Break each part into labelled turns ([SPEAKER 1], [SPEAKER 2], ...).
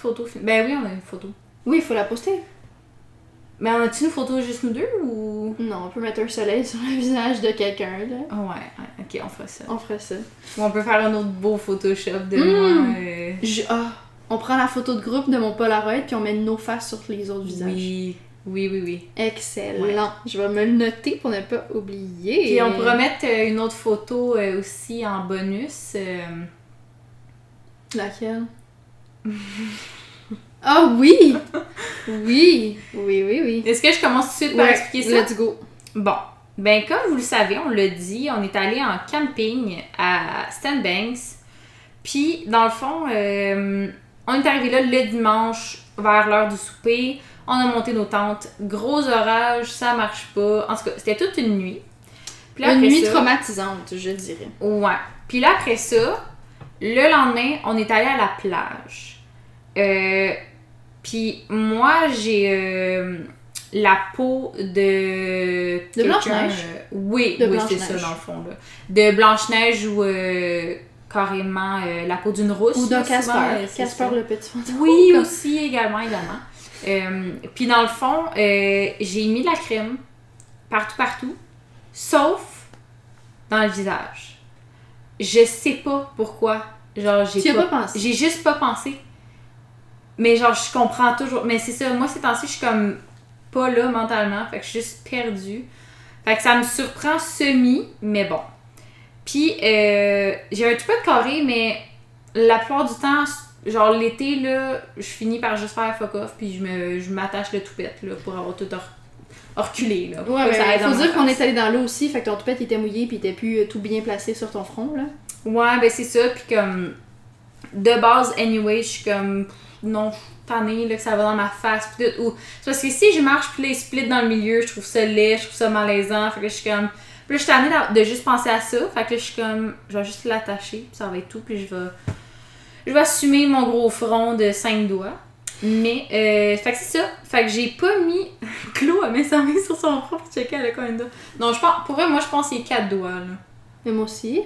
[SPEAKER 1] photo. Ben oui, on a une photo.
[SPEAKER 2] Oui, il faut la poster.
[SPEAKER 1] Mais on a-tu une photo juste nous deux ou?
[SPEAKER 2] Non, on peut mettre un soleil sur le visage de quelqu'un, là.
[SPEAKER 1] Ah ouais, ouais, ok, on fera ça.
[SPEAKER 2] On ferait ça.
[SPEAKER 1] Ou on peut faire un autre beau Photoshop de
[SPEAKER 2] Mm.
[SPEAKER 1] moi. euh,
[SPEAKER 2] Je- ah, on prend la photo de groupe de mon Polaroid puis on met nos faces sur les autres visages.
[SPEAKER 1] Oui, oui, oui, oui.
[SPEAKER 2] Excellent. Je vais me le noter pour ne pas oublier.
[SPEAKER 1] Puis on pourra mettre euh, une autre photo euh, aussi en bonus. euh,
[SPEAKER 2] Laquelle? Ah oui! Oui! Oui, oui, oui.
[SPEAKER 1] Est-ce que je commence tout de suite par
[SPEAKER 2] Ouais,
[SPEAKER 1] expliquer ça?
[SPEAKER 2] Let's go.
[SPEAKER 1] Bon, ben comme vous le savez, on l'a dit, on est allé en camping à Stanbanks. Puis, dans le fond, euh, on est arrivé là le dimanche vers l'heure du souper. On a monté nos tentes. Gros orage, ça marche pas. En tout cas, c'était toute une nuit. Puis là,
[SPEAKER 2] Une nuit
[SPEAKER 1] ça-
[SPEAKER 2] traumatisante, je dirais.
[SPEAKER 1] Ouais. Puis là, après ça, le lendemain, on est allé à la plage. Euh, puis moi, j'ai euh, la peau de. quelqu'un,
[SPEAKER 2] Blanche-Neige?
[SPEAKER 1] euh, oui,
[SPEAKER 2] De
[SPEAKER 1] oui c'est ça, dans le fond. Là. De Blanche-Neige ou euh, carrément la peau d'une rousse.
[SPEAKER 2] Ou d'un Casper. Casper le petit fantôme.
[SPEAKER 1] Oui,
[SPEAKER 2] Comme-
[SPEAKER 1] aussi, également, également. Puis dans le fond, j'ai mis de la crème partout, partout, sauf dans le visage. Je sais pas pourquoi. Genre, j'ai pas
[SPEAKER 2] pensé?
[SPEAKER 1] J'ai juste pas pensé. Mais genre, je comprends toujours. Mais c'est ça, moi, ces temps-ci, je suis comme pas là mentalement. Fait que je suis juste perdue. Fait que ça me surprend semi, mais bon. Puis, euh, j'ai un tout peu de carré, mais la plupart du temps, genre l'été, là, je finis par juste faire fuck off, puis je me je m'attache le toupette, là, pour avoir tout reculé, là.
[SPEAKER 2] Ouais, mais faut dire qu'on est allé dans l'eau aussi, fait que ton toupette était mouillé puis il était plus euh, tout bien placé sur ton front, là.
[SPEAKER 1] Ouais, ben c'est ça, puis comme, de base, anyway, je suis comme, non, tannée, là, que ça va dans ma face, pis tout, ou, c'est parce que si je marche, puis là, il split dans le milieu, je trouve ça laid, je trouve ça malaisant, fait que je suis comme, puis là, je suis tannée de juste penser à ça, fait que là, je suis comme, je vais juste l'attacher, puis ça va être tout, puis je vais, je vais assumer mon gros front de 5 doigts. Mais, euh, fait que c'est ça. Fait que j'ai pas mis. Chlo a mis sa main sur son front pour checker elle a combien de doigts. Non, je pense, pour vrai, moi, je pense qu'il y a 4 doigts, là.
[SPEAKER 2] Mais moi aussi.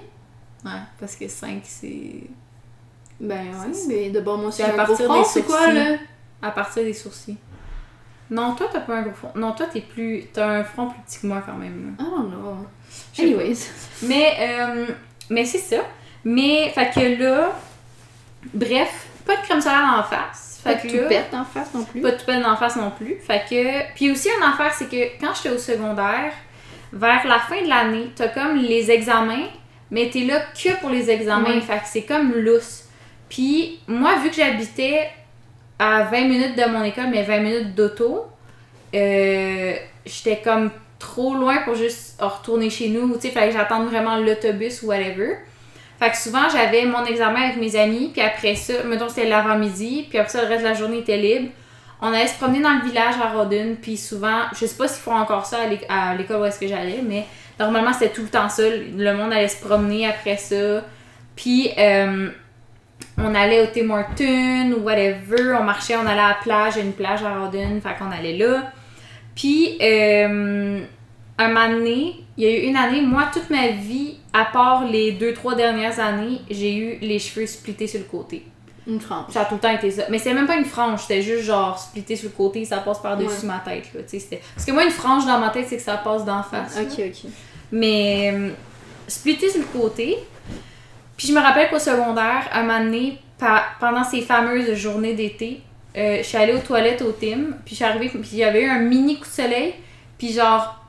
[SPEAKER 1] Ouais, parce que 5, c'est.
[SPEAKER 2] Ben ouais, mais de bon, moi
[SPEAKER 1] C'est
[SPEAKER 2] un gros
[SPEAKER 1] partir
[SPEAKER 2] front,
[SPEAKER 1] des
[SPEAKER 2] c'est quoi,
[SPEAKER 1] sourcils.
[SPEAKER 2] là?
[SPEAKER 1] À partir des sourcils. Non, toi, t'as pas un gros front. Non, toi, t'es plus. T'as un front plus petit que moi quand même. sais pas.
[SPEAKER 2] Anyways.
[SPEAKER 1] Mais, euh, mais c'est ça. Mais, fait que là. Bref, pas de crème solaire en face.
[SPEAKER 2] Pas
[SPEAKER 1] Fait
[SPEAKER 2] de
[SPEAKER 1] que là-
[SPEAKER 2] toupette en face non plus.
[SPEAKER 1] Pas de peine en face non plus. Fait que. Puis aussi, un affaire, c'est que quand j'étais au secondaire, vers la fin de l'année, t'as comme les examens, mais t'es là que pour les examens.
[SPEAKER 2] Ouais.
[SPEAKER 1] Fait que c'est comme lousse. Puis moi, vu que j'habitais à 20 minutes de mon école, mais 20 minutes d'auto, euh, j'étais comme trop loin pour juste retourner chez nous. Tu sais, fallait que j'attende vraiment l'autobus ou whatever. Fait que souvent, j'avais mon examen avec mes amis, puis après ça, mettons c'était l'avant-midi, puis après ça, le reste de la journée était libre. On allait se promener dans le village à Rodin, puis souvent, je sais pas s'ils font encore ça à l'éc- à l'école où est-ce que j'allais, mais normalement, c'était tout le temps ça. Le monde allait se promener après ça. Puis, euh, on allait au Tim Hortons ou whatever, on marchait, on allait à la plage, il y a une plage à Rodin, fait qu'on allait là. Puis, euh, un moment donné, il y a eu une année, moi, toute ma vie, à part les deux, trois dernières années, j'ai eu les cheveux splittés sur le côté.
[SPEAKER 2] Une frange.
[SPEAKER 1] Ça a tout le temps été ça. Mais c'est même pas une frange, c'était juste genre splitté sur le côté, ça passe par-dessus
[SPEAKER 2] Ouais.
[SPEAKER 1] ma tête. Là, c'était- Parce que moi, une frange dans ma tête, c'est que ça passe d'en face.
[SPEAKER 2] Ok, ok.
[SPEAKER 1] Mais euh, splitté sur le côté. Puis je me rappelle qu'au secondaire, un moment donné, pendant ces fameuses journées d'été, euh, je suis allée aux toilettes au Tim, puis je suis arrivée, puis il y avait eu un mini coup de soleil, puis genre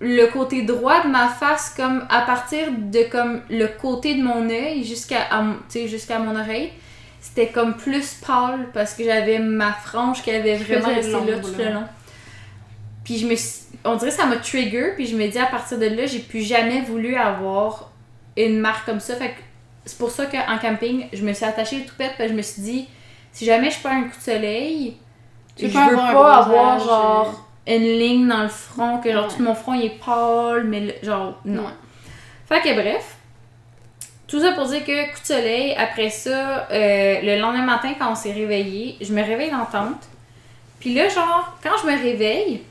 [SPEAKER 1] le côté droit de ma face, comme à partir de comme le côté de mon œil jusqu'à à mon- oreille, c'était comme plus pâle parce que j'avais ma frange qui avait vraiment resté là tout le long. Puis je me suis- on dirait que ça m'a trigger, puis je me dis à partir de là, j'ai plus jamais voulu avoir une marque comme ça. Fait que c'est pour ça qu'en camping, je me suis attachée le toupette, parce que je me suis dit, si jamais je perds un coup de soleil,
[SPEAKER 2] Tu
[SPEAKER 1] je
[SPEAKER 2] peux
[SPEAKER 1] veux
[SPEAKER 2] avoir
[SPEAKER 1] pas avoir genre une ligne dans le front, que genre
[SPEAKER 2] Ouais.
[SPEAKER 1] tout mon front il est pâle, mais le- genre non.
[SPEAKER 2] Ouais.
[SPEAKER 1] Fait que bref, tout ça pour dire que coup de soleil, après ça, euh, le lendemain matin quand on s'est réveillé, je me réveille dans la tente. Puis là, genre, quand je me réveille,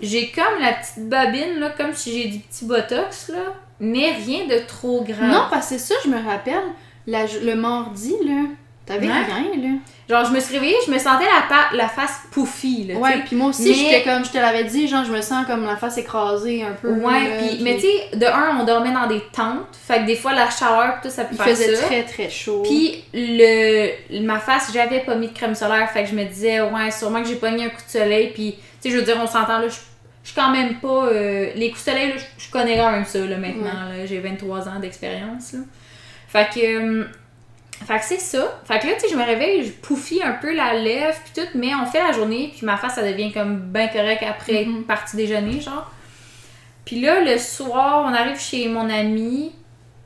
[SPEAKER 1] j'ai comme la petite babine, là, comme si j'ai du petit botox, là, mais rien de trop grave.
[SPEAKER 2] Non, parce que c'est ça, je me rappelle. la- le mardi, là, T'avais
[SPEAKER 1] Ouais.
[SPEAKER 2] rien, là.
[SPEAKER 1] Genre, je me suis réveillée, je me sentais la, la face pouffie, là,
[SPEAKER 2] Ouais, puis moi aussi,
[SPEAKER 1] Mais-
[SPEAKER 2] j'étais comme, je te l'avais dit, genre, je me sens comme la face écrasée un peu.
[SPEAKER 1] Ouais, puis, mais tu sais, de un, on dormait dans des tentes, fait que des fois, la chaleur, pis tout, ça peut
[SPEAKER 2] il
[SPEAKER 1] faire
[SPEAKER 2] faisait
[SPEAKER 1] ça.
[SPEAKER 2] très très chaud.
[SPEAKER 1] Puis le, ma face, j'avais pas mis de crème solaire, fait que je me disais, ouais, sûrement que j'ai pogné un coup de soleil. Puis, tu sais, je veux dire, on s'entend là, je je suis quand même pas. euh, les coups de soleil, là, je je connais quand même ça là, maintenant. là. j'ai 23 ans d'expérience. là. Fait que. euh, fait que c'est ça. Fait que là, tu sais, je me réveille, je pouffie un peu la lèvre, puis tout, mais on fait la journée, puis ma face, ça devient comme bien correct après
[SPEAKER 2] Mhm.
[SPEAKER 1] partie déjeuner, genre. Puis là, le soir, on arrive chez mon ami,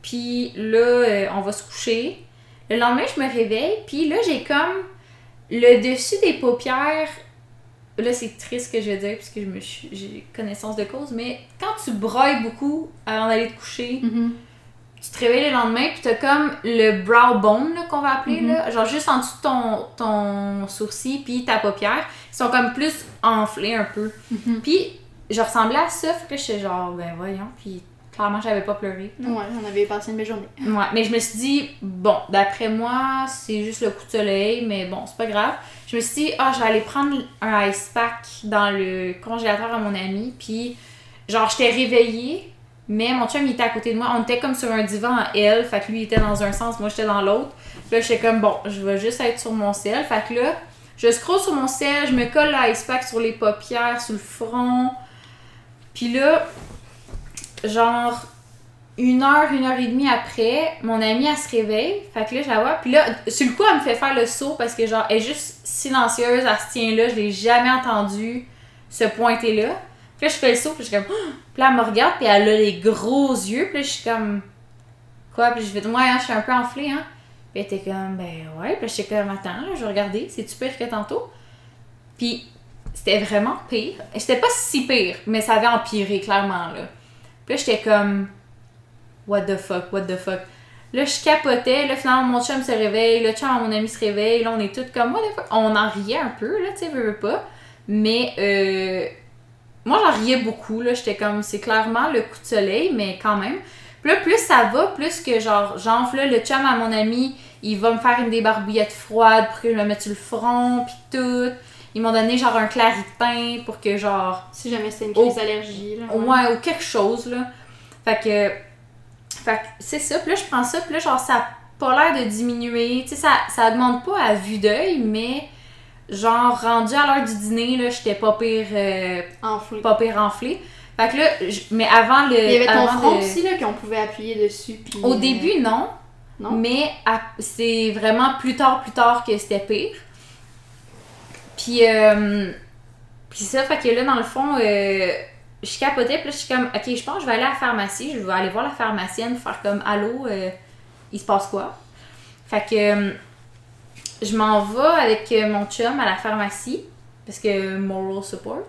[SPEAKER 1] puis là, euh, on va se coucher. Le lendemain, je me réveille, puis là, j'ai comme le dessus des paupières. Là, c'est triste ce que je vais dire, puisque je me suis- j'ai connaissance de cause, mais quand tu broyes beaucoup avant d'aller te coucher,
[SPEAKER 2] Mhm.
[SPEAKER 1] tu te réveilles le lendemain, puis t'as comme le brow bone, là, qu'on va appeler,
[SPEAKER 2] Mhm.
[SPEAKER 1] là, genre juste en dessous de ton, ton sourcil, puis ta paupière, ils sont comme plus enflés un peu.
[SPEAKER 2] Mhm.
[SPEAKER 1] Puis, je ressemblais à ça, fait que j'étais genre, ben voyons, puis clairement, j'avais pas pleuré.
[SPEAKER 2] Ouais, on avait passé une belle journée.
[SPEAKER 1] Ouais, mais je me suis dit, bon, d'après moi, c'est juste le coup de soleil, mais bon, c'est pas grave. Je me suis dit, ah, je vais aller prendre un ice pack dans le congélateur à mon ami, puis genre, j'étais réveillée, mais mon chum, il était à côté de moi. On était comme sur un divan en L, fait que lui, il était dans un sens, moi, j'étais dans l'autre. Puis là, j'étais comme, bon, je vais juste être sur mon sel. Fait que là, je scroll sur mon sel, je me colle l'ice pack sur les paupières, sur le front. Puis là, genre, une heure, une heure et demie après, mon amie, elle se réveille. Fait que là, je la vois. Puis là, sur le coup, elle me fait faire le saut parce que, genre, elle est juste silencieuse, elle se tient là. Je l'ai jamais entendue se pointer là. Puis là, je fais le saut, puis je suis comme. Ah! Puis là, elle me regarde, puis elle a les gros yeux. Puis là, je suis comme. Quoi? Puis je fais, ouais, hein, je suis un peu enflée, hein. Puis elle était comme, ben ouais. Puis là, j'étais comme, attends, là, je vais regarder. C'est-tu pire que tantôt? Puis c'était vraiment pire. C'était pas si pire, mais ça avait empiré, clairement, là. Puis là, j'étais comme, what the fuck, what the fuck. Là, je capotais. Là, finalement, mon chum se réveille. Le chum à mon ami se réveille. Là, on est toutes comme, what the fuck. On en riait un peu, là, tu sais, veux, veux pas. Mais, euh, moi, j'en riais beaucoup, là. J'étais comme, c'est clairement le coup de soleil, mais quand même. Puis là, plus ça va, plus que, genre, j'enfle, là, le chum à mon ami, il va me faire une débarbouillette froide pour que je me mette sur le front, puis tout. Ils m'ont donné, genre, un claritin pour que, genre,
[SPEAKER 2] Si jamais c'était une
[SPEAKER 1] Oh.
[SPEAKER 2] crise d'allergie, là.
[SPEAKER 1] Ouais, ou quelque chose, là. Fait que. Fait que c'est ça. Puis là, je prends ça. Puis là, genre, ça a pas l'air de diminuer. Tu sais, ça, ça demande pas à vue d'œil, mais. Genre, rendu à l'heure du dîner, là, j'étais pas pire. euh,
[SPEAKER 2] Enflé.
[SPEAKER 1] pas pire enflée. Fait que là, je- mais avant le.
[SPEAKER 2] Il y avait ton front aussi, là, qu'on pouvait appuyer dessus. Puis,
[SPEAKER 1] Au
[SPEAKER 2] euh,
[SPEAKER 1] début, non.
[SPEAKER 2] Non?
[SPEAKER 1] Mais à- c'est vraiment plus tard, plus tard que c'était pire. Puis, euh, puis ça, fait que là, dans le fond, euh, je capotais, puis là, je suis comme, ok, je pense que je vais aller à la pharmacie, je vais aller voir la pharmacienne, faire comme, allô, euh, il se passe quoi? Fait que euh, je m'en vais avec euh, mon chum à la pharmacie, parce que moral support.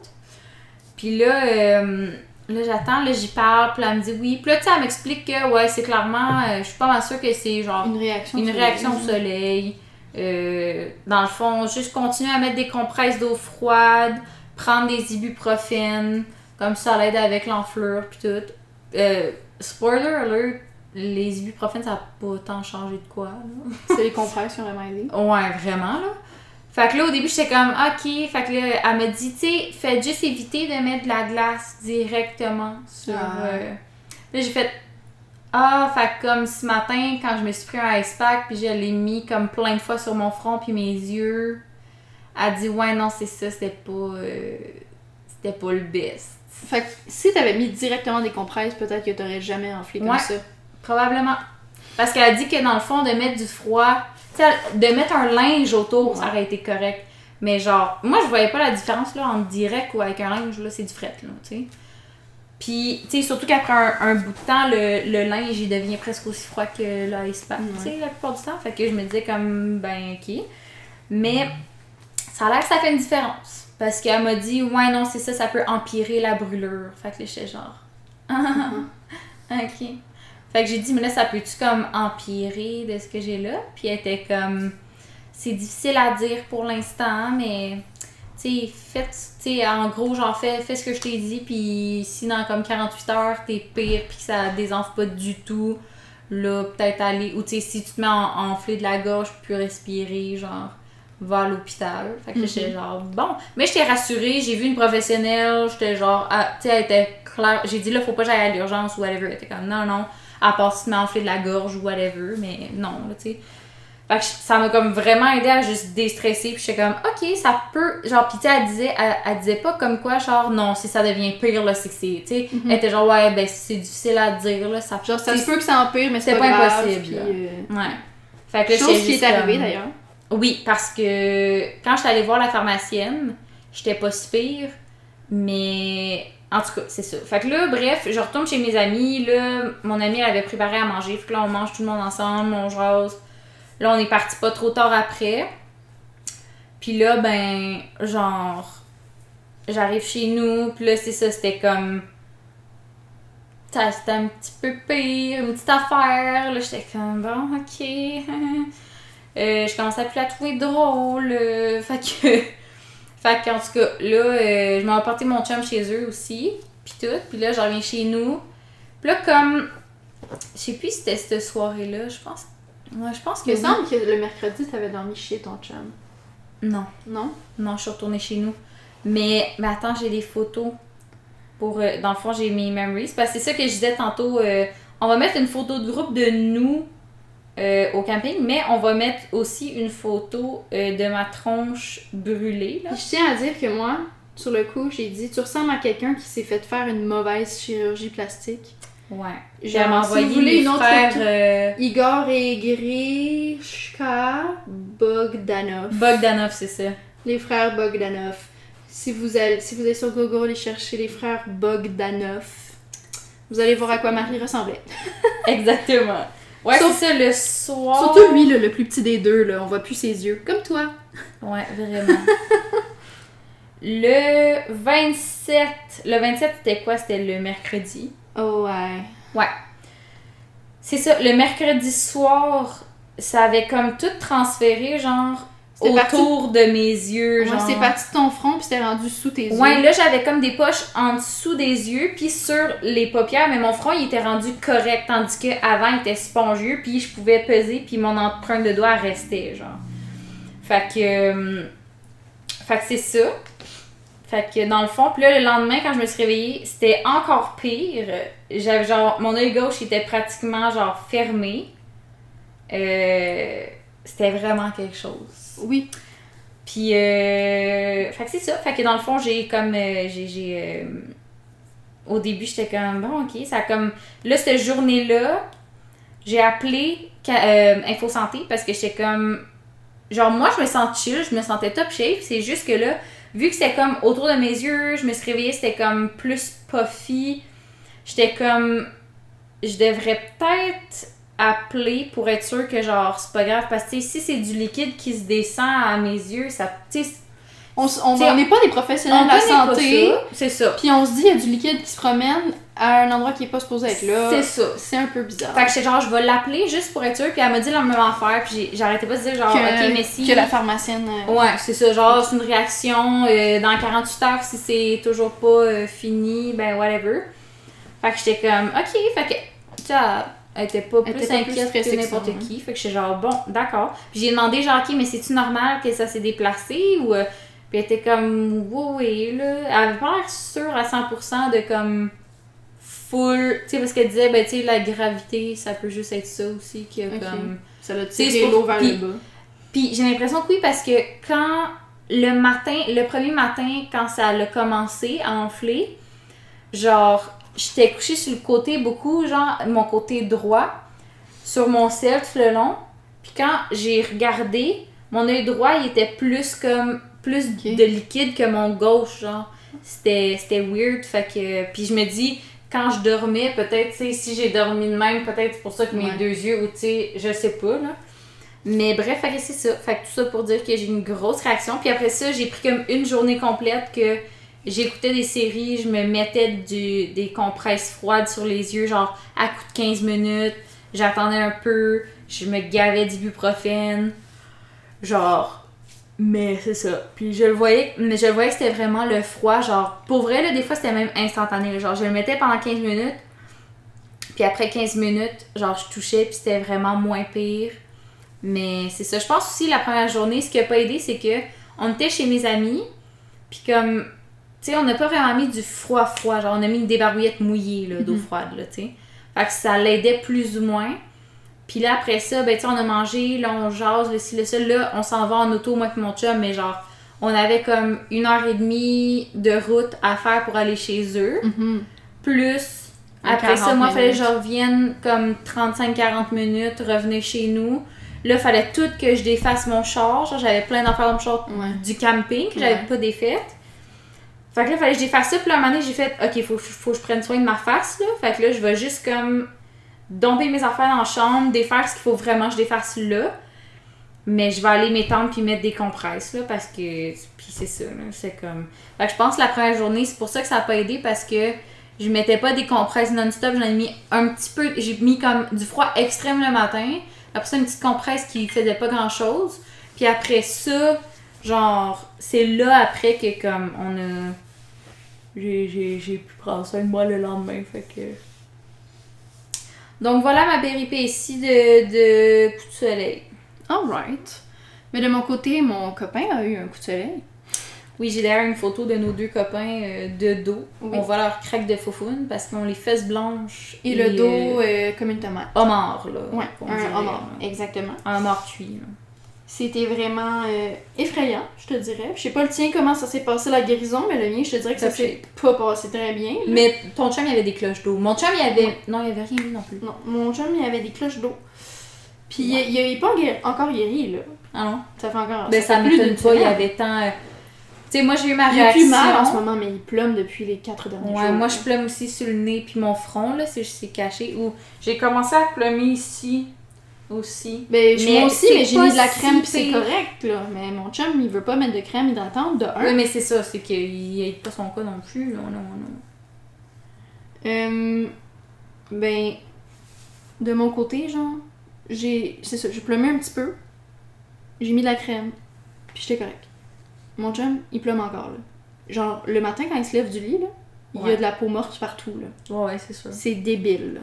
[SPEAKER 1] Puis là, euh, là j'attends, là, j'y parle, puis là, elle me dit oui. Puis là, tu sais, elle m'explique que, ouais, c'est clairement, euh, je suis pas mal sûre que c'est genre
[SPEAKER 2] Une réaction.
[SPEAKER 1] une réaction au soleil. Euh, dans le fond, juste continuer à mettre des compresses d'eau froide, prendre des ibuprofènes, comme ça l'aide avec l'enflure puis tout. Euh, spoiler alert, les ibuprofènes ça a pas tant changé de quoi.
[SPEAKER 2] C'est les compresses qui ont vraiment aidé.
[SPEAKER 1] Ouais, vraiment là. Fait que là au début j'étais comme ok, fait que là elle m'a dit tu sais, faites juste éviter de mettre de la glace directement sur.
[SPEAKER 2] Ah.
[SPEAKER 1] euh, Là j'ai fait ah, fait que comme ce matin quand je me suis pris un ice pack puis je l'ai mis comme plein de fois sur mon front puis mes yeux, elle dit ouais non c'est ça, c'était pas euh, c'était pas le best.
[SPEAKER 2] Fait que si t'avais mis directement des compresses, peut-être que t'aurais jamais enflé comme
[SPEAKER 1] Ouais.
[SPEAKER 2] ça.
[SPEAKER 1] Probablement. Parce qu'elle a dit que dans le fond, de mettre du froid, de mettre un linge autour, ça aurait été correct. Mais genre, moi je voyais pas la différence là entre direct ou avec un linge, là, c'est du fret, là, tu sais. Puis, tu sais, surtout qu'après un, un bout de temps, le, le linge il devient presque aussi froid que l'ice pack, tu sais, la plupart du temps. Fait que je me disais comme, ben, ok. Mais ça a l'air que ça fait une différence. Parce qu'elle m'a dit, ouais, non, c'est ça, ça peut empirer la brûlure. Fait que j'étais genre, ok. Fait que j'ai dit, mais là, ça peut-tu comme empirer de ce que j'ai là? Puis elle était comme, c'est difficile à dire pour l'instant, mais tu sais, en gros, genre, fais, ce que je t'ai dit, puis si dans comme 48 heures, t'es pire, puis que ça désenfle pas du tout, là, peut-être aller, ou tu sais, si tu te mets en, enflé de la gorge, plus respirer, genre, va à l'hôpital. Fait que là, j'étais genre, bon. Mais j'étais rassurée, j'ai vu une professionnelle, j'étais genre, ah, tu sais, elle était claire. J'ai dit, là, faut pas que j'aille à l'urgence ou whatever. Elle était comme, non, non, à part si tu enflé de la gorge ou whatever, mais non, là, tu sais. Fait que ça m'a comme vraiment aidé à juste déstresser. Puis j'étais comme, ok, ça peut. Genre, pis tu sais, elle disait, elle, disait pas comme quoi, genre, non, si ça devient pire, là, c'est que c'est. Tu sais,
[SPEAKER 2] Mhm.
[SPEAKER 1] elle était genre, ouais, ben c'est difficile à dire, là. Ça,
[SPEAKER 2] Genre, ça se peut que ça empire, mais c'est pas,
[SPEAKER 1] pas
[SPEAKER 2] grave,
[SPEAKER 1] impossible,
[SPEAKER 2] puis, euh,
[SPEAKER 1] Ouais. Fait que là,
[SPEAKER 2] Chose qui est arrivée
[SPEAKER 1] comme-
[SPEAKER 2] d'ailleurs.
[SPEAKER 1] Oui, parce que quand j'étais allée voir la pharmacienne, j'étais pas si mais en tout cas, c'est ça. Fait que là, bref, je retourne chez mes amis, là, mon amie elle avait préparé à manger, fait que là, on mange tout le monde ensemble, on jase. Là, on est parti pas trop tard après. Puis là, ben, genre, j'arrive chez nous, puis là, c'est ça, c'était comme... C'était un petit peu pire, une petite affaire. Là, j'étais comme, bon, ok. Euh, je commençais à plus la trouver drôle. euh, fait que. fait qu'en tout cas, là, euh, je m'ai apporté mon chum chez eux aussi. Puis tout. Puis là, je reviens chez nous. Puis là, comme. Je sais plus si c'était cette soirée-là. Je pense. Ouais, je pense que.
[SPEAKER 2] Il me semble que le mercredi, t'avais dormi chez ton chum.
[SPEAKER 1] Non.
[SPEAKER 2] Non?
[SPEAKER 1] Non, je suis retournée chez nous. Mais, mais attends, j'ai des photos. Pour, euh, dans le fond, j'ai mes memories. Parce que c'est ça que je disais tantôt. euh, on va mettre une photo de groupe de nous euh, au camping, mais on va mettre aussi une photo euh, de ma tronche brûlée. Là.
[SPEAKER 2] Je tiens à dire que moi, sur le coup, j'ai dit Tu ressembles à quelqu'un qui s'est fait faire une mauvaise chirurgie plastique.
[SPEAKER 1] Ouais. J'ai
[SPEAKER 2] si
[SPEAKER 1] envoyé
[SPEAKER 2] vous voulez
[SPEAKER 1] les
[SPEAKER 2] une autre
[SPEAKER 1] frères euh,
[SPEAKER 2] Igor et Grishka Bogdanov.
[SPEAKER 1] Bogdanov, c'est ça.
[SPEAKER 2] les frères Bogdanov. Si vous, allez, si vous allez sur Google et cherchez les frères Bogdanov, vous allez voir à quoi Marie ressemblait.
[SPEAKER 1] Exactement. Ouais,
[SPEAKER 2] Sauf-
[SPEAKER 1] c'est ça, le soir.
[SPEAKER 2] Surtout lui, là, le plus petit des deux, là, on voit plus ses yeux. Comme toi.
[SPEAKER 1] Ouais, vraiment. le 27. Le 27, c'était quoi? C'était le mercredi.
[SPEAKER 2] Oh ouais.
[SPEAKER 1] C'est ça, le mercredi soir, ça avait comme tout transféré, genre,
[SPEAKER 2] Parti-
[SPEAKER 1] autour de mes yeux.
[SPEAKER 2] Ouais,
[SPEAKER 1] genre.
[SPEAKER 2] c'est parti de ton front puis c'était rendu sous tes
[SPEAKER 1] Ouais,
[SPEAKER 2] yeux.
[SPEAKER 1] là, j'avais comme des poches en dessous des yeux, puis sur les paupières, mais mon front, il était rendu correct, tandis que avant il était spongieux, puis je pouvais peser, puis mon empreinte de doigt restait, genre. Fait que... euh, Fait que c'est ça. Fait que dans le fond, puis là, le lendemain, quand je me suis réveillée, c'était encore pire. J'avais genre... Mon œil gauche était pratiquement, genre, fermé. Euh... C'était vraiment quelque chose.
[SPEAKER 2] Oui.
[SPEAKER 1] Puis, euh, fait que c'est ça. Fait que dans le fond, j'ai comme. euh, j'ai. euh, au début, j'étais comme, bon, ok, ça a comme. Là, cette journée-là, j'ai appelé euh, Info Santé parce que j'étais comme. Genre, moi, je me sens chill, je me sentais top shape. C'est juste que là, vu que c'était comme autour de mes yeux, je me suis réveillée, c'était comme plus puffy. J'étais comme. Je devrais peut-être appeler pour être sûr que, genre, c'est pas grave. Parce que, si c'est du liquide qui se descend à mes yeux, ça.
[SPEAKER 2] On n'est pas des professionnels
[SPEAKER 1] on
[SPEAKER 2] de la santé.
[SPEAKER 1] C'est ça.
[SPEAKER 2] Puis on se dit, il y a du liquide qui se promène à un endroit qui est pas supposé être là.
[SPEAKER 1] C'est ça.
[SPEAKER 2] C'est un peu bizarre.
[SPEAKER 1] Fait que genre, je vais l'appeler juste pour être sûre, puis elle m'a dit la même affaire, puis j'arrêtais pas de dire genre,
[SPEAKER 2] que,
[SPEAKER 1] ok, mais si.
[SPEAKER 2] que la pharmacienne. euh,
[SPEAKER 1] Ouais, c'est ça, genre, c'est une réaction euh, dans 48 heures, si c'est toujours pas euh, fini, ben whatever. Fait que j'étais comme, ok, fait que, sais, elle était pas
[SPEAKER 2] Elle
[SPEAKER 1] plus
[SPEAKER 2] était pas plus
[SPEAKER 1] inquiète
[SPEAKER 2] stressée
[SPEAKER 1] que n'importe
[SPEAKER 2] hein.
[SPEAKER 1] qui. Fait que j'étais genre, bon, d'accord. Puis j'ai demandé, genre, ok, mais c'est-tu normal que ça s'est déplacé ou. euh, Puis elle était comme, oui, oui, là. Elle avait pas l'air sûre à 100% de comme. Full. Tu sais, parce qu'elle disait, ben, tu sais, la gravité, ça peut juste être ça aussi, qui a
[SPEAKER 2] Ok.
[SPEAKER 1] comme.
[SPEAKER 2] Ça l'a tiré l'eau vers
[SPEAKER 1] puis-
[SPEAKER 2] le bas.
[SPEAKER 1] Puis j'ai l'impression que oui, parce que quand le matin, le premier matin, quand ça a commencé à enfler, genre, j'étais couchée sur le côté beaucoup, genre, mon côté droit, sur mon sel tout le long. Puis quand j'ai regardé, mon œil droit, il était plus comme, plus de liquide que mon gauche, genre. C'était c'était weird, fait que... Puis je me dis, quand je dormais, peut-être, tu sais, si j'ai dormi de même, peut-être c'est pour ça que mes
[SPEAKER 2] Ouais.
[SPEAKER 1] deux yeux, ou tu sais, je sais pas, là. Mais bref, fait que c'est ça. Fait que tout ça pour dire que j'ai une grosse réaction. Puis après ça, j'ai pris comme une journée complète que j'écoutais des séries, je me mettais du, des compresses froides sur les yeux, genre à coup de 15 minutes. J'attendais un peu, je me gavais d'ibuprofène. Genre. Mais c'est ça. Puis je le voyais, mais je le voyais que c'était vraiment le froid. Genre, pour vrai, là, des fois, c'était même instantané. Genre, je le mettais pendant 15 minutes. Puis après 15 minutes, genre, je touchais, puis c'était vraiment moins pire. Mais c'est ça. Je pense aussi, la première journée, ce qui a pas aidé, c'est que on était chez mes amis, puis comme, tu sais, on n'a pas vraiment mis du froid-froid. Genre, on a mis des barbouillettes mouillées, là, d'eau
[SPEAKER 2] Mhm.
[SPEAKER 1] froide, là, tu sais. Fait que ça l'aidait plus ou moins. Puis là, après ça, ben, tu sais, on a mangé, là, on jase, le ci, le ça. Là, on s'en va en auto, moi et mon chum, mais genre, on avait comme une heure et demie de route à faire pour aller chez eux.
[SPEAKER 2] Mhm.
[SPEAKER 1] Plus, après ça,
[SPEAKER 2] 40
[SPEAKER 1] moi, il fallait que je revienne comme 35-40 minutes, revenir chez nous. Là, il fallait tout que je défasse mon char. J'avais plein d'affaires dans mon char
[SPEAKER 2] Ouais.
[SPEAKER 1] du camping que j'avais
[SPEAKER 2] Ouais.
[SPEAKER 1] pas défaites. Fait que là, fallait que je défasse ça. Puis là, donné, j'ai fait, OK, faut, faut que je prenne soin de ma face, là. Fait que là, je vais juste comme domper mes affaires dans la chambre, défaire ce qu'il faut vraiment que je défasse là. Mais je vais aller m'étendre puis mettre des compresses, là, parce que... Puis c'est ça, là, c'est comme... Fait que je pense que la première journée, c'est pour ça que ça a pas aidé, parce que je mettais pas des compresses non-stop, j'en ai mis un petit peu... J'ai mis comme du froid extrême le matin, après ça, une petite compresse qui faisait pas grand-chose, puis après ça, genre, c'est là après que, comme, on a... J'ai, j'ai, j'ai pu prendre soin de moi le lendemain, fait que... Donc voilà ma péripétie de, de coup de soleil.
[SPEAKER 2] Alright. Mais de mon côté, mon copain a eu un coup de soleil.
[SPEAKER 1] Oui, j'ai d'ailleurs une photo de nos deux copains euh, de dos.
[SPEAKER 2] Oui.
[SPEAKER 1] On voit leur craque de faufoune parce qu'ils ont les fesses blanches.
[SPEAKER 2] Et le dos
[SPEAKER 1] euh,
[SPEAKER 2] euh, comme une tomate.
[SPEAKER 1] homard, là.
[SPEAKER 2] Ouais, un
[SPEAKER 1] dirait,
[SPEAKER 2] homard,
[SPEAKER 1] là.
[SPEAKER 2] exactement.
[SPEAKER 1] Un homard cuit, là.
[SPEAKER 2] C'était vraiment euh, effrayant, je te dirais. Je sais pas le tien comment ça s'est passé la guérison, mais le mien, je te dirais que ça s'est pas passé très bien. là.
[SPEAKER 1] Mais ton chum, il y avait des cloches d'eau. Mon chum, il y avait... Non, il y avait rien non plus.
[SPEAKER 2] Non, mon chum, il avait des cloches d'eau. Puis il, il est pas guéri- encore guéri, là.
[SPEAKER 1] Ah non?
[SPEAKER 2] Ça fait encore.
[SPEAKER 1] Ben, ça
[SPEAKER 2] plus
[SPEAKER 1] m'étonne pas, il y avait tant... euh, Tu sais, moi, j'ai eu ma
[SPEAKER 2] Il
[SPEAKER 1] réaction.
[SPEAKER 2] plus mal en ce moment, mais il plume depuis les quatre derniers jours.
[SPEAKER 1] Ouais, moi, je plume aussi sur le nez puis mon front, là, c'est c'est caché. Ou j'ai commencé à plumer ici aussi.
[SPEAKER 2] Ben, je-
[SPEAKER 1] Mais
[SPEAKER 2] moi aussi, mais j'ai mis de la
[SPEAKER 1] si
[SPEAKER 2] crème, puis c'est correct, là. Mais mon chum, il veut pas mettre de crème hydratante, de un.
[SPEAKER 1] Oui, mais c'est ça, c'est qu'il aide pas son cas non plus, là. Non, non.
[SPEAKER 2] Euh, ben, de mon côté, genre, j'ai. C'est ça, j'ai plumé un petit peu. J'ai mis de la crème. Puis j'étais correct. Mon chum, il plume encore, là. Genre, le matin, quand il se lève du lit, là, il y a de la peau morte partout, là.
[SPEAKER 1] Ouais, ouais, c'est sûr.
[SPEAKER 2] C'est débile, là.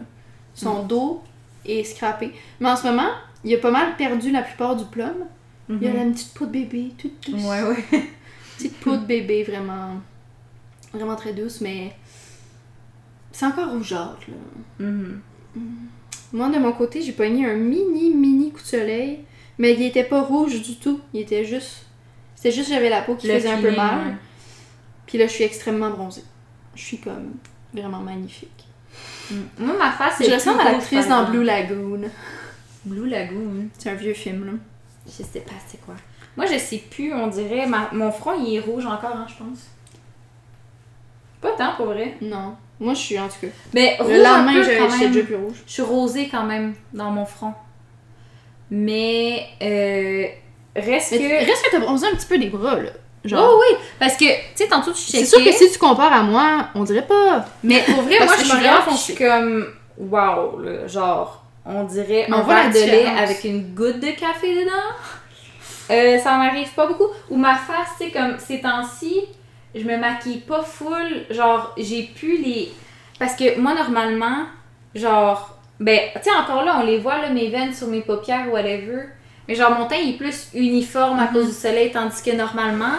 [SPEAKER 2] Son
[SPEAKER 1] Mm.
[SPEAKER 2] dos est scrappé. Mais en ce moment, il a pas mal perdu la plupart du plum. Il a la petite peau de bébé, toute douce.
[SPEAKER 1] Mhm. Ouais, ouais.
[SPEAKER 2] Petite peau de bébé, vraiment. Vraiment très douce, mais. C'est encore rougeâtre, là.
[SPEAKER 1] Mhm.
[SPEAKER 2] Moi, de mon côté, j'ai pogné un mini, mini coup de soleil, mais il était pas rouge du tout. Il était juste. C'était juste j'avais la peau qui
[SPEAKER 1] Le
[SPEAKER 2] faisait un peu mal. Puis là, je suis extrêmement bronzée. Je suis comme vraiment magnifique.
[SPEAKER 1] Mhm. Moi, ma face,
[SPEAKER 2] Je
[SPEAKER 1] c'est
[SPEAKER 2] ressemble à
[SPEAKER 1] rouge,
[SPEAKER 2] l'actrice dans Blue. Lagoon.
[SPEAKER 1] Blue Lagoon.
[SPEAKER 2] C'est un vieux film, là.
[SPEAKER 1] Je sais pas c'est quoi. Moi, je sais plus, on dirait. ma- Mon front, il est rouge encore, hein, je pense. Pas tant, pour vrai.
[SPEAKER 2] Non. Moi, je suis en tout cas.
[SPEAKER 1] Mais rouge
[SPEAKER 2] Le lendemain,
[SPEAKER 1] un peu,
[SPEAKER 2] j'avais-
[SPEAKER 1] quand
[SPEAKER 2] j'étais
[SPEAKER 1] même.
[SPEAKER 2] déjà plus rouge.
[SPEAKER 1] Je suis rosée quand même dans mon front. Mais euh, reste
[SPEAKER 2] Mais
[SPEAKER 1] que.
[SPEAKER 2] reste que t'as bronzé un petit peu des bras, là.
[SPEAKER 1] Oh oui, parce que, tu sais, tantôt tu checkais.
[SPEAKER 2] C'est sûr que si tu compares à moi, on dirait pas.
[SPEAKER 1] Mais pour vrai, moi, je suis comme, wow, là, genre, on dirait un
[SPEAKER 2] on la
[SPEAKER 1] verre de lait avec une goutte de café dedans. Euh, ça m'arrive pas beaucoup. Ou ma face, tu sais, comme ces temps-ci, je me maquille pas full. Genre, j'ai plus les. Parce que moi, normalement, genre, ben, tu sais, encore là, on les voit, là, mes veines sur mes paupières, whatever. Mais genre, mon teint il est plus uniforme à
[SPEAKER 2] Mhm.
[SPEAKER 1] cause du soleil, tandis que normalement,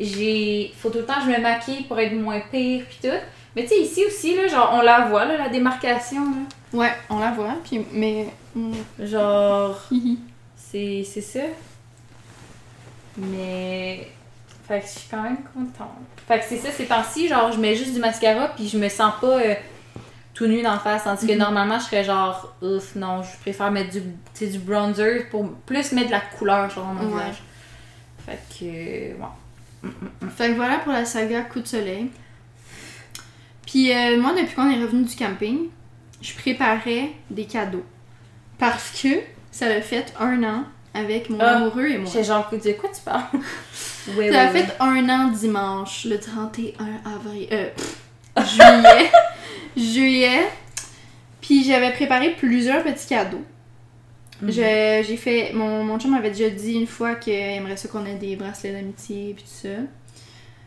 [SPEAKER 1] j'ai. Faut tout le temps que je me maquille pour être moins pire, pis tout. Mais tu sais, ici aussi, là, genre, on la voit, là, la démarcation, là.
[SPEAKER 2] Ouais, on la voit. Puis, mais. mm,
[SPEAKER 1] Genre, c'est c'est ça. Mais. Fait que je suis quand même contente. Fait que c'est ça, ces temps-ci, genre, je mets juste du mascara, puis je me sens pas euh, tout nu dans la face. Tandis que
[SPEAKER 2] Mhm.
[SPEAKER 1] normalement, je serais genre, ouf, non, je préfère mettre du, du bronzer pour plus mettre de la couleur sur mon
[SPEAKER 2] Ouais.
[SPEAKER 1] visage. Fait que.
[SPEAKER 2] Fait que voilà pour la saga Coup de soleil. Puis euh, moi, depuis qu'on est revenu du camping, je préparais des cadeaux. Parce que ça a fait un an avec mon
[SPEAKER 1] Ah,
[SPEAKER 2] amoureux et moi.
[SPEAKER 1] J'ai genre, de quoi tu parles?
[SPEAKER 2] Ça a fait un an dimanche, le 31 avril. Euh, pff, juillet. juillet. Puis j'avais préparé plusieurs petits cadeaux.
[SPEAKER 1] Mhm.
[SPEAKER 2] J'ai fait. Mon, mon chum m'avait déjà dit une fois qu'il aimerait ça qu'on ait des bracelets d'amitié puis tout ça.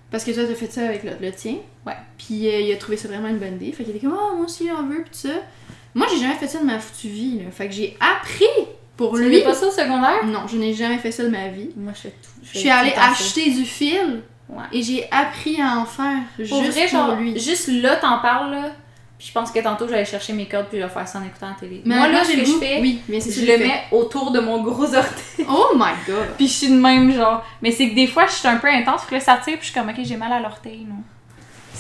[SPEAKER 2] Parce que toi, t'as fait ça avec le, le tien.
[SPEAKER 1] Ouais.
[SPEAKER 2] Puis euh, il a trouvé ça vraiment une bonne idée. Fait qu'il était comme, oh, moi aussi, j'en veux, puis tout ça. Moi, j'ai jamais fait ça de ma foutue vie, là. Fait que j'ai appris pour
[SPEAKER 1] Tu
[SPEAKER 2] lui.
[SPEAKER 1] faisais pas ça au secondaire?
[SPEAKER 2] Non, je n'ai jamais fait ça de ma vie.
[SPEAKER 1] Moi, je fais tout.
[SPEAKER 2] Je suis allée acheter du fil
[SPEAKER 1] Ouais.
[SPEAKER 2] et j'ai appris à en faire
[SPEAKER 1] Pour
[SPEAKER 2] juste
[SPEAKER 1] vrai,
[SPEAKER 2] pour
[SPEAKER 1] genre,
[SPEAKER 2] lui.
[SPEAKER 1] juste là, t'en parles, là. Puis je pense que tantôt, j'allais chercher mes cordes puis je vais faire ça en écoutant la télé.
[SPEAKER 2] Mais
[SPEAKER 1] Moi, là, ce que je fais,
[SPEAKER 2] oui, mais
[SPEAKER 1] je le
[SPEAKER 2] fait.
[SPEAKER 1] mets autour de mon gros orteil.
[SPEAKER 2] Oh my god.
[SPEAKER 1] Puis je suis de même, genre. Mais c'est que des fois, je suis un peu intense, puis là, ça tire, puis je suis comme, ok, j'ai mal à l'orteil, non.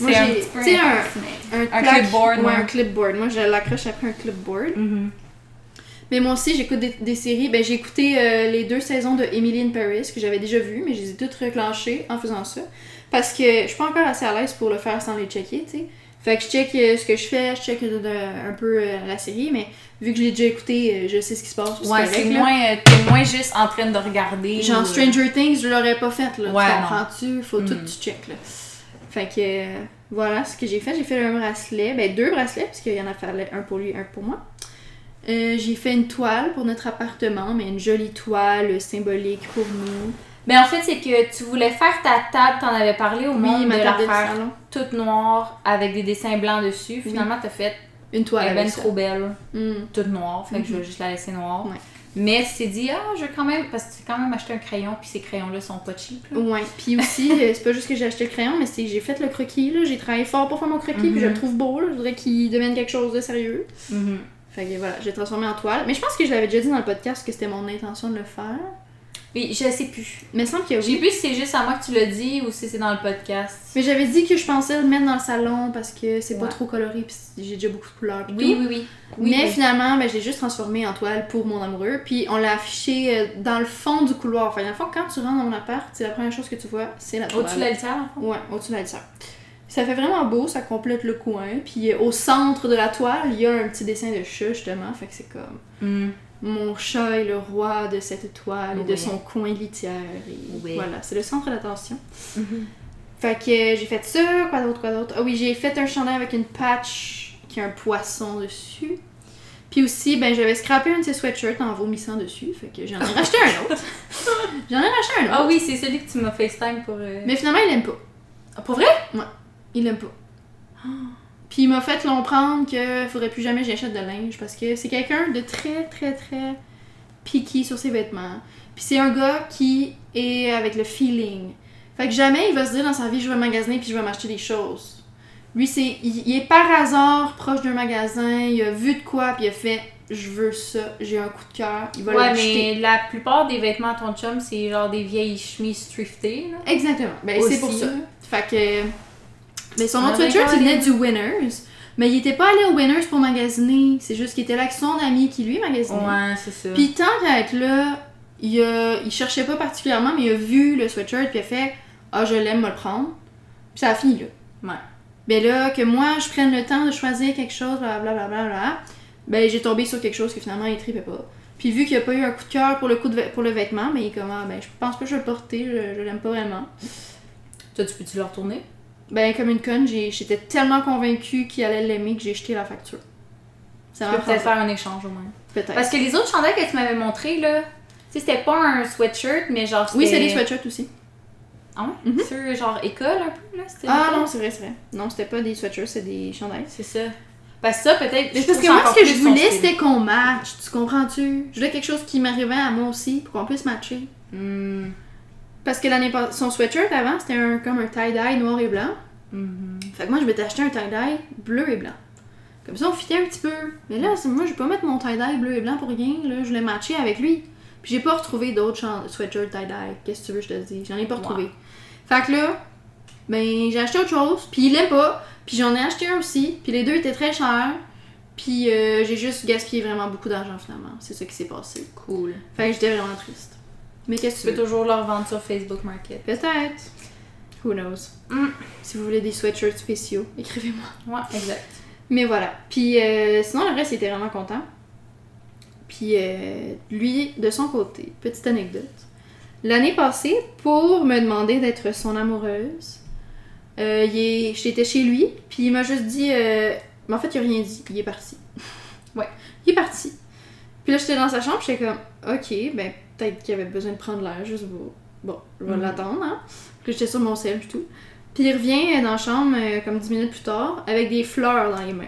[SPEAKER 2] Moi,
[SPEAKER 1] C'est un petit peu
[SPEAKER 2] un-
[SPEAKER 1] intense, mais-
[SPEAKER 2] Un,
[SPEAKER 1] Un clipboard,
[SPEAKER 2] Ouais,
[SPEAKER 1] ouais.
[SPEAKER 2] un clipboard. Moi, je l'accroche après un clipboard.
[SPEAKER 1] Mhm.
[SPEAKER 2] Mais moi aussi, j'écoute des, des séries. Ben, j'ai écouté euh, les deux saisons de Emily in Paris que j'avais déjà vues, mais je les ai toutes reclenchées en faisant ça. Parce que je suis pas encore assez à l'aise pour le faire sans les checker, tu sais. Fait que je check euh, ce que je fais, je check de- un peu euh, la série, mais vu que je l'ai déjà écouté, euh, je sais ce qui se passe.
[SPEAKER 1] Ouais, c'est moins. euh, T'es moins juste en train de regarder.
[SPEAKER 2] Genre
[SPEAKER 1] ou, euh,
[SPEAKER 2] Stranger Things, je l'aurais pas fait, là.
[SPEAKER 1] Ouais,
[SPEAKER 2] tu comprends-tu? Faut tout
[SPEAKER 1] Mm.
[SPEAKER 2] tu check, là. Fait que euh, voilà ce que j'ai fait. J'ai fait un bracelet, ben deux bracelets, parce qu'il y en a fallu un pour lui, un pour moi. Euh, j'ai fait une toile pour notre appartement, mais une jolie toile symbolique pour nous.
[SPEAKER 1] Ben en fait, c'est que tu voulais faire ta table, t'en avais parlé au monde
[SPEAKER 2] ma
[SPEAKER 1] de la faire toute noire avec des dessins blancs dessus. Finalement, t'as fait
[SPEAKER 2] Une toile.
[SPEAKER 1] elle est ben trop belle,
[SPEAKER 2] Mm.
[SPEAKER 1] toute noire, fait que je
[SPEAKER 2] Mhm.
[SPEAKER 1] vais juste la laisser noire.
[SPEAKER 2] Ouais.
[SPEAKER 1] Mais tu t'es dit, ah, je vais quand même, parce que tu as quand même acheté un crayon, puis ces crayons-là sont pas cheap. là.
[SPEAKER 2] Ouais, puis aussi, euh, c'est pas juste que j'ai acheté le crayon, mais c'est que j'ai fait le croquis, là. J'ai travaillé fort pour faire mon croquis, puis je le
[SPEAKER 1] Mhm.
[SPEAKER 2] trouve beau, là. Je voudrais qu'il devienne quelque chose de sérieux.
[SPEAKER 1] Mhm.
[SPEAKER 2] Fait que voilà, j'ai transformé en toile. Mais je pense que je l'avais déjà dit dans le podcast que c'était mon intention de le faire.
[SPEAKER 1] Oui, je sais plus.
[SPEAKER 2] Mais il semble que
[SPEAKER 1] Je sais
[SPEAKER 2] oui.
[SPEAKER 1] plus si c'est juste à moi que tu l'as dit ou si c'est dans le podcast.
[SPEAKER 2] Mais j'avais dit que je pensais le mettre dans le salon parce que c'est pas trop coloré puis j'ai déjà beaucoup de couleurs pis
[SPEAKER 1] Oui,
[SPEAKER 2] tout.
[SPEAKER 1] oui, oui. Oui,
[SPEAKER 2] Mais
[SPEAKER 1] oui.
[SPEAKER 2] finalement, ben, je l'ai juste transformé en toile pour mon amoureux. Puis on l'a affiché euh, dans le fond du couloir. Enfin, dans le fond, quand tu rentres dans mon appart, c'est la première chose que tu vois, c'est la toile.
[SPEAKER 1] Au-dessus de la litière, en fait.
[SPEAKER 2] Ouais, au-dessus de la litière. Ça fait vraiment beau, ça complète le coin. Puis euh, au centre de la toile, il y a un petit dessin de chat justement. Fait que c'est comme
[SPEAKER 1] Mhm.
[SPEAKER 2] Mon chat est le roi de cette toile et de son coin litière. Et. Voilà, c'est le centre d'attention.
[SPEAKER 1] Mhm.
[SPEAKER 2] Fait que j'ai fait ça, quoi d'autre, quoi d'autre? Ah oui, j'ai fait un chandail avec une patch qui a un poisson dessus. Puis aussi, ben j'avais scrappé un de ses sweatshirts en vomissant dessus, fait que j'en ai racheté un autre. j'en ai racheté un autre.
[SPEAKER 1] Ah oui, c'est celui que tu m'as FaceTime pour. euh,
[SPEAKER 2] Mais finalement, il aime pas.
[SPEAKER 1] Ah, pour vrai?
[SPEAKER 2] Il aime pas. Puis il m'a fait comprendre que faudrait plus jamais que j'achète de linge parce que c'est quelqu'un de très très très picky sur ses vêtements. Puis c'est un gars qui est avec le feeling. Fait que jamais il va se dire dans sa vie je vais magasiner puis je vais m'acheter des choses. Lui c'est il, il est par hasard proche d'un magasin, il a vu de quoi puis il a fait je veux ça, j'ai un coup de cœur, il va
[SPEAKER 1] Ouais, mais la plupart des vêtements à ton chum, c'est genre des vieilles chemises thriftées, là.
[SPEAKER 2] Exactement. Ben, c'est pour ça. Fait que. Mais son autre sweatshirt,
[SPEAKER 1] ben,
[SPEAKER 2] il venait du Winners. Mais il était pas allé au Winners pour magasiner. C'est juste qu'il était là avec son ami qui lui magasinait.
[SPEAKER 1] Ouais, c'est ça.
[SPEAKER 2] Puis tant qu'à être là, il, a... il cherchait pas particulièrement, mais il a vu le sweatshirt, puis il a fait Ah, je l'aime, me le prendre. Puis ça a fini là.
[SPEAKER 1] Ouais.
[SPEAKER 2] Ben là, que moi, je prenne le temps de choisir quelque chose, blablabla, bla, bla, bla, ben j'ai tombé sur quelque chose que finalement il tripait pas. Puis vu qu'il a pas eu un coup de cœur pour le, coup de pour le vêtement, mais il est comme Ah, ben je pense pas que je vais le porter, je, je l'aime pas vraiment.
[SPEAKER 1] Toi, tu peux-tu le retourner?
[SPEAKER 2] Ben, comme une conne, j'étais tellement convaincue qu'il allait l'aimer que j'ai jeté la facture. Ça
[SPEAKER 1] Tu peux peut-être faire un échange au moins.
[SPEAKER 2] Peut-être.
[SPEAKER 1] Parce que les autres chandails que tu m'avais montré là, tu sais, c'était pas un sweatshirt, mais genre.
[SPEAKER 2] Oui, c'est des sweatshirts aussi.
[SPEAKER 1] Ah ouais?
[SPEAKER 2] Mhm.
[SPEAKER 1] Sur genre école un peu, là?
[SPEAKER 2] Ah non, c'est vrai, c'est vrai. Non, c'était pas des sweatshirts, c'est des chandails.
[SPEAKER 1] C'est ça. Parce que ça, peut-être.
[SPEAKER 2] Parce que moi, ce que je voulais, c'était qu'on match. Tu comprends-tu? Je voulais quelque chose qui m'arrivait à moi aussi pour qu'on puisse matcher.
[SPEAKER 1] Hmm.
[SPEAKER 2] Parce que l'année passée, son sweatshirt avant, c'était un, comme un tie-dye noir et blanc.
[SPEAKER 1] Mhm.
[SPEAKER 2] Fait que moi, je m'étais acheté un tie-dye bleu et blanc. Comme ça, on fitait un petit peu. Mais là, c'est- moi, je vais pas mettre mon tie-dye bleu et blanc pour rien. Là, je l'ai matché avec lui. Puis j'ai pas retrouvé d'autres sweatshirts tie-dye. Qu'est-ce que tu veux je te dise? J'en ai pas retrouvé. Fait que là, ben, j'ai acheté autre chose. Puis il l'aime pas. Puis j'en ai acheté un aussi. Puis les deux étaient très chers. Puis euh, j'ai juste gaspillé vraiment beaucoup d'argent finalement. C'est ça qui s'est passé.
[SPEAKER 1] Cool.
[SPEAKER 2] Fait que j'étais vraiment triste. Mais qu'est-ce que
[SPEAKER 1] Tu peux
[SPEAKER 2] veux?
[SPEAKER 1] toujours leur vendre sur Facebook Market.
[SPEAKER 2] Peut-être. Who knows?
[SPEAKER 1] Mm.
[SPEAKER 2] Si vous voulez des sweatshirts spéciaux, écrivez-moi.
[SPEAKER 1] Ouais, exact.
[SPEAKER 2] Mais voilà. Puis euh, sinon, le reste, il était vraiment content. Puis euh, lui, de son côté, petite anecdote. L'année passée, pour me demander d'être son amoureuse, euh, est- j'étais chez lui, puis il m'a juste dit. euh, mais en fait, il a rien dit, il est parti.
[SPEAKER 1] Ouais.
[SPEAKER 2] Il est parti. Puis là, j'étais dans sa chambre, j'étais comme, ok, ben peut-être qu'il avait besoin de prendre l'air, juste pour. Bon, je vais
[SPEAKER 1] Mhm.
[SPEAKER 2] l'attendre, hein. Puis j'étais sur mon sel et tout. Puis il revient dans la chambre, euh, comme 10 minutes plus tard, avec des fleurs dans les mains.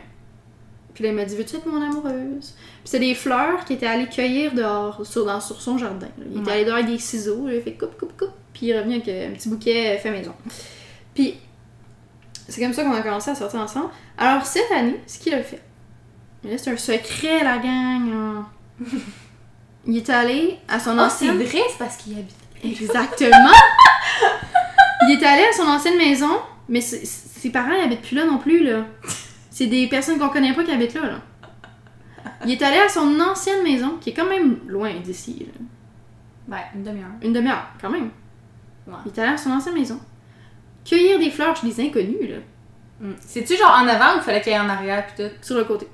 [SPEAKER 2] Puis là, il m'a dit Veux-tu être mon amoureuse? Puis c'est des fleurs qu'il était allé cueillir dehors, sur, dans, sur son jardin. là. Il était allé dehors avec des ciseaux, là, il a fait coupe, coupe, coupe. Puis il revenu avec euh, un petit bouquet euh, fait maison. Puis c'est comme ça qu'on a commencé à sortir ensemble. Alors cette année, ce qu'il a fait, c'est un secret, la gang. là. il est allé à son
[SPEAKER 1] c'est
[SPEAKER 2] ancienne.
[SPEAKER 1] vrai, c'est parce qu'il habite.
[SPEAKER 2] Exactement! il est allé à son ancienne maison, mais c'est- ses parents ils habitent plus là non plus, là. C'est des personnes qu'on connaît pas qui habitent là, là. Il est allé à son ancienne maison, qui est quand même loin d'ici, là.
[SPEAKER 1] Ouais, une demi-heure.
[SPEAKER 2] Une demi-heure, quand même.
[SPEAKER 1] Ouais.
[SPEAKER 2] Il est allé à son ancienne maison. Cueillir des fleurs chez des inconnus, là.
[SPEAKER 1] Mm. C'est-tu genre en avant ou fallait qu'il y ait en arrière pis tout?
[SPEAKER 2] Sur le côté.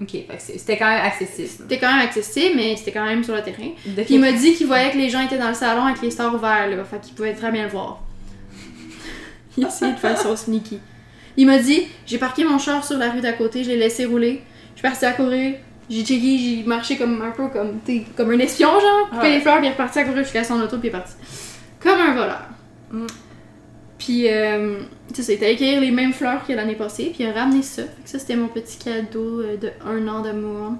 [SPEAKER 1] Ok, c'était quand même accessible.
[SPEAKER 2] C'était quand même accessible, mais c'était quand même sur le terrain.
[SPEAKER 1] De-
[SPEAKER 2] Puis il m'a dit qu'il voyait que les gens étaient dans le salon avec les stores ouverts, là. Fait qu'il pouvait très bien le voir. il essayait de faire son sneaky. Il m'a dit J'ai parqué mon char sur la rue d'à côté, je l'ai laissé rouler. Je suis partie à courir. J'ai checké, j'ai marché comme un peu comme, comme un espion, genre. Coupé
[SPEAKER 1] Ouais.
[SPEAKER 2] les fleurs, puis il est reparti à courir jusqu'à son auto, puis il est parti. Comme un voleur.
[SPEAKER 1] Mm.
[SPEAKER 2] Puis, euh, tu sais, il était les mêmes fleurs que l'année passée, puis il a ramené ça. Fait que ça, c'était mon petit cadeau euh, de un an d'amour.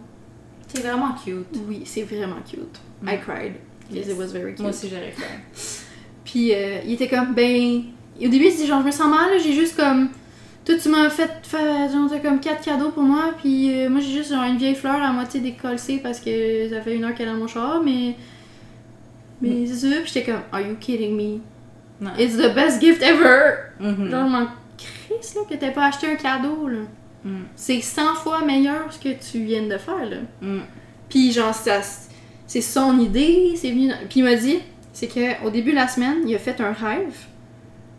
[SPEAKER 1] C'est vraiment cute.
[SPEAKER 2] Oui, c'est vraiment cute.
[SPEAKER 1] Mm.
[SPEAKER 2] I cried. Because
[SPEAKER 1] Yes.
[SPEAKER 2] it was very cute.
[SPEAKER 1] Moi aussi, j'aurais fait.
[SPEAKER 2] Puis euh, il était comme, ben. Au début, il s'est dit, genre, je me sens mal, j'ai juste comme. Toi, tu m'as fait, fait genre, comme quatre cadeaux pour moi, puis euh, moi, j'ai juste genre, une vieille fleur à moitié décollée parce que ça fait une heure qu'elle est dans mon char, mais. Mais c'est ça, puis j'étais comme, Are you kidding me?
[SPEAKER 1] Non.
[SPEAKER 2] It's the best gift ever!
[SPEAKER 1] Mhm.
[SPEAKER 2] Genre, je m'en crisse, là, que t'aies pas acheté un cadeau, là.
[SPEAKER 1] Mm.
[SPEAKER 2] C'est 100 fois meilleur ce que tu viens de faire, là.
[SPEAKER 1] Mm.
[SPEAKER 2] Puis genre, ça, c'est son idée, c'est venu... dans- Puis il m'a dit, c'est que au début de la semaine, il a fait un rêve,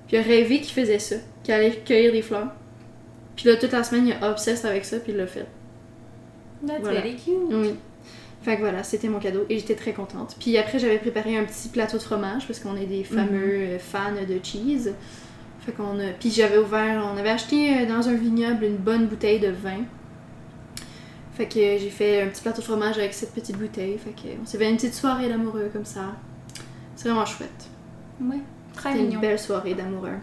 [SPEAKER 2] puis il a rêvé qu'il faisait ça, qu'il allait cueillir des fleurs. Puis là, toute la semaine, il a obsessed avec ça, puis il l'a fait.
[SPEAKER 1] That's
[SPEAKER 2] Voilà.
[SPEAKER 1] very cute.
[SPEAKER 2] Oui. Fait que voilà, c'était mon cadeau, et j'étais très contente. Puis après, j'avais préparé un petit plateau de fromage, parce qu'on est des fameux euh, fans de cheese. Fait qu'on a... Puis j'avais ouvert, on avait acheté euh, dans un vignoble une bonne bouteille de vin. Fait que j'ai fait un petit plateau de fromage avec cette petite bouteille. Fait que s'est fait une petite soirée d'amoureux comme ça. C'est vraiment chouette.
[SPEAKER 1] Ouais, très
[SPEAKER 2] C'était une
[SPEAKER 1] mignon.
[SPEAKER 2] belle soirée d'amoureux.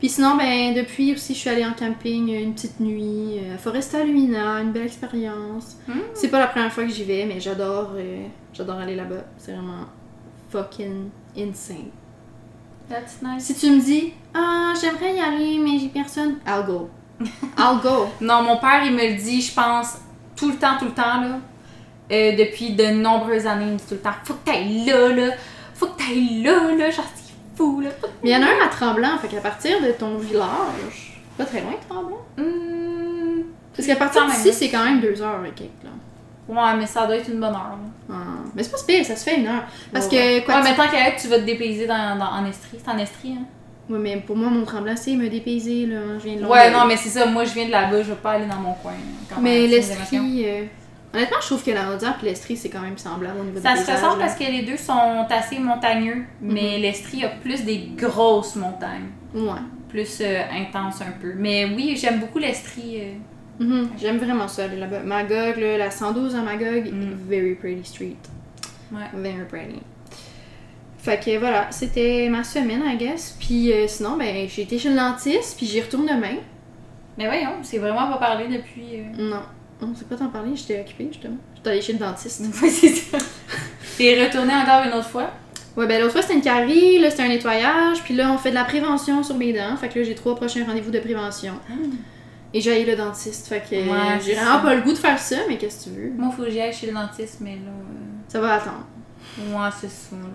[SPEAKER 2] Puis sinon, ben depuis aussi, je suis allée en camping euh, une petite nuit euh, à Foresta Lumina, une belle expérience.
[SPEAKER 1] Mm.
[SPEAKER 2] C'est pas la première fois que j'y vais, mais j'adore euh, j'adore aller là-bas. C'est vraiment fucking insane.
[SPEAKER 1] That's nice.
[SPEAKER 2] Si tu me dis, ah, j'aimerais y aller, mais j'ai personne, I'll go. I'll go.
[SPEAKER 1] Non, mon père, il me le dit, je pense, tout le temps, tout le temps, là. Euh, depuis de nombreuses années, il me dit tout le temps, faut que t'ailles là, là. Faut que t'ailles là, là. Genre, fou, là.
[SPEAKER 2] Mais il y en a un à Tremblant, fait qu'à partir de ton village, pas très loin, Tremblant.
[SPEAKER 1] Hmm.
[SPEAKER 2] Parce qu'à partir d'ici, c'est quand même deux heures et quelques, là.
[SPEAKER 1] Ouais, mais ça doit être une bonne heure.
[SPEAKER 2] Ah. Mais c'est pas pire, ça se fait une heure. Parce
[SPEAKER 1] Ouais.
[SPEAKER 2] que, quoi,
[SPEAKER 1] Ouais,
[SPEAKER 2] tu-
[SPEAKER 1] mais tant qu'à être, tu vas te dépayser dans, dans, en Estrie. C'est en Estrie, hein?
[SPEAKER 2] Ouais, mais pour moi, mon Tremblant, c'est me dépayser, là. Je viens de
[SPEAKER 1] Ouais, non, mais c'est ça. Moi, je viens de là-bas, je vais pas aller dans mon coin. quand
[SPEAKER 2] Mais l'Estrie. euh, Honnêtement, je trouve que la Audière et l'Estrie, c'est quand même semblable au niveau
[SPEAKER 1] Ça
[SPEAKER 2] des
[SPEAKER 1] se ressemble parce que les deux sont assez montagneux, mais
[SPEAKER 2] Mhm.
[SPEAKER 1] l'Estrie a plus des grosses montagnes.
[SPEAKER 2] Ouais.
[SPEAKER 1] Plus euh, intense un peu. Mais oui, j'aime beaucoup l'Estrie. euh.
[SPEAKER 2] Mhm, J'aime vraiment ça, aller là-bas. Magog, là, la 112 à Magog,
[SPEAKER 1] Mm.
[SPEAKER 2] very pretty street.
[SPEAKER 1] Ouais.
[SPEAKER 2] Very pretty. Fait que voilà, c'était ma semaine, I guess. Puis euh, sinon, ben, j'ai été chez le dentiste, puis j'y retourne demain.
[SPEAKER 1] Mais voyons, c'est vraiment pas parlé depuis.
[SPEAKER 2] Non, on sait pas t'en parler, j'étais occupée justement. J'étais allée chez le dentiste.
[SPEAKER 1] Ouais, c'est ça. T'es retourné encore une autre fois?
[SPEAKER 2] Ouais, ben l'autre fois c'était une carie, là c'était un nettoyage, puis là on fait de la prévention sur mes dents. Fait que là j'ai trois prochains rendez-vous de prévention. Et j'ai le dentiste, fait que
[SPEAKER 1] Ouais,
[SPEAKER 2] euh, j'ai vraiment pas le goût de faire ça, mais qu'est-ce que tu veux?
[SPEAKER 1] Moi, faut que j'y aille chez le dentiste, mais là.
[SPEAKER 2] Ça va attendre.
[SPEAKER 1] euh, Ouais, c'est ça. là.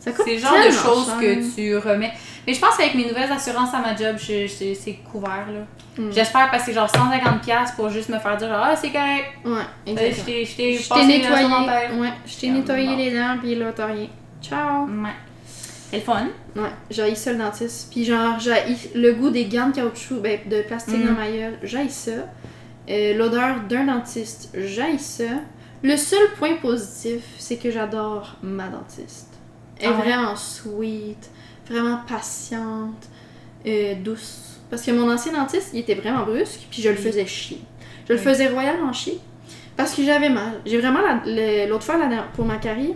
[SPEAKER 1] C'est le genre de choses que tu remets. Mais je pense qu'avec mes nouvelles assurances à ma job, c'est couvert là.
[SPEAKER 2] Mm.
[SPEAKER 1] J'espère parce que c'est genre 150$ pour juste me faire dire genre, ah c'est correct.
[SPEAKER 2] Ouais,
[SPEAKER 1] Euh,
[SPEAKER 2] exactement.
[SPEAKER 1] Je t'ai- je
[SPEAKER 2] nettoyé. Ouais, je t'ai nettoyé
[SPEAKER 1] bon.
[SPEAKER 2] les dents, puis là, t'as rien. Ciao!
[SPEAKER 1] Ouais. C'est le fun.
[SPEAKER 2] Ouais, j'ai ça le dentiste. Puis genre, j'ai le goût des gants de caoutchouc, ben, de plastique
[SPEAKER 1] Mm.
[SPEAKER 2] dans ma gueule, j'ai ça. Euh, L'odeur d'un dentiste, j'ai ça. Le seul point positif, c'est que j'adore ma dentiste. Elle est
[SPEAKER 1] Ah ouais?
[SPEAKER 2] vraiment sweet, vraiment patiente, euh, douce. Parce que mon ancien dentiste, il était vraiment brusque, puis je le faisais chier. Je le faisais royalement chier. Parce que j'avais mal. J'ai vraiment, la- l'autre fois, la- pour ma carie,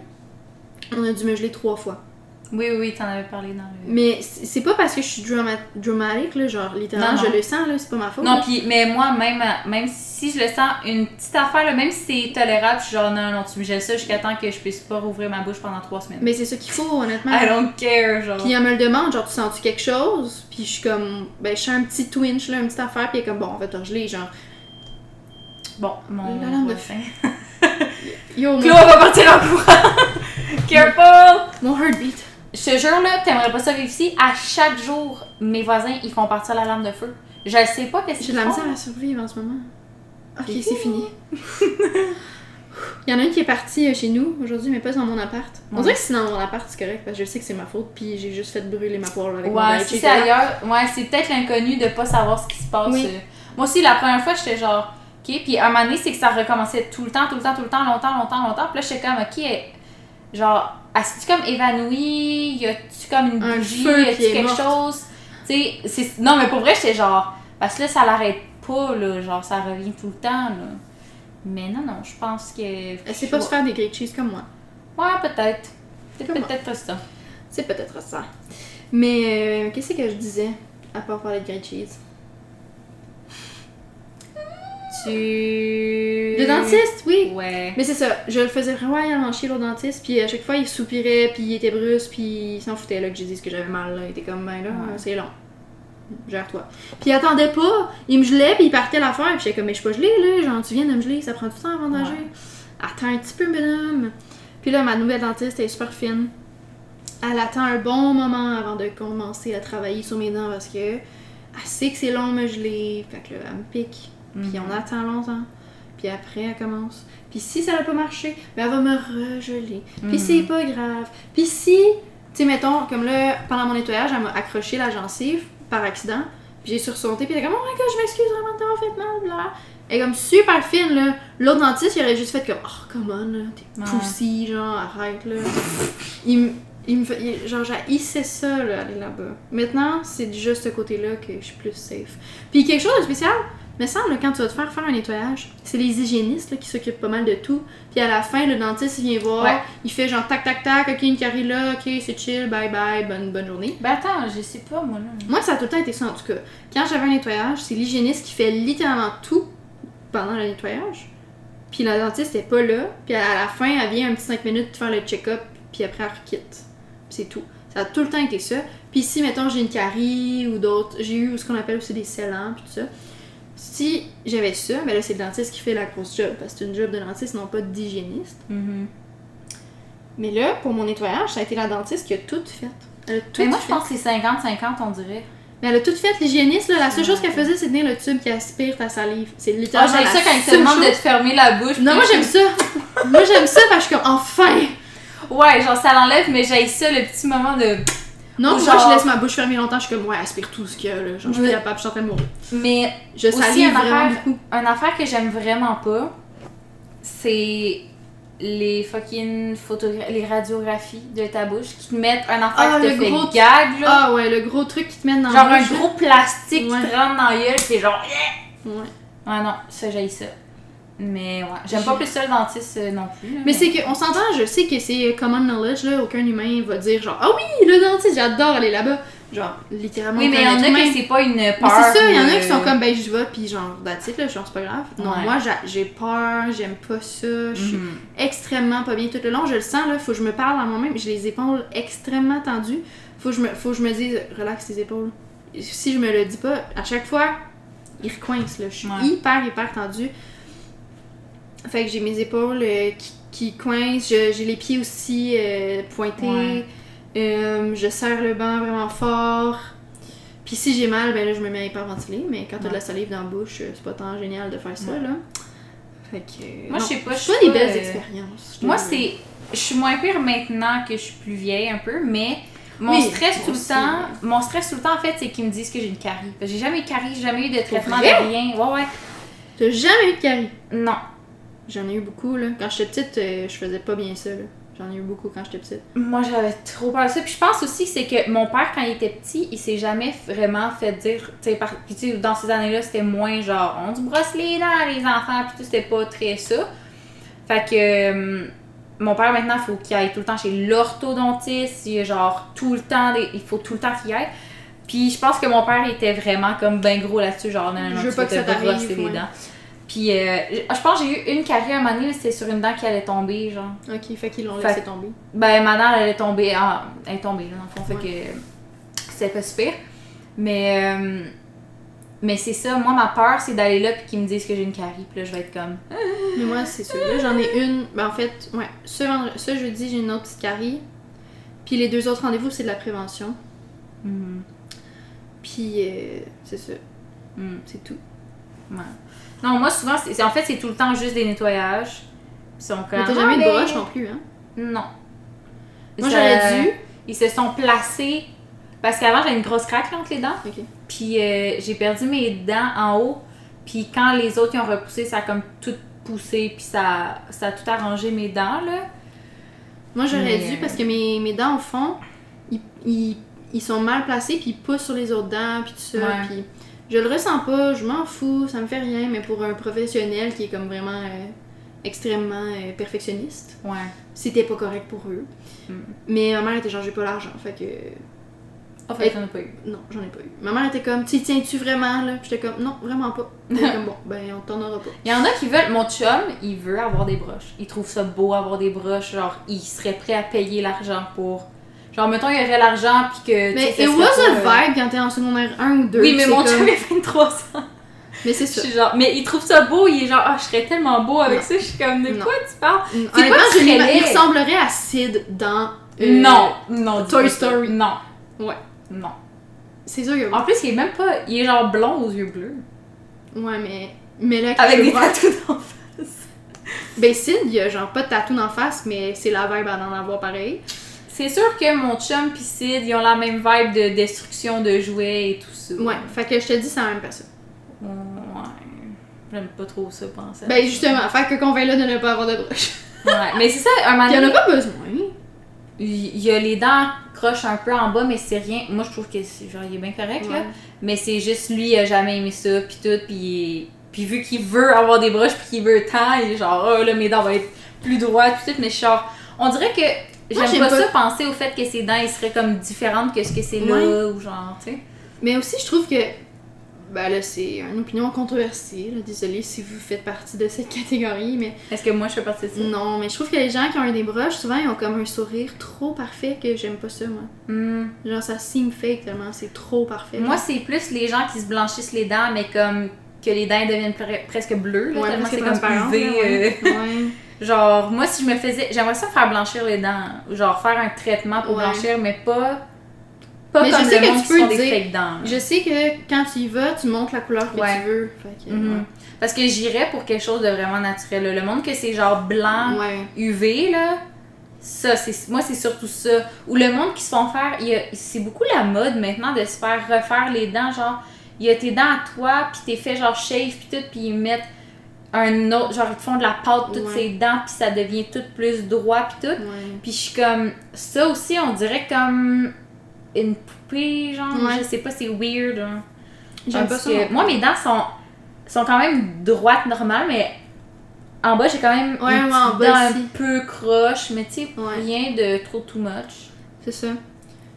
[SPEAKER 2] on a dû me geler trois fois.
[SPEAKER 1] Oui, oui, oui, t'en avais parlé dans le.
[SPEAKER 2] Mais c'est pas parce que je suis drama dramatique, là, genre littéralement,
[SPEAKER 1] Non, non.
[SPEAKER 2] je le sens, là, c'est pas ma faute.
[SPEAKER 1] Non, puis, mais moi, même, même si je le sens, une petite affaire, là, même si c'est tolérable, je suis genre, non, non, tu me gèles ça jusqu'à temps que je puisse pas rouvrir ma bouche pendant trois semaines.
[SPEAKER 2] Mais c'est ça qu'il faut, honnêtement.
[SPEAKER 1] I don't care, genre.
[SPEAKER 2] Puis elle me le demande, genre, tu sens-tu quelque chose? Puis je suis comme, ben, je sens un petit twinge, là, une petite affaire, puis elle est comme, bon, on va te geler, genre.
[SPEAKER 1] Bon, mon
[SPEAKER 2] La lame de
[SPEAKER 1] voisin.
[SPEAKER 2] Yo, mon,
[SPEAKER 1] va partir en courant! Careful!
[SPEAKER 2] mon heartbeat.
[SPEAKER 1] Je te jure, là, t'aimerais pas ça vivre ici. À chaque jour, mes voisins, ils font partir la lampe de feu. Je sais pas qu'est-ce
[SPEAKER 2] J'ai
[SPEAKER 1] qu'ils
[SPEAKER 2] de la misère à survivre en ce moment. Ok,
[SPEAKER 1] C'est
[SPEAKER 2] fini. Il y en a une qui est partie euh, chez nous aujourd'hui, mais pas dans mon appart. On dirait que c'est dans mon appart, c'est correct, parce que je sais que c'est ma faute, puis j'ai juste fait brûler ma poêle avec mon
[SPEAKER 1] Ouais, si c'est ailleurs, ouais, c'est peut-être l'inconnu de pas savoir ce qui se passe.
[SPEAKER 2] Oui.
[SPEAKER 1] euh. Moi aussi, la première fois, j'étais genre, ok, puis à un moment donné, c'est que ça recommençait tout le temps, tout le temps, tout le temps, longtemps, longtemps, longtemps. Puis là, j'étais comme, ok, elle- genre, est-tu comme évanouie? Y a-tu comme une
[SPEAKER 2] Un
[SPEAKER 1] bougie? y a-tu quelque
[SPEAKER 2] morte.
[SPEAKER 1] chose? Tu sais, non, mais pour vrai, j'étais genre, parce que là, ça l'arrête pas, là, genre, ça revient tout le temps, là. Mais non, non, je pense que.
[SPEAKER 2] Elle sait pas se faire des grilled cheese comme moi.
[SPEAKER 1] Ouais, peut-être. Peut-être ça.
[SPEAKER 2] C'est peut-être ça. Mais euh, qu'est-ce que je disais, à part parler de grilled cheese?
[SPEAKER 1] Tu.
[SPEAKER 2] Le dentiste, oui!
[SPEAKER 1] Ouais.
[SPEAKER 2] Mais c'est ça, je le faisais royalement chier l'autre dentiste, puis à chaque fois il soupirait, puis il était brusque, puis il s'en foutait là que j'ai dit que j'avais mal. Là. Il était comme, ben là,
[SPEAKER 1] Ouais.
[SPEAKER 2] c'est long. Gère-toi. Puis il attendait pas, il me gelait, puis il partait l'affaire, puis j'étais comme, mais je suis pas gelée là, genre tu viens de me geler, ça prend du temps avant de
[SPEAKER 1] Ouais.
[SPEAKER 2] nager. Attends un petit peu, madame. Puis là, ma nouvelle dentiste, elle est super fine. Elle attend un bon moment avant de commencer à travailler sur mes dents parce que elle sait que c'est long me geler, fait que là, elle me pique. Puis
[SPEAKER 1] Mhm.
[SPEAKER 2] on attend longtemps. Puis après, elle commence. Puis si ça n'a pas marché, ben elle va me regeler. Puis
[SPEAKER 1] Mhm.
[SPEAKER 2] c'est pas grave. Puis si, tu sais, mettons, comme là, pendant mon nettoyage, elle m'a accroché la gencive par accident. Puis j'ai sursauté. Puis elle est comme, oh my god, je m'excuse vraiment de t'avoir fait mal. Bla. Elle est comme super fine, là. L'autre dentiste, il aurait juste fait comme, oh, come on, là. T'es
[SPEAKER 1] Ouais.
[SPEAKER 2] genre, arrête, là. il, me- il me fait, genre, j'haïssais ça, là, aller là-bas. Maintenant, c'est juste ce côté-là que je suis plus safe. Puis quelque chose de spécial, me semble, quand tu vas te faire faire un nettoyage, c'est les hygiénistes là, qui s'occupent pas mal de tout. Puis à la fin, le dentiste, il vient voir,
[SPEAKER 1] Ouais.
[SPEAKER 2] il fait genre tac tac tac, ok, une carie là, ok, c'est chill, bye bye, bonne, bonne journée.
[SPEAKER 1] Ben attends, je sais pas, moi là.
[SPEAKER 2] Moi, ça a tout le temps été ça en tout cas. Quand j'avais un nettoyage, c'est l'hygiéniste qui fait littéralement tout pendant le nettoyage. Puis la dentiste est pas là. Puis à la fin, elle vient un petit 5 minutes faire le check-up. Puis après, elle quitte. C'est tout. Ça a tout le temps été ça. Puis si, mettons, j'ai une carie ou d'autres, j'ai eu ce qu'on appelle aussi des scellants, puis tout ça. Si j'avais ça, mais là, c'est le dentiste qui fait la grosse job. Parce que c'est une job de dentiste, non pas d'hygiéniste.
[SPEAKER 1] Mhm.
[SPEAKER 2] Mais là, pour mon nettoyage, ça a été la dentiste qui a tout fait. Elle a tout
[SPEAKER 1] Mais moi,
[SPEAKER 2] fait.
[SPEAKER 1] je pense que c'est 50-50, on dirait.
[SPEAKER 2] Mais elle a tout fait, l'hygiéniste, là. La seule chose qu'elle faisait, c'est tenir le tube qui aspire ta salive. C'est
[SPEAKER 1] Ah,
[SPEAKER 2] littéralement.
[SPEAKER 1] j'aime
[SPEAKER 2] la
[SPEAKER 1] ça quand ils te
[SPEAKER 2] seule
[SPEAKER 1] demandent de te fermer la bouche.
[SPEAKER 2] Non, moi j'aime ça. moi j'aime ça parce que enfin.
[SPEAKER 1] Ouais, genre ça l'enlève, mais j'ai ça, le petit moment de.
[SPEAKER 2] Non,
[SPEAKER 1] Ou
[SPEAKER 2] moi
[SPEAKER 1] genre-
[SPEAKER 2] je laisse ma bouche fermée longtemps, je suis comme ouais, aspire tout ce qu'il y a là. Genre, je suis capable, je suis en train de mourir.
[SPEAKER 1] Mais
[SPEAKER 2] Je
[SPEAKER 1] Aussi,
[SPEAKER 2] salive
[SPEAKER 1] une
[SPEAKER 2] vraiment
[SPEAKER 1] affaire-
[SPEAKER 2] beaucoup.
[SPEAKER 1] une affaire que j'aime vraiment pas, c'est les fucking les radiographies de ta bouche qui te mettent un affaire
[SPEAKER 2] Ah,
[SPEAKER 1] qui te
[SPEAKER 2] le
[SPEAKER 1] fait
[SPEAKER 2] gros-
[SPEAKER 1] gag, là.
[SPEAKER 2] Ah ouais, le gros truc qui te met dans
[SPEAKER 1] genre
[SPEAKER 2] la
[SPEAKER 1] un gros plastique
[SPEAKER 2] Ouais.
[SPEAKER 1] qui te rentre dans la gueule, c'est genre.
[SPEAKER 2] Ouais.
[SPEAKER 1] Ah non, ça j'ai ça. Mais ouais, j'aime pas plus ça le dentiste euh, non plus. là,
[SPEAKER 2] Mais c'est qu'on s'entend, je sais que c'est common knowledge là, aucun humain va dire genre ah oui, le dentiste, j'adore aller là-bas. Genre littéralement.
[SPEAKER 1] Oui, mais il y en a que c'est pas une peur.
[SPEAKER 2] Mais c'est ça, il y en a qui sont comme ben je vais puis genre that's it là, genre c'est pas grave. Non,
[SPEAKER 1] Ouais.
[SPEAKER 2] moi j'a- j'ai peur, j'aime pas ça, je suis
[SPEAKER 1] Mhm.
[SPEAKER 2] extrêmement pas bien tout le long. Je le sens, là, faut que je me parle à moi-même. J'ai les épaules extrêmement tendues. Faut que je me, faut que je me dise, relaxe tes épaules. Si je me le dis pas, à chaque fois, il recoince. Là. Je suis
[SPEAKER 1] Ouais.
[SPEAKER 2] hyper, hyper tendue. Fait que j'ai mes épaules euh, qui, qui coincent. Je- J'ai les pieds aussi euh, pointés.
[SPEAKER 1] Ouais.
[SPEAKER 2] Euh, je serre le banc vraiment fort. Puis si j'ai mal, ben là, je me mets à hyperventiler. Mais quand t'as de
[SPEAKER 1] Ouais.
[SPEAKER 2] la salive dans la bouche, c'est pas tant génial de faire ça,
[SPEAKER 1] Ouais.
[SPEAKER 2] là. Fait que...
[SPEAKER 1] Moi, je
[SPEAKER 2] non,
[SPEAKER 1] sais pas, je
[SPEAKER 2] C'est pas
[SPEAKER 1] suis
[SPEAKER 2] des belles
[SPEAKER 1] euh,
[SPEAKER 2] expériences. je
[SPEAKER 1] Moi, c'est. Je suis moins pire maintenant que je suis plus vieille un peu, mais mon
[SPEAKER 2] Oui,
[SPEAKER 1] stress tout le temps. Mon stress tout le temps, en fait, c'est qu'ils me disent que j'ai une carie. J'ai jamais eu de carie, j'ai jamais eu de traitement de rien. Ouais, ouais.
[SPEAKER 2] T'as jamais eu de carie?
[SPEAKER 1] Non.
[SPEAKER 2] J'en ai eu beaucoup, là. Quand j'étais petite, euh, je faisais pas bien ça, là. J'en ai eu beaucoup quand j'étais petite.
[SPEAKER 1] Moi, j'avais trop peur de ça. Puis je pense aussi c'est que mon père, quand il était petit, il s'est jamais vraiment fait dire. Tu sais, par- puis tu sais, dans ces années-là, c'était moins genre on se brosse les dents, les enfants, puis tout, c'était pas très ça. Fait que. euh, mon père maintenant, il faut qu'il aille tout le temps chez l'orthodontiste. Il genre tout le temps, des- il faut tout le temps qu'il aille. Puis je pense que mon père était vraiment comme ben gros là-dessus, genre non, non,
[SPEAKER 2] Je veux pas que ça
[SPEAKER 1] te brosser les dents. Puis euh, je pense que j'ai eu une carie à un moment donné, c'était sur une dent qui allait tomber, genre.
[SPEAKER 2] Ok, fait qu'ils l'ont laissé tomber.
[SPEAKER 1] Ben ma dent elle allait tomber, ah, elle est tombée là, dans le fond, fait que c'était pas super. Mais euh, mais c'est ça, moi ma peur c'est d'aller là puis qu'ils me disent que j'ai une carie, puis là je vais être comme
[SPEAKER 2] Mais moi, c'est sûr. Là, j'en ai une. Ben, en fait, ouais. Ce, vendre- ce jeudi, j'ai une autre petite carie. Puis les deux autres rendez-vous, c'est de la prévention.
[SPEAKER 1] Mhm.
[SPEAKER 2] Puis, euh, c'est ça.
[SPEAKER 1] Mhm.
[SPEAKER 2] C'est tout.
[SPEAKER 1] Ouais. Non, moi souvent, c'est en fait, c'est tout le temps juste des nettoyages. Ils sont comme.
[SPEAKER 2] Mais t'as jamais eu de
[SPEAKER 1] Ah,
[SPEAKER 2] broche non plus, hein?
[SPEAKER 1] Non.
[SPEAKER 2] Moi, j'aurais dû.
[SPEAKER 1] Ils se sont placés. Parce qu'avant, j'avais une grosse craque là, entre les dents. Puis euh, j'ai perdu mes dents en haut. Puis quand les autres ils ont repoussé, ça a comme tout poussé. Puis ça, ça a tout arrangé mes dents, là.
[SPEAKER 2] Moi, j'aurais
[SPEAKER 1] Mais,
[SPEAKER 2] dû
[SPEAKER 1] euh,
[SPEAKER 2] parce que mes, mes dents, au fond, ils, ils, ils sont mal placés, puis ils poussent sur les autres dents, puis tout ça.
[SPEAKER 1] Ouais.
[SPEAKER 2] Puis je le ressens pas, je m'en fous, ça me fait rien, mais pour un professionnel qui est comme vraiment euh, extrêmement euh, perfectionniste,
[SPEAKER 1] Ouais.
[SPEAKER 2] c'était pas correct pour eux.
[SPEAKER 1] Mm.
[SPEAKER 2] Mais ma mère était genre, j'ai pas l'argent, fait que.
[SPEAKER 1] En fait, j'en ai pas eu.
[SPEAKER 2] Non, j'en ai pas eu. Ma mère était comme, tu tiens-tu vraiment, là? J'étais comme, non, vraiment pas. Comme, bon, ben, on t'en aura pas.
[SPEAKER 1] Il y en a qui veulent. Mon chum, il veut avoir des broches. Il trouve ça beau avoir des broches. Genre, il serait prêt à payer l'argent pour. Genre, mettons, il y aurait l'argent, puis que. tu
[SPEAKER 2] Mais it was a
[SPEAKER 1] euh,
[SPEAKER 2] vibe quand t'es en secondaire 1 ou 2.
[SPEAKER 1] Oui, mais
[SPEAKER 2] c'est
[SPEAKER 1] mon chum, il a 23 ans.
[SPEAKER 2] Mais c'est ça.
[SPEAKER 1] genre, mais il trouve ça beau, il est genre, ah, je serais tellement beau avec
[SPEAKER 2] Non.
[SPEAKER 1] ça. Je suis comme, de
[SPEAKER 2] Non.
[SPEAKER 1] quoi tu parles?
[SPEAKER 2] Honnêtement,
[SPEAKER 1] quoi
[SPEAKER 2] je il ressemblerait à Sid dans. euh,
[SPEAKER 1] non, non.
[SPEAKER 2] Toy. Story.
[SPEAKER 1] Non.
[SPEAKER 2] Ouais.
[SPEAKER 1] Non.
[SPEAKER 2] C'est sûr que.
[SPEAKER 1] En plus, il est même pas. Il est genre blond aux yeux bleus.
[SPEAKER 2] Ouais, mais. Mais là,
[SPEAKER 1] Avec des tatous d'en face.
[SPEAKER 2] Ben, Sid, il y a genre pas de tatou en face, mais c'est la vibe à en avoir pareil.
[SPEAKER 1] C'est sûr que mon chum pis Sid, ils ont la même vibe de destruction de jouets et tout ça.
[SPEAKER 2] Ouais, fait que je te dis, c'est la même personne.
[SPEAKER 1] Ouais. J'aime pas trop ça, penser.
[SPEAKER 2] Ben, justement, fait que convainc là de ne pas avoir de broche.
[SPEAKER 1] Ouais, mais c'est ça, un moment
[SPEAKER 2] Il y en a pas besoin.
[SPEAKER 1] il y a les dents croches un peu en bas, mais c'est rien. Moi, je trouve que c'est genre, il est bien correct, là. Mais c'est juste lui, il a jamais aimé ça, pis tout, pis, pis vu qu'il veut avoir des broches, pis qu'il veut tant, il est genre, oh là, mes dents vont être plus droites, tout, mais genre, on dirait que j'aime pas,
[SPEAKER 2] pas-
[SPEAKER 1] ça penser au fait que ses dents, ils seraient comme différentes que ce que c'est là, ou genre, tu sais.
[SPEAKER 2] Mais aussi, je trouve que. Ben là, c'est une opinion controversée. Là. Désolée si vous faites partie de cette catégorie, mais
[SPEAKER 1] Est-ce que moi, je fais partie de ça?
[SPEAKER 2] non, mais je trouve que les gens qui ont des broches, souvent, ils ont comme un sourire trop parfait que j'aime pas ça, moi.
[SPEAKER 1] Hmm.
[SPEAKER 2] Genre, ça seem fake tellement, c'est trop parfait.
[SPEAKER 1] Moi, c'est plus les gens qui se blanchissent les dents, mais comme que les dents deviennent pre- presque bleues, là,
[SPEAKER 2] ouais,
[SPEAKER 1] tellement c'est comme UV.
[SPEAKER 2] là,
[SPEAKER 1] euh,
[SPEAKER 2] ouais. Ouais.
[SPEAKER 1] Genre, moi, si je me faisais. J'aimerais ça faire blanchir les dents. Genre, faire un traitement pour
[SPEAKER 2] Ouais.
[SPEAKER 1] blanchir, mais pas. Pas
[SPEAKER 2] Mais je
[SPEAKER 1] comme
[SPEAKER 2] sais
[SPEAKER 1] le
[SPEAKER 2] que tu
[SPEAKER 1] qui
[SPEAKER 2] peux
[SPEAKER 1] des fake dents.
[SPEAKER 2] Je sais que quand tu y vas, tu montres la couleur que
[SPEAKER 1] Ouais.
[SPEAKER 2] tu veux. Fait que,
[SPEAKER 1] Mhm. Parce que j'irais pour quelque chose de vraiment naturel. là. Le monde que c'est genre blanc. UV, là. Ça, c'est moi, c'est surtout ça. Ou le monde qui se font faire. C'est beaucoup la mode maintenant de se faire refaire les dents. Genre, il y a tes dents à toi, puis t'es fait genre shave, puis tout, puis ils mettent un autre. Genre, ils te font de la pâte toutes
[SPEAKER 2] Ouais.
[SPEAKER 1] ces dents, puis ça devient tout plus droit, puis tout. Puis je suis comme. Ça aussi, on dirait comme une poupée, genre.
[SPEAKER 2] Ouais.
[SPEAKER 1] Je sais pas, c'est weird. hein.
[SPEAKER 2] J'aime pas ça.
[SPEAKER 1] moi, mes dents sont, sont quand même droites, normales, mais en bas, j'ai quand même
[SPEAKER 2] Ouais,
[SPEAKER 1] une
[SPEAKER 2] en bas
[SPEAKER 1] dent un peu croche, mais tu sais, rien de trop too much.
[SPEAKER 2] C'est ça.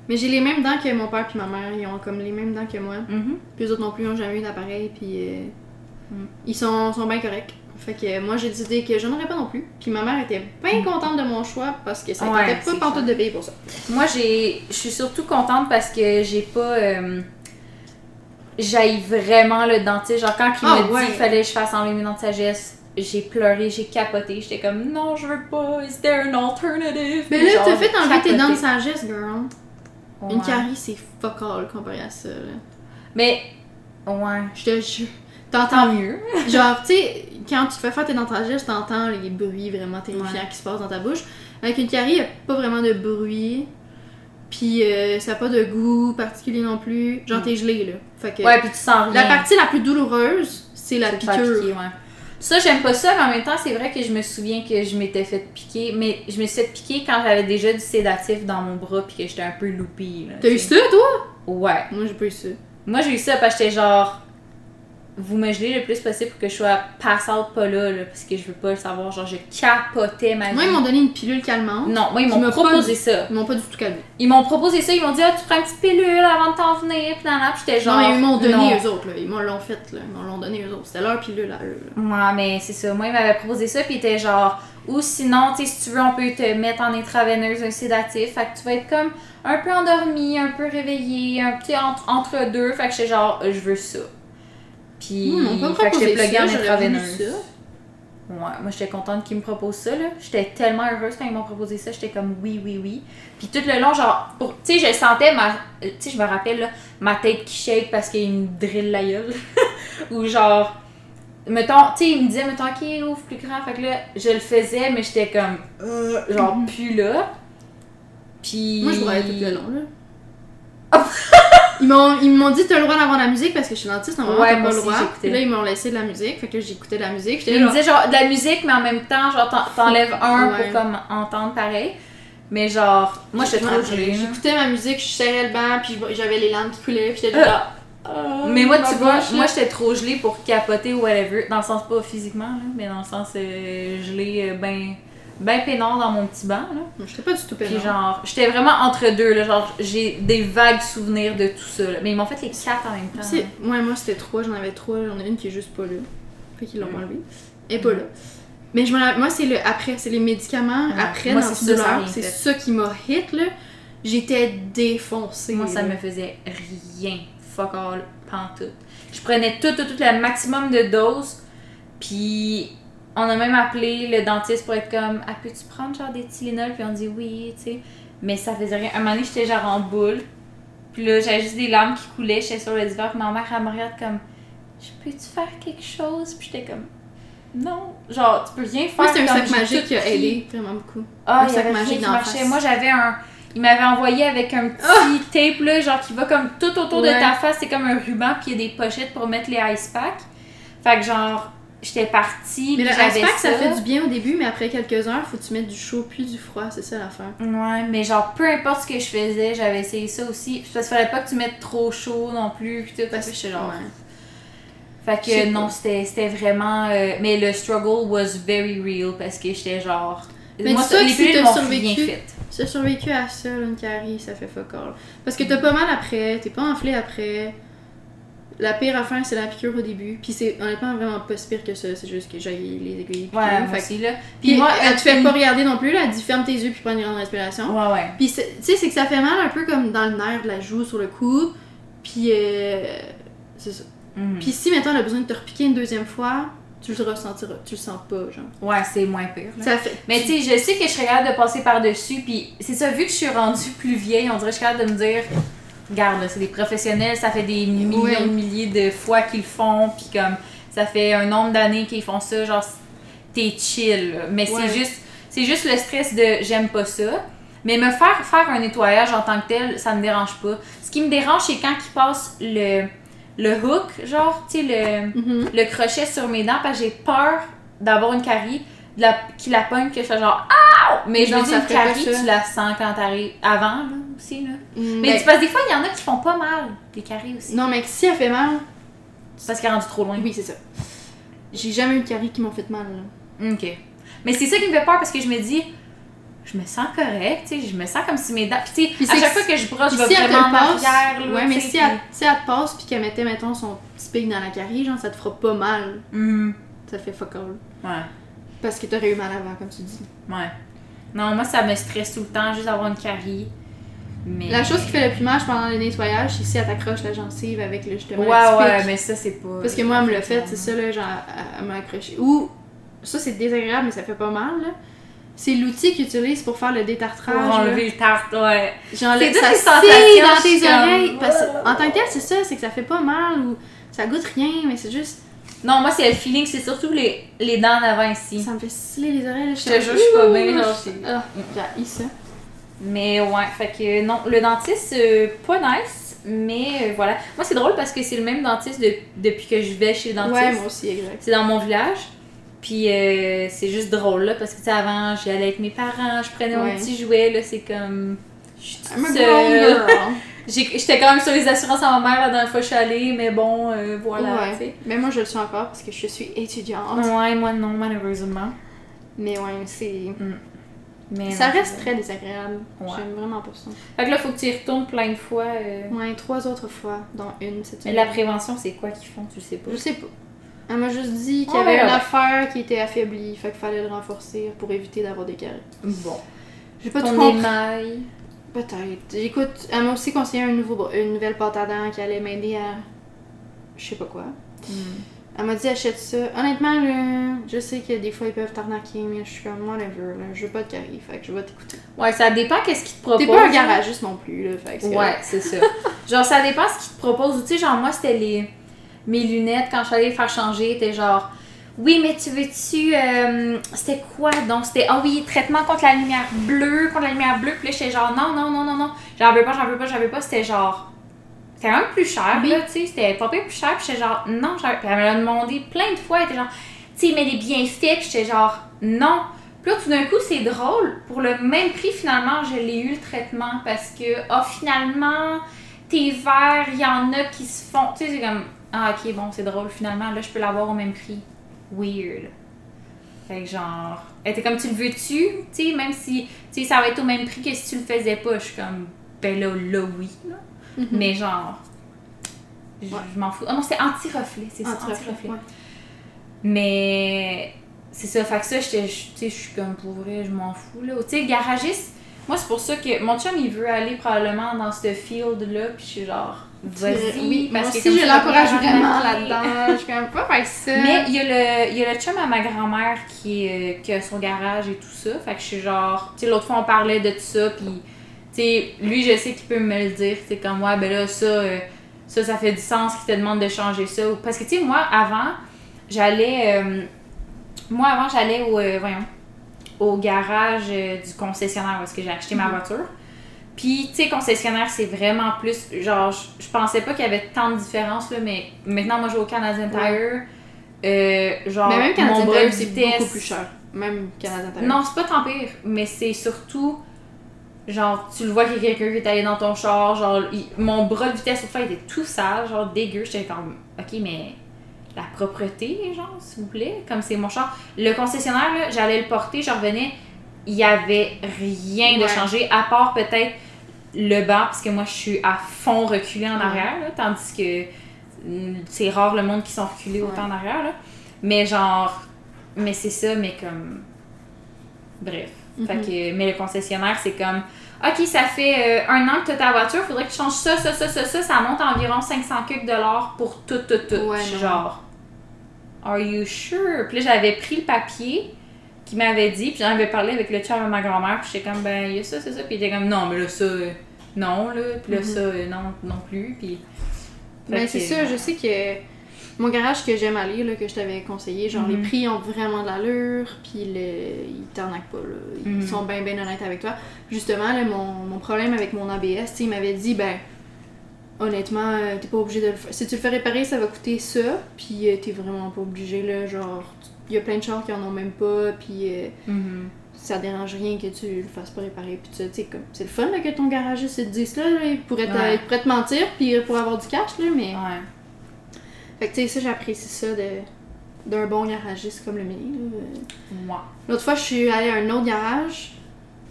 [SPEAKER 2] Mais j'ai les mêmes dents que mon père puis ma mère. Ils ont comme les mêmes dents que moi.
[SPEAKER 1] Mhm.
[SPEAKER 2] Puis eux autres non plus, ils ont jamais eu d'appareil. Puis euh. Ils sont, sont bien corrects. Fait que moi, j'ai décidé que j'en aurais pas non plus. Puis ma mère était bien contente de mon choix parce que ça
[SPEAKER 1] Mm. Ouais,
[SPEAKER 2] pas pantoute de payer pour ça.
[SPEAKER 1] Moi, j'ai, je suis surtout contente parce que j'ai pas. Euh, j'aille vraiment le dentiste. Genre, quand il m'a dit qu'il fallait que je fasse enlever mes dents de sagesse, j'ai pleuré, j'ai capoté. J'étais comme, non, je veux pas. Is there an alternative?
[SPEAKER 2] Mais là, t'as fait enlever tes dents de sagesse, girl. Une carie, c'est fuck all comparé à ça. Là.
[SPEAKER 1] Mais, ouais.
[SPEAKER 2] Je te jure. T'entends
[SPEAKER 1] Tant mieux.
[SPEAKER 2] Genre, tu sais, quand tu te fais faire tes dents de sagesse, t'entends les bruits vraiment terrifiants
[SPEAKER 1] Ouais.
[SPEAKER 2] qui se passent dans ta bouche. Avec une carie, il a pas vraiment de bruit. Puis euh, ça a pas de goût particulier non plus. Genre,
[SPEAKER 1] Mm.
[SPEAKER 2] t'es gelé, là. Fait que
[SPEAKER 1] Ouais, puis tu sens rien.
[SPEAKER 2] la partie la plus douloureuse, c'est la piqûre.
[SPEAKER 1] piquer, ouais. Ça, j'aime pas ça, mais en même temps, c'est vrai que je me souviens que je m'étais fait piquer. Mais je me suis fait piquer quand j'avais déjà du sédatif dans mon bras puis que j'étais un peu là,
[SPEAKER 2] T'as eu
[SPEAKER 1] tu
[SPEAKER 2] ça, toi?
[SPEAKER 1] Ouais.
[SPEAKER 2] Moi, j'ai pas eu ça.
[SPEAKER 1] Moi, j'ai eu ça parce que j'étais genre. Vous me gelez le plus possible pour que je sois pass out pas là, là, parce que je veux pas le savoir. Genre, je capotais ma vie.
[SPEAKER 2] Moi, ils m'ont donné une pilule calmante.
[SPEAKER 1] Non, moi, ils m'ont
[SPEAKER 2] pas
[SPEAKER 1] proposé ça.
[SPEAKER 2] Ils m'ont pas du tout calmé.
[SPEAKER 1] Ils m'ont proposé ça, ils m'ont dit, ah, tu prends une petite pilule avant de t'en venir, pis nan, nan. Puis j'étais genre.
[SPEAKER 2] non, mais ils m'ont donné
[SPEAKER 1] non.
[SPEAKER 2] eux autres, là. Ils m'ont l'ont fait, là. Ils m'ont l'ont donné eux autres. C'était leur pilule à eux, là.
[SPEAKER 1] Ouais, mais c'est ça. Moi, il m'avait proposé ça, puis il était genre. Ou sinon, tu sais, si tu veux, on peut te mettre en intraveineuse un sédatif. Fait que tu vas être comme un peu endormi, un peu réveillé, un petit entre, entre deux. Fait que j'étais genre, je veux ça. Puis,
[SPEAKER 2] Ils pas
[SPEAKER 1] fait que j'étais
[SPEAKER 2] proposé
[SPEAKER 1] pluguée
[SPEAKER 2] ça,
[SPEAKER 1] en intraveineuse. Ouais, moi j'étais contente qu'ils me proposent ça là. J'étais tellement heureuse quand ils m'ont proposé ça, j'étais comme oui oui oui. Puis tout le long genre pour tu sais je sentais ma tu sais je me rappelle là, ma tête qui shake parce qu'il me drill la gueule ou genre mettons tu sais il me disait mettons OK, ouvre plus grand fait que là je le faisais mais j'étais comme euh, genre plus là. Puis
[SPEAKER 2] Moi, je broyais tout le long, là. Ils m'ont, ils dit t'as le droit d'avoir de la musique parce que je suis dentiste, normalement
[SPEAKER 1] Ouais,
[SPEAKER 2] t'as pas le droit. Puis là ils m'ont laissé de la musique, fait que j'écoutais de la musique. J'étais
[SPEAKER 1] Il me
[SPEAKER 2] là,
[SPEAKER 1] disait genre de la musique, mais en même temps, genre t'en- t'enlèves un
[SPEAKER 2] Ouais.
[SPEAKER 1] pour comme entendre pareil. Mais genre, moi j'étais trop gelée.
[SPEAKER 2] J'écoutais ma musique, je serrais le banc, puis j'avais les lampes qui coulaient, puis j'étais là. ah,
[SPEAKER 1] Mais moi, tu vois, moi j'étais trop gelée pour capoter ou whatever. Dans le sens pas physiquement, là, mais dans le sens euh, gelée, euh, ben, ben peinard dans mon petit banc. Là.
[SPEAKER 2] J'étais pas du tout
[SPEAKER 1] Puis
[SPEAKER 2] pénale.
[SPEAKER 1] genre, j'étais vraiment entre deux. Là, genre, j'ai des vagues souvenirs de tout ça. là. Mais ils m'ont fait les quatre en même temps.
[SPEAKER 2] Ouais, moi c'était trois, j'en avais trois, j'en ai une qui est juste pas là. Fait qu'ils l'ont
[SPEAKER 1] Mm.
[SPEAKER 2] enlevée. Elle est pas là. Mais je moi c'est le après, c'est les médicaments
[SPEAKER 1] Ouais.
[SPEAKER 2] après
[SPEAKER 1] Moi, a
[SPEAKER 2] l'antidouleur,
[SPEAKER 1] rien
[SPEAKER 2] c'est ça qui m'a hit là. J'étais défoncée.
[SPEAKER 1] Moi, ça
[SPEAKER 2] là.
[SPEAKER 1] me faisait rien. Fuck all, pantoute. Je prenais tout, tout, tout le maximum de doses. Puis, on a même appelé le dentiste pour être comme, ah, peux-tu prendre genre des Tylenol? Puis on dit oui, tu sais. Mais ça faisait rien. Un moment donné, j'étais genre en boule. Puis là, j'avais juste des larmes qui coulaient. J'étais sur le divan. Puis ma mère, elle me regarde comme, je peux-tu faire quelque chose? Puis j'étais comme, non. Genre, tu peux rien faire.
[SPEAKER 2] Moi, c'est un sac magique qui a aidé vraiment beaucoup.
[SPEAKER 1] Ah,
[SPEAKER 2] Un
[SPEAKER 1] il
[SPEAKER 2] sac magique
[SPEAKER 1] qui marchait. Moi, j'avais un. Il m'avait envoyé avec un petit tape, là, genre qui va comme tout autour de ta face. C'est comme un ruban, puis il y a des pochettes pour mettre les ice packs. Fait que, genre, j'étais partie.
[SPEAKER 2] Mais
[SPEAKER 1] j'avais
[SPEAKER 2] pack, ça fait du bien au début, mais après quelques heures, faut que tu mettes du chaud puis du froid, c'est ça l'affaire.
[SPEAKER 1] Ouais, mais genre, peu importe ce que je faisais, j'avais essayé ça aussi. Parce qu'il fallait pas que tu mettes trop chaud non plus. Puis tout. Parce que j'étais genre.
[SPEAKER 2] Ouais.
[SPEAKER 1] Fait que non, c'était c'était vraiment. euh, mais le struggle was very real parce que j'étais genre.
[SPEAKER 2] Mais
[SPEAKER 1] moi,
[SPEAKER 2] dis-toi
[SPEAKER 1] les
[SPEAKER 2] que si t'as survécu- survécu à ça, une carie, ça fait fuck all. Parce que t'as pas mal après, t'es pas enflé après. La pire affaire, c'est la piqûre au début. Puis c'est honnêtement vraiment pas si pire que ça, c'est juste que j'ai les aiguilles.
[SPEAKER 1] Ouais,
[SPEAKER 2] Fait que-
[SPEAKER 1] aussi, là.
[SPEAKER 2] Puis
[SPEAKER 1] moi,
[SPEAKER 2] elle te fait pas regarder non plus, là, elle dit ferme tes yeux puis prends une grande respiration.
[SPEAKER 1] Ouais, ouais.
[SPEAKER 2] Puis tu sais, c'est que ça fait mal un peu comme dans le nerf de la joue sur le cou. Puis euh, c'est ça.
[SPEAKER 1] Mhm.
[SPEAKER 2] Puis si maintenant elle a besoin de te repiquer une deuxième fois, tu le ressentiras, tu le sens pas, genre.
[SPEAKER 1] Ouais, c'est moins pire. là.
[SPEAKER 2] Ça fait.
[SPEAKER 1] Mais tu sais, je sais que je serais capable de passer par-dessus, puis c'est ça, vu que je suis rendue plus vieille, on dirait que je suis capable de me dire, regarde, là, c'est des professionnels, ça fait des millions de milliers de fois qu'ils le font, puis comme, ça fait un nombre d'années qu'ils font ça, genre, t'es chill, là. Mais
[SPEAKER 2] Ouais.
[SPEAKER 1] c'est juste, c'est juste le stress de j'aime pas ça. Mais me faire faire un nettoyage en tant que tel, ça me dérange pas. Ce qui me dérange, c'est quand ils passent le, le hook, genre, tu sais, le
[SPEAKER 2] Mhm.
[SPEAKER 1] le crochet sur mes dents parce que j'ai peur d'avoir une carie, la, qui la pogne, que je fais genre Ah! Mais je me dis,
[SPEAKER 2] ça
[SPEAKER 1] une carie, tu la sens quand t'arrives avant, là, aussi, là.
[SPEAKER 2] Mm,
[SPEAKER 1] Mais
[SPEAKER 2] ben,
[SPEAKER 1] tu que des fois, il y en a qui font pas mal, des caries aussi.
[SPEAKER 2] Non, mais si elle fait mal,
[SPEAKER 1] C'est parce qu'elle est rendue trop loin.
[SPEAKER 2] oui, c'est ça. J'ai jamais eu de caries qui m'ont fait mal, là.
[SPEAKER 1] Ok. Mais c'est ça qui me fait peur parce que je me dis, je me sens correct, tu sais, je me sens comme si mes dents. Puis, tu sais, à chaque
[SPEAKER 2] que
[SPEAKER 1] fois que je brosse, je vais
[SPEAKER 2] si
[SPEAKER 1] vraiment
[SPEAKER 2] passe,
[SPEAKER 1] arrière, là.
[SPEAKER 2] ouais, mais si elle, si elle te passe puis qu'elle mettait, mettons, son petit pic dans la carie, genre, ça te fera pas mal.
[SPEAKER 1] Mhm.
[SPEAKER 2] Ça fait fuck all.
[SPEAKER 1] Ouais.
[SPEAKER 2] Parce que t'aurais eu mal avant, comme tu dis.
[SPEAKER 1] Ouais. Non, moi, ça me stresse tout le temps, juste d'avoir une carie. Mais...
[SPEAKER 2] La chose qui fait le plus mal pendant le nettoyage, c'est si elle t'accroche la gencive avec le justement
[SPEAKER 1] Ouais, ouais, mais ça, c'est pas.
[SPEAKER 2] Parce que moi, elle me l'a fait, c'est ça, là, genre, elle- m'a accroché. Ou, ça, c'est désagréable, mais ça fait pas mal, là. C'est l'outil qu'ils utilisent pour faire le
[SPEAKER 1] Pour
[SPEAKER 2] détartrage. là.
[SPEAKER 1] enlever le tarte, ouais. Toutes
[SPEAKER 2] ça dans tes
[SPEAKER 1] comme-
[SPEAKER 2] oreilles. Parce en tant que tel, c'est ça, c'est que ça fait pas mal ou ça goûte rien, mais c'est juste.
[SPEAKER 1] Non, moi, c'est le feeling, c'est surtout les, les dents d'avant ici.
[SPEAKER 2] Ça me fait sciller les oreilles.
[SPEAKER 1] Je te jure, je suis pas bien, genre,
[SPEAKER 2] Ah, j'ai ça.
[SPEAKER 1] Mais ouais, fait que non, le dentiste, euh, pas nice, mais euh, voilà. Moi, c'est drôle parce que c'est le même dentiste de- depuis que je vais chez le dentiste.
[SPEAKER 2] Ouais, moi aussi, exact.
[SPEAKER 1] C'est dans mon village. Puis euh, c'est juste drôle, là, parce que, tu sais, avant, j'y allais avec mes parents, je prenais mon petit jouet, là, c'est comme. Je suis toute
[SPEAKER 2] I'm a girl.
[SPEAKER 1] j'étais quand même sur les assurances à ma mère la dernière fois que je suis allée, mais bon, euh, voilà,
[SPEAKER 2] Ouais. Mais moi, je le suis encore parce que je suis étudiante.
[SPEAKER 1] Ouais, moi non, malheureusement.
[SPEAKER 2] Mais ouais, c'est.
[SPEAKER 1] Mais
[SPEAKER 2] Ça
[SPEAKER 1] non,
[SPEAKER 2] reste très désagréable.
[SPEAKER 1] Ouais.
[SPEAKER 2] J'aime vraiment pas ça.
[SPEAKER 1] Fait que là, faut que tu y retournes plein de fois. euh.
[SPEAKER 2] Ouais, trois autres fois, dont une cette
[SPEAKER 1] Mais la prévention, c'est quoi qu'ils font, tu sais pas.
[SPEAKER 2] Je sais pas. Elle m'a juste dit qu'il y avait
[SPEAKER 1] ouais,
[SPEAKER 2] une
[SPEAKER 1] ouais.
[SPEAKER 2] affaire qui était affaiblie, fait qu'il fallait le renforcer pour éviter d'avoir des carrés.
[SPEAKER 1] Bon.
[SPEAKER 2] J'ai pas tout
[SPEAKER 1] Ton
[SPEAKER 2] compris.
[SPEAKER 1] émail.
[SPEAKER 2] Peut-être. Écoute, elle m'a aussi conseillé un nouveau, une nouvelle pâte à dents qui allait m'aider à. Je sais pas quoi.
[SPEAKER 1] Hmm.
[SPEAKER 2] Elle m'a dit achète ça. Honnêtement, là, je sais que des fois ils peuvent t'arnaquer, mais je suis comme whatever, là, je veux pas de carré, fait que je vais t'écouter.
[SPEAKER 1] Ouais, ça dépend qu'est-ce qu'ils te proposent.
[SPEAKER 2] T'es pas un garagiste non plus, là, fait que
[SPEAKER 1] Ouais, c'est ça. genre, ça dépend ce qu'ils te proposent. Tu sais, genre, moi, c'était les... mes lunettes quand je suis allée les faire changer. T'es genre, oui, mais tu veux-tu. euh, C'était quoi donc? C'était, ah oui, traitement contre la lumière bleue, contre la lumière bleue. Puis là, j'étais genre, non, non, non, non, non. J'en veux pas, j'en veux pas, j'en veux pas. C'était genre. C'était quand même plus cher,
[SPEAKER 2] Oui.
[SPEAKER 1] là, tu sais. C'était pas plus cher. Puis j'étais genre, non, j'en veux- Puis elle me l'a demandé plein de fois. Elle était genre, tu sais, mais les bienfaits. Puis j'étais genre, non. Puis là, tout d'un coup, c'est drôle. Pour le même prix, finalement, je l'ai eu le traitement parce que, ah, finalement, tes verres, il y en a qui se font. Tu sais, c'est comme, ah, ok, bon, c'est drôle, finalement, là, je peux l'avoir au même prix. Weird. Fait que, genre, elle était comme, tu le veux-tu? Tu sais, même si, tu sais, ça va être au même prix que si tu le faisais pas. Je suis comme, ben là, là, oui. là.
[SPEAKER 2] Mhm.
[SPEAKER 1] Mais, genre, je,
[SPEAKER 2] Ouais.
[SPEAKER 1] m'en fous. Ah non, c'est anti-reflet, c'est ça,
[SPEAKER 2] Anti-reflet, ouais.
[SPEAKER 1] Mais c'est ça, fait que ça, je- suis comme pour vrai, je m'en fous là. Tu sais, garagiste, moi c'est pour ça que mon chum il veut aller probablement dans ce field-là, puis je suis genre, vas-y.
[SPEAKER 2] Oui,
[SPEAKER 1] parce que comme
[SPEAKER 2] je l'encourage vraiment là-dedans. Je suis comme pas faire ça.
[SPEAKER 1] Mais il y, a le, il y a le chum à ma grand-mère qui, est- qui a son garage et tout ça. Fait que je suis genre. Tu sais, l'autre fois, on parlait de tout ça. Puis, tu sais, lui, je sais qu'il peut me le dire. Tu sais, comme moi, ben là, ça, euh, ça, ça fait du sens qu'il te demande de changer ça. Parce que, tu sais, moi, avant, j'allais. euh, moi, avant, j'allais au. euh, voyons. Au garage euh, du concessionnaire où est-ce que j'ai acheté ma
[SPEAKER 2] Mhm.
[SPEAKER 1] voiture. Puis, tu sais, concessionnaire, c'est vraiment plus. Genre, je, pensais pas qu'il y avait tant de différence, là, mais maintenant, moi, je vais au Canadian Tire. Euh, genre,
[SPEAKER 2] Mais même
[SPEAKER 1] de
[SPEAKER 2] Tire, c'est beaucoup plus cher. Même Canadien Tire.
[SPEAKER 1] Non, c'est pas tant pire, mais c'est surtout. Genre, tu le vois qu'il y a quelqu'un qui est allé dans ton char, genre, il- mon bras de vitesse, autrefois, il était tout sale, genre dégueu. J'étais comme, ok, mais la propreté, genre, s'il vous plaît, comme c'est mon char. Le concessionnaire, là, j'allais le porter, je revenais, il y avait rien de
[SPEAKER 2] Ouais.
[SPEAKER 1] changé, à part peut-être le banc, parce que moi, je suis à fond reculée en arrière, là, tandis que mm, c'est rare le monde qui sont reculés
[SPEAKER 2] Ouais.
[SPEAKER 1] autant en arrière, là. Mais genre, mais c'est ça, mais comme. Bref.
[SPEAKER 2] Mhm.
[SPEAKER 1] Fait que, mais le concessionnaire, c'est comme. Ok, ça fait euh, un an que tu as ta voiture, faudrait que tu changes ça, ça, ça, ça, ça, ça monte à environ 500 quelques dollars pour tout, tout, tout.
[SPEAKER 2] Ouais,
[SPEAKER 1] genre, are you sure? Puis là, j'avais pris le papier qu'il m'avait dit, puis j'en avais parlé avec le chum de ma grand-mère, puis j'étais comme, ben, il y a ça, c'est ça, puis il était comme, non, mais là, ça, non, là, puis là,
[SPEAKER 2] Mhm.
[SPEAKER 1] ça, euh, non, non plus, puis.
[SPEAKER 2] Mais
[SPEAKER 1] Fait
[SPEAKER 2] c'est ça, je sais que mon garage que j'aime aller, là, que je t'avais conseillé, genre les
[SPEAKER 1] Mhm.
[SPEAKER 2] prix ont vraiment de l'allure, puis le... ils t'arnaquent pas, là. Ils
[SPEAKER 1] Mhm.
[SPEAKER 2] sont bien, bien honnêtes avec toi. Justement, là, mon, mon problème avec mon ABS, tu sais, il m'avait dit, ben, honnêtement, euh, t'es pas obligé de le faire. Si tu le fais réparer, ça va coûter ça, puis euh, t'es vraiment pas obligé, là. Genre, il y a plein de chars qui en ont même pas, puis euh. Ça dérange rien que tu le fasses pas réparer, puis tu sais, comme, c'est le fun, là, que ton garagiste, il te dise ça, là, il pourrait, te-
[SPEAKER 1] Ouais.
[SPEAKER 2] il pourrait te mentir, puis pour avoir du cash, là, mais...
[SPEAKER 1] Ouais.
[SPEAKER 2] Fait que tu sais, ça, j'apprécie ça de d'un bon garagiste comme le mien.
[SPEAKER 1] Moi.
[SPEAKER 2] L'autre fois, je suis allée à un autre garage,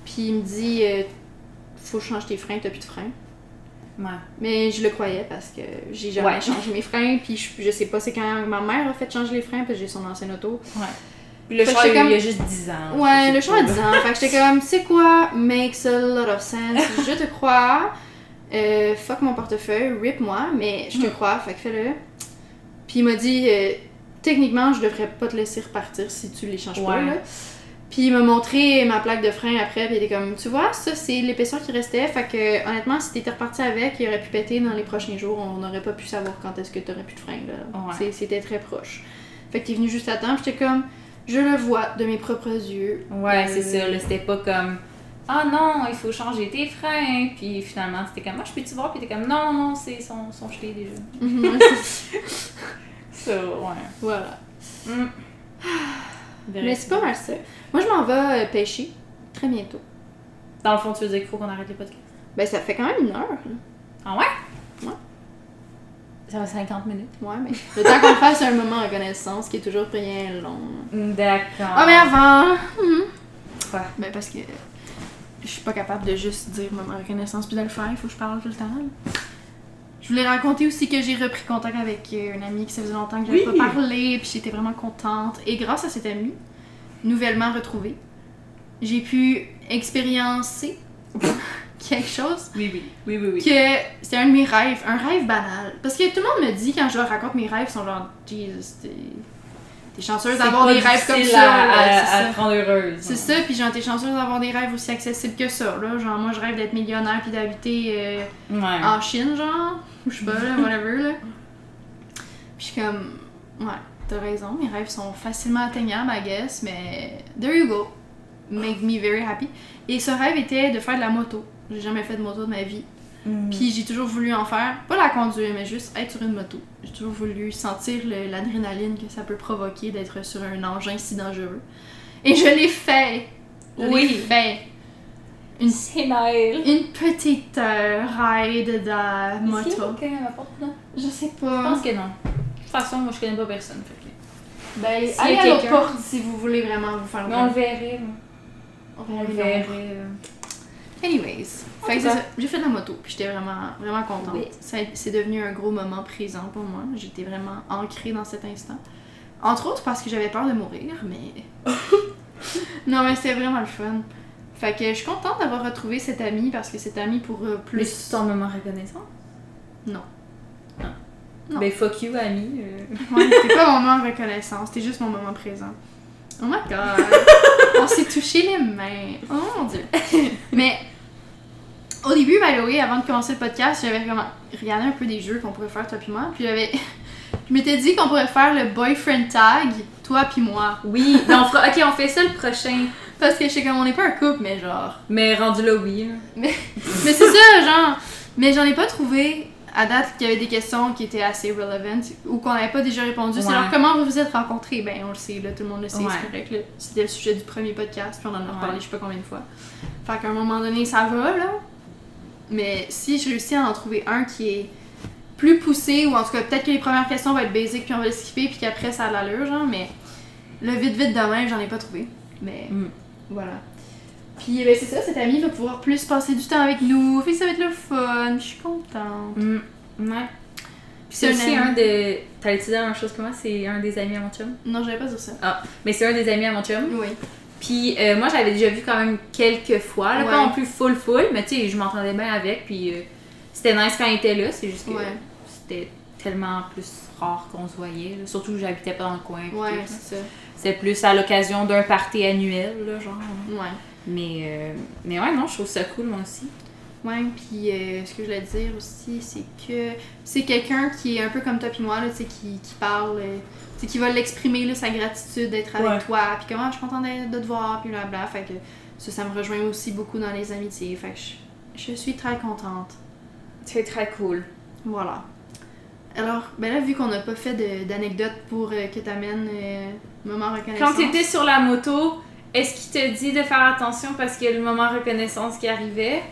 [SPEAKER 2] puis il me dit euh, Faut changer tes freins, t'as plus de freins.
[SPEAKER 1] Ouais.
[SPEAKER 2] Mais je le croyais parce que j'ai jamais
[SPEAKER 1] Ouais.
[SPEAKER 2] changé mes freins, puis je, je sais pas, c'est quand ma mère a fait changer les freins, parce que j'ai son ancienne auto.
[SPEAKER 1] Puis le
[SPEAKER 2] Fait
[SPEAKER 1] char, il a-
[SPEAKER 2] comme-
[SPEAKER 1] il y a juste 10 ans.
[SPEAKER 2] Ouais, le char a
[SPEAKER 1] pas.
[SPEAKER 2] 10 ans. fait que j'étais comme, sais quoi, makes a lot of sense. Je te crois. Euh, fuck mon portefeuille, rip moi, mais je te
[SPEAKER 1] Hmm.
[SPEAKER 2] crois, fait que fais-le. Puis il m'a dit, euh, techniquement, je devrais pas te laisser repartir si tu les changes pas, là. Puis il m'a montré ma plaque de frein après, puis il était comme, tu vois, ça c'est l'épaisseur qui restait, fait que honnêtement, si t'étais reparti avec, il aurait pu péter dans les prochains jours, on n'aurait pas pu savoir quand est-ce que t'aurais plus de frein, là.
[SPEAKER 1] Ouais.
[SPEAKER 2] C'est- C'était très proche. Fait que t'es venu juste à temps, j'étais comme, je le vois de mes propres yeux.
[SPEAKER 1] Ouais, c'est
[SPEAKER 2] Euh,
[SPEAKER 1] ça. là, C'était pas comme Ah non, il faut changer tes freins. Puis finalement, c'était comme Ah, je peux-tu voir? Puis t'es comme Non, non, c'est son, son jeté déjà.
[SPEAKER 2] Mhm, ouais, c'est-
[SPEAKER 1] Ça, ouais.
[SPEAKER 2] voilà.
[SPEAKER 1] Mm.
[SPEAKER 2] Mais c'est pas mal ça. Moi, je m'en vais euh, pêcher très bientôt.
[SPEAKER 1] Dans le fond, tu veux dire qu'il faut qu'on arrête les podcasts?
[SPEAKER 2] Ben, ça fait quand même une heure. là.
[SPEAKER 1] Ah ouais?
[SPEAKER 2] Ouais.
[SPEAKER 1] Ça va 50 minutes.
[SPEAKER 2] Ouais, mais le temps qu'on fasse, un moment de reconnaissance qui est toujours bien long.
[SPEAKER 1] D'accord.
[SPEAKER 2] Ah, mais avant! mhm.
[SPEAKER 1] Quoi?
[SPEAKER 2] Ben, parce que je suis pas capable de juste dire moment de reconnaissance puis de le faire, il faut que je parle tout le temps. Je voulais raconter aussi que j'ai repris contact avec euh, une amie qui ça faisait longtemps que j'avais
[SPEAKER 1] Oui.
[SPEAKER 2] pas parlé, puis j'étais vraiment contente. Et grâce à cette amie, nouvellement retrouvée, j'ai pu expériencer quelque chose?
[SPEAKER 1] Oui, oui. Oui, oui, oui.
[SPEAKER 2] que c'est un de mes rêves, un rêve banal. Parce que tout le monde me dit quand je leur raconte mes rêves, ils sont genre, Jesus, t'es t'es chanceuse d'avoir des rêves comme ça.
[SPEAKER 1] À,
[SPEAKER 2] ouais,
[SPEAKER 1] à,
[SPEAKER 2] c'est
[SPEAKER 1] à
[SPEAKER 2] ça.
[SPEAKER 1] te rendre heureuse.
[SPEAKER 2] C'est ça, puis genre, t'es chanceuse d'avoir des rêves aussi accessibles que ça, là. Genre, moi, je rêve d'être millionnaire puis d'habiter euh,
[SPEAKER 1] Ouais.
[SPEAKER 2] en Chine, genre. Ou je sais pas, là, whatever, là. Puis je suis comme, ouais, t'as raison, mes rêves sont facilement atteignables, I guess, mais there you go. Make me very happy. Et ce rêve était de faire de la moto. J'ai jamais fait de moto de ma vie.
[SPEAKER 1] Mm.
[SPEAKER 2] Puis j'ai toujours voulu en faire, pas la conduire, mais juste être sur une moto. J'ai toujours voulu sentir le- l'adrénaline que ça peut provoquer d'être sur un engin si dangereux. Et je l'ai fait! Je
[SPEAKER 1] Oui.
[SPEAKER 2] fait! Une, une petite euh, ride de moto. Je sais
[SPEAKER 1] Je
[SPEAKER 2] pas.
[SPEAKER 1] pense que non. De toute façon, moi, je connais pas personne. Fait que...
[SPEAKER 2] Ben, allez à
[SPEAKER 1] quelqu'un-
[SPEAKER 2] porte si vous voulez vraiment vous faire
[SPEAKER 1] Mais on le
[SPEAKER 2] le
[SPEAKER 1] verrait.
[SPEAKER 2] On
[SPEAKER 1] le
[SPEAKER 2] verra.
[SPEAKER 1] euh.
[SPEAKER 2] Anyways, j'ai fait de la moto, puis j'étais vraiment, vraiment contente.
[SPEAKER 1] Oui.
[SPEAKER 2] C'est devenu un gros moment présent pour moi. J'étais vraiment ancrée dans cet instant. Entre autres parce que j'avais peur de mourir, mais. non, mais c'était vraiment le fun. Fait que je suis contente d'avoir retrouvé cette amie parce que cette amie pour euh,
[SPEAKER 1] Mais
[SPEAKER 2] plus.
[SPEAKER 1] c'est ton moment reconnaissant?
[SPEAKER 2] Non. Non.
[SPEAKER 1] Ben, fuck you, ami. euh.
[SPEAKER 2] Ouais, c'était pas mon moment de reconnaissance, c'était juste mon moment présent. Oh my god! On s'est touché les mains. Oh mon dieu! Mais au début, by the way, avant de commencer le podcast, j'avais vraiment regardé un peu des jeux qu'on pourrait faire, toi puis moi. Puis j'avais. Je m'étais dit qu'on pourrait faire le boyfriend tag, toi puis moi.
[SPEAKER 1] Oui, ben, on fera... ok, on fait ça le prochain.
[SPEAKER 2] Parce que je sais comme on n'est pas un couple, mais genre.
[SPEAKER 1] Mais rendu là, oui. là.
[SPEAKER 2] Mais c'est ça, genre. Mais j'en ai pas trouvé à date qu'il y avait des questions qui étaient assez relevant ou qu'on n'avait pas déjà répondu. C'est genre comment vous vous êtes rencontrés? Ben on le sait, là, tout le monde le sait,
[SPEAKER 1] Ouais.
[SPEAKER 2] c'est correct. là. C'était le sujet du premier podcast, puis on en a reparlé je sais pas combien de fois. Fait qu'à un moment donné, ça va là. Mais si je réussis à en trouver un qui est plus poussé, ou en tout cas peut-être que les premières questions vont être basiques, puis on va le skipper, puis qu'après ça a de l'allure, genre, mais le vite vite de même, j'en ai pas trouvé. Mais
[SPEAKER 1] Mm.
[SPEAKER 2] voilà. Puis ben, c'est ça, cette amie va pouvoir plus passer du temps avec nous, fait que ça va être le fun, je suis contente.
[SPEAKER 1] Mm, Ouais. Puis c'est
[SPEAKER 2] C'est
[SPEAKER 1] aussi
[SPEAKER 2] un
[SPEAKER 1] de. T'allais-tu dire la même chose que moi? C'est un des amis à mon chum?
[SPEAKER 2] Non, j'avais pas dire ça.
[SPEAKER 1] Mais c'est un des amis à mon chum.
[SPEAKER 2] Oui.
[SPEAKER 1] Puis euh, moi, j'avais déjà vu quand même quelques fois. Là,
[SPEAKER 2] Ouais.
[SPEAKER 1] Pas non plus full full, mais tu sais, je m'entendais bien avec. Puis euh, c'était nice quand il était là. C'est juste que
[SPEAKER 2] Ouais.
[SPEAKER 1] c'était tellement plus rare qu'on se voyait. là. Surtout que j'habitais pas dans le coin.
[SPEAKER 2] Ouais, c'est ça.
[SPEAKER 1] C'était plus à l'occasion d'un party annuel, là, genre.
[SPEAKER 2] Ouais.
[SPEAKER 1] Mais, euh, mais ouais, non, je trouve ça cool, moi aussi.
[SPEAKER 2] Ouais, puis euh, ce que je voulais dire aussi, c'est que c'est quelqu'un qui est un peu comme toi puis moi, là, tu sais, qui, qui parle, euh, tu sais, qui va l'exprimer, là, sa gratitude d'être avec
[SPEAKER 1] Ouais.
[SPEAKER 2] toi, puis comment je suis contente de te voir, puis blabla. Fait que ça, ça me rejoint aussi beaucoup dans les amitiés. Fait que je, je suis très contente.
[SPEAKER 1] C'est très cool.
[SPEAKER 2] Voilà. Alors, ben là, vu qu'on n'a pas fait d'anecdotes pour euh, que t'amènes euh, moment reconnaissance.
[SPEAKER 1] Quand t'étais sur la moto, est-ce qu'il te dit de faire attention parce qu'il y a le moment reconnaissance qui arrivait?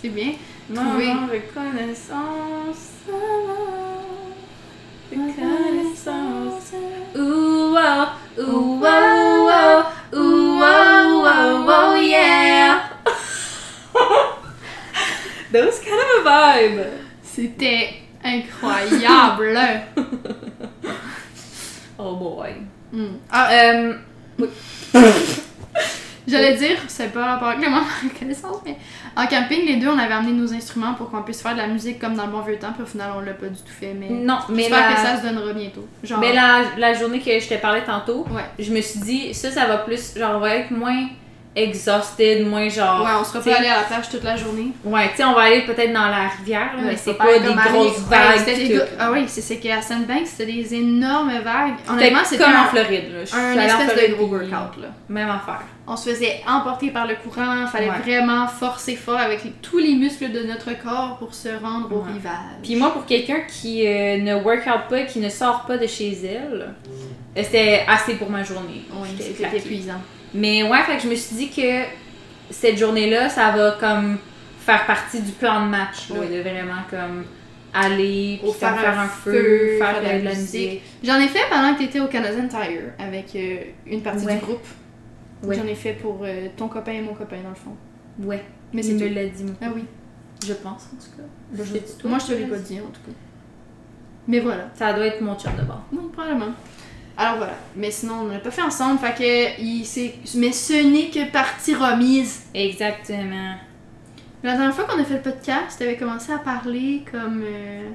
[SPEAKER 2] C'est bien.
[SPEAKER 1] Moment
[SPEAKER 2] Trouver.
[SPEAKER 1] reconnaissance. Reconnaissance. Ooh, oh, ooh, oh, oh, ooh, oh, oh, oh, yeah. That was kind of a vibe.
[SPEAKER 2] C'était incroyable.
[SPEAKER 1] Oh boy.
[SPEAKER 2] Hmm. Ah,
[SPEAKER 1] Euh,
[SPEAKER 2] J'allais dire, c'est pas rapport avec le moment de reconnaissance, mais en camping, les deux, on avait amené nos instruments pour qu'on puisse faire de la musique comme dans le bon vieux temps, puis au final, on l'a pas du tout fait, mais
[SPEAKER 1] non, mais
[SPEAKER 2] j'espère
[SPEAKER 1] la,
[SPEAKER 2] que ça se donnera bientôt. Genre,
[SPEAKER 1] mais la, la journée que je te parlais tantôt,
[SPEAKER 2] ouais.
[SPEAKER 1] je me suis dit, ça, ça va plus, genre, on va être moins exhausted, moins genre.
[SPEAKER 2] Ouais, on sera pas allé à la plage toute la journée.
[SPEAKER 1] Ouais, tu sais, on va aller peut-être dans la rivière, là, mais
[SPEAKER 2] Ouais,
[SPEAKER 1] c'est
[SPEAKER 2] pas
[SPEAKER 1] pas des grosses
[SPEAKER 2] Ouais,
[SPEAKER 1] vagues.
[SPEAKER 2] c'était des Ah oui, c'est qu'à Sandbanks, c'était des énormes vagues. Honnêtement, c'était
[SPEAKER 1] comme en Floride, là. Je
[SPEAKER 2] un espèce
[SPEAKER 1] Floride,
[SPEAKER 2] de gros workout, là.
[SPEAKER 1] Même affaire.
[SPEAKER 2] On se faisait emporter par le courant, fallait
[SPEAKER 1] Ouais.
[SPEAKER 2] vraiment forcer fort avec les- tous les muscles de notre corps pour se rendre au
[SPEAKER 1] Ouais.
[SPEAKER 2] rivage.
[SPEAKER 1] Puis moi, pour quelqu'un qui euh, ne workout pas, qui ne sort pas de chez elle, euh, c'était assez pour ma journée.
[SPEAKER 2] oui, c'était épuisant.
[SPEAKER 1] Mais ouais, fait que je me suis dit que cette journée-là, ça va comme faire partie du plan de match, là,
[SPEAKER 2] Ouais.
[SPEAKER 1] de vraiment comme aller, puis faire,
[SPEAKER 2] un
[SPEAKER 1] feu,
[SPEAKER 2] feu,
[SPEAKER 1] faire
[SPEAKER 2] faire
[SPEAKER 1] de la, musique.
[SPEAKER 2] J'en ai fait pendant que t'étais au Canadian Tire avec euh, une partie
[SPEAKER 1] Ouais.
[SPEAKER 2] du groupe.
[SPEAKER 1] Ouais.
[SPEAKER 2] J'en ai fait pour euh, ton copain et mon copain dans le fond.
[SPEAKER 1] Ouais,
[SPEAKER 2] Mais
[SPEAKER 1] il
[SPEAKER 2] c'est
[SPEAKER 1] me l'a dit, moi.
[SPEAKER 2] Ah oui.
[SPEAKER 1] je pense en tout cas.
[SPEAKER 2] Je-
[SPEAKER 1] toi,
[SPEAKER 2] moi je te l'ai pas dit en tout cas. Mais voilà.
[SPEAKER 1] Ça doit être mon chum de bord.
[SPEAKER 2] Oui, probablement. Alors voilà. Mais sinon, on l'a pas fait ensemble. Fait que. Il, c'est- mais ce n'est que partie remise.
[SPEAKER 1] Exactement.
[SPEAKER 2] La dernière fois qu'on a fait le podcast, t'avais commencé à parler comme. Euh...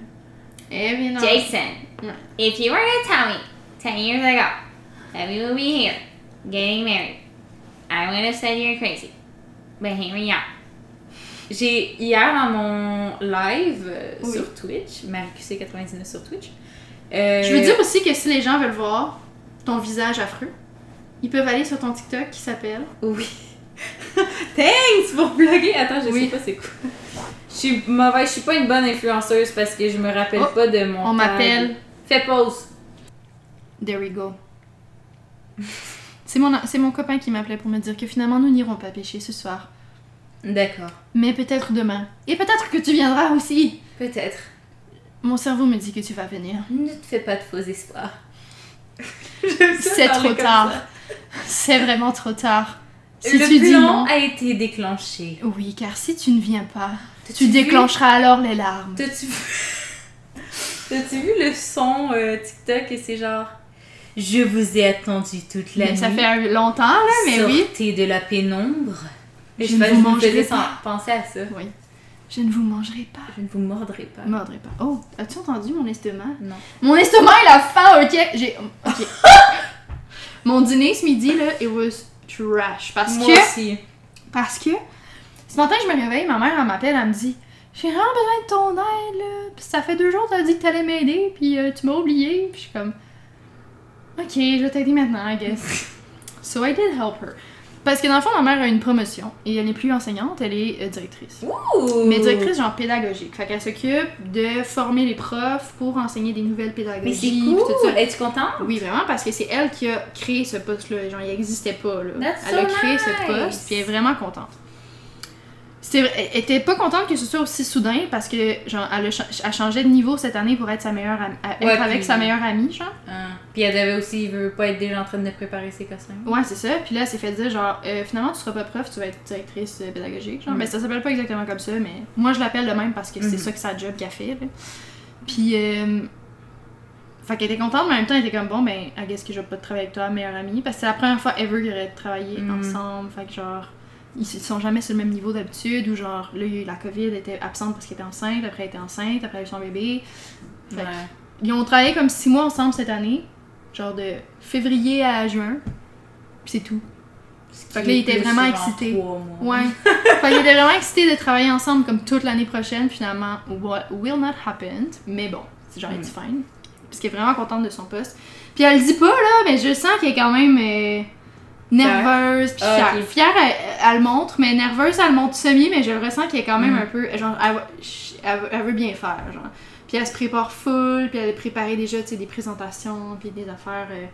[SPEAKER 2] Eh bien, non.
[SPEAKER 1] Jason,
[SPEAKER 2] Ouais.
[SPEAKER 1] if you were to tell me 10 years ago that we would be here getting married, I would have said you're crazy. But here we are. J'ai, hier dans mon live euh,
[SPEAKER 2] Oui.
[SPEAKER 1] sur Twitch, MarQC99 sur Twitch, euh,
[SPEAKER 2] Je veux dire aussi que si les gens veulent voir ton visage affreux, ils peuvent aller sur ton TikTok qui s'appelle.
[SPEAKER 1] Oui. Thanks pour plugger. Attends, je
[SPEAKER 2] Oui.
[SPEAKER 1] sais pas c'est quoi. Je suis mauvaise, je suis pas une bonne influenceuse parce que je me rappelle
[SPEAKER 2] Oh,
[SPEAKER 1] pas de mon.
[SPEAKER 2] On m'appelle.
[SPEAKER 1] Fais pause.
[SPEAKER 2] There we go. C'est mon, c'est mon copain qui m'appelait pour me dire que finalement nous n'irons pas pêcher ce soir.
[SPEAKER 1] D'accord.
[SPEAKER 2] Mais peut-être demain. Et peut-être que tu viendras aussi.
[SPEAKER 1] Peut-être.
[SPEAKER 2] Mon cerveau me dit que tu vas venir.
[SPEAKER 1] Ne te fais pas de faux espoirs.
[SPEAKER 2] C'est trop tard. C'est vraiment trop tard. Si
[SPEAKER 1] le
[SPEAKER 2] tu dis
[SPEAKER 1] plan
[SPEAKER 2] non.
[SPEAKER 1] a été déclenché.
[SPEAKER 2] Oui, car si tu ne viens pas, tu
[SPEAKER 1] vu-
[SPEAKER 2] déclencheras alors les larmes.
[SPEAKER 1] T'as-tu vu... Vu le son euh, TikTok et c'est genre... Je vous ai attendu toute la
[SPEAKER 2] Mais
[SPEAKER 1] nuit.
[SPEAKER 2] ça fait longtemps, là, mais oui.
[SPEAKER 1] Sortez de la pénombre. Et
[SPEAKER 2] Je
[SPEAKER 1] je,
[SPEAKER 2] ne vous
[SPEAKER 1] me
[SPEAKER 2] mangerai
[SPEAKER 1] faisais
[SPEAKER 2] pas.
[SPEAKER 1] sans- penser à ça.
[SPEAKER 2] Oui. Je ne vous mangerai pas.
[SPEAKER 1] Je ne vous mordrai pas.
[SPEAKER 2] Mordrai pas. Oh, as-tu entendu mon estomac?
[SPEAKER 1] Non.
[SPEAKER 2] Mon estomac, il a faim, ok? J'ai. Ok. mon dîner ce midi, là, it was trash. Parce
[SPEAKER 1] Moi
[SPEAKER 2] que.
[SPEAKER 1] aussi.
[SPEAKER 2] Parce que. Ce matin, je me réveille, ma mère, elle m'appelle, elle me dit J'ai vraiment besoin de ton aide, là. Puis ça fait deux jours que t'as dit que t'allais m'aider, puis euh, tu m'as oublié. Puis je suis comme Ok, je vais t'aider maintenant, I guess. so I did help her. Parce que dans le fond, ma mère a une promotion et elle n'est plus enseignante, elle est euh, directrice.
[SPEAKER 1] Ouh!
[SPEAKER 2] Mais directrice genre pédagogique. Fait qu'elle s'occupe de former les profs pour enseigner des nouvelles
[SPEAKER 1] Mais
[SPEAKER 2] pédagogies.
[SPEAKER 1] c'est
[SPEAKER 2] puis
[SPEAKER 1] cool!
[SPEAKER 2] tout ça.
[SPEAKER 1] Es-tu contente?
[SPEAKER 2] Oui, vraiment, parce que c'est elle qui a créé ce poste-là. Genre, il n'existait pas, là.
[SPEAKER 1] That's
[SPEAKER 2] elle a créé
[SPEAKER 1] nice.
[SPEAKER 2] ce poste, puis elle est vraiment contente. Elle était pas contente que ce soit aussi soudain parce que, genre, elle a, cha- elle changeait de niveau cette année pour être sa meilleure amie,
[SPEAKER 1] Ouais,
[SPEAKER 2] avec
[SPEAKER 1] puis-
[SPEAKER 2] sa meilleure amie, genre.
[SPEAKER 1] Ah. Puis elle devait aussi, il veut pas être déjà en train de préparer ses costumes.
[SPEAKER 2] Ouais, c'est ça. Puis là, elle s'est fait dire, genre, euh, finalement, tu seras pas prof, tu vas être directrice euh, pédagogique. Genre,
[SPEAKER 1] Mm.
[SPEAKER 2] mais ça s'appelle pas exactement comme ça, mais moi, je l'appelle de même parce que c'est
[SPEAKER 1] Mhm.
[SPEAKER 2] ça que sa job qu'elle fait, là. Puis, euh... Fait qu'elle était contente, mais en même temps, elle était comme, bon, ben, I guess que je vais pas travailler avec toi, meilleure amie. Parce que c'est la première fois ever qu'ils auraient travaillé
[SPEAKER 1] Mm.
[SPEAKER 2] ensemble. Fait que, genre, ils sont jamais sur le même niveau d'habitude. Ou, genre, là, il y a eu la COVID, elle était absente parce qu'elle était enceinte. Après, elle était enceinte. Après, elle a eu son bébé. Fait que-
[SPEAKER 1] Ouais.
[SPEAKER 2] Ils ont travaillé comme six mois ensemble cette année. Genre de février à juin. Puis c'est tout. Fait que là, il était vraiment excité. Ouais. fait qu'il était vraiment excité de travailler ensemble comme toute l'année prochaine. Finalement, what will not happen. Mais bon, c'est genre,
[SPEAKER 1] Mm.
[SPEAKER 2] it's fine. Parce qu'elle est vraiment contente de son poste. Puis elle le dit pas, là, mais je sens qu'elle est quand même euh, nerveuse. Puis
[SPEAKER 1] Ah,
[SPEAKER 2] fière. Fière, elle, elle le montre, mais nerveuse, elle le montre semi, mais je le ressens qu'elle est quand même
[SPEAKER 1] Mm.
[SPEAKER 2] un peu. Genre, elle, elle veut- bien faire, genre. Puis elle se prépare full, puis elle a préparé déjà, tu sais, des présentations, puis des affaires. euh,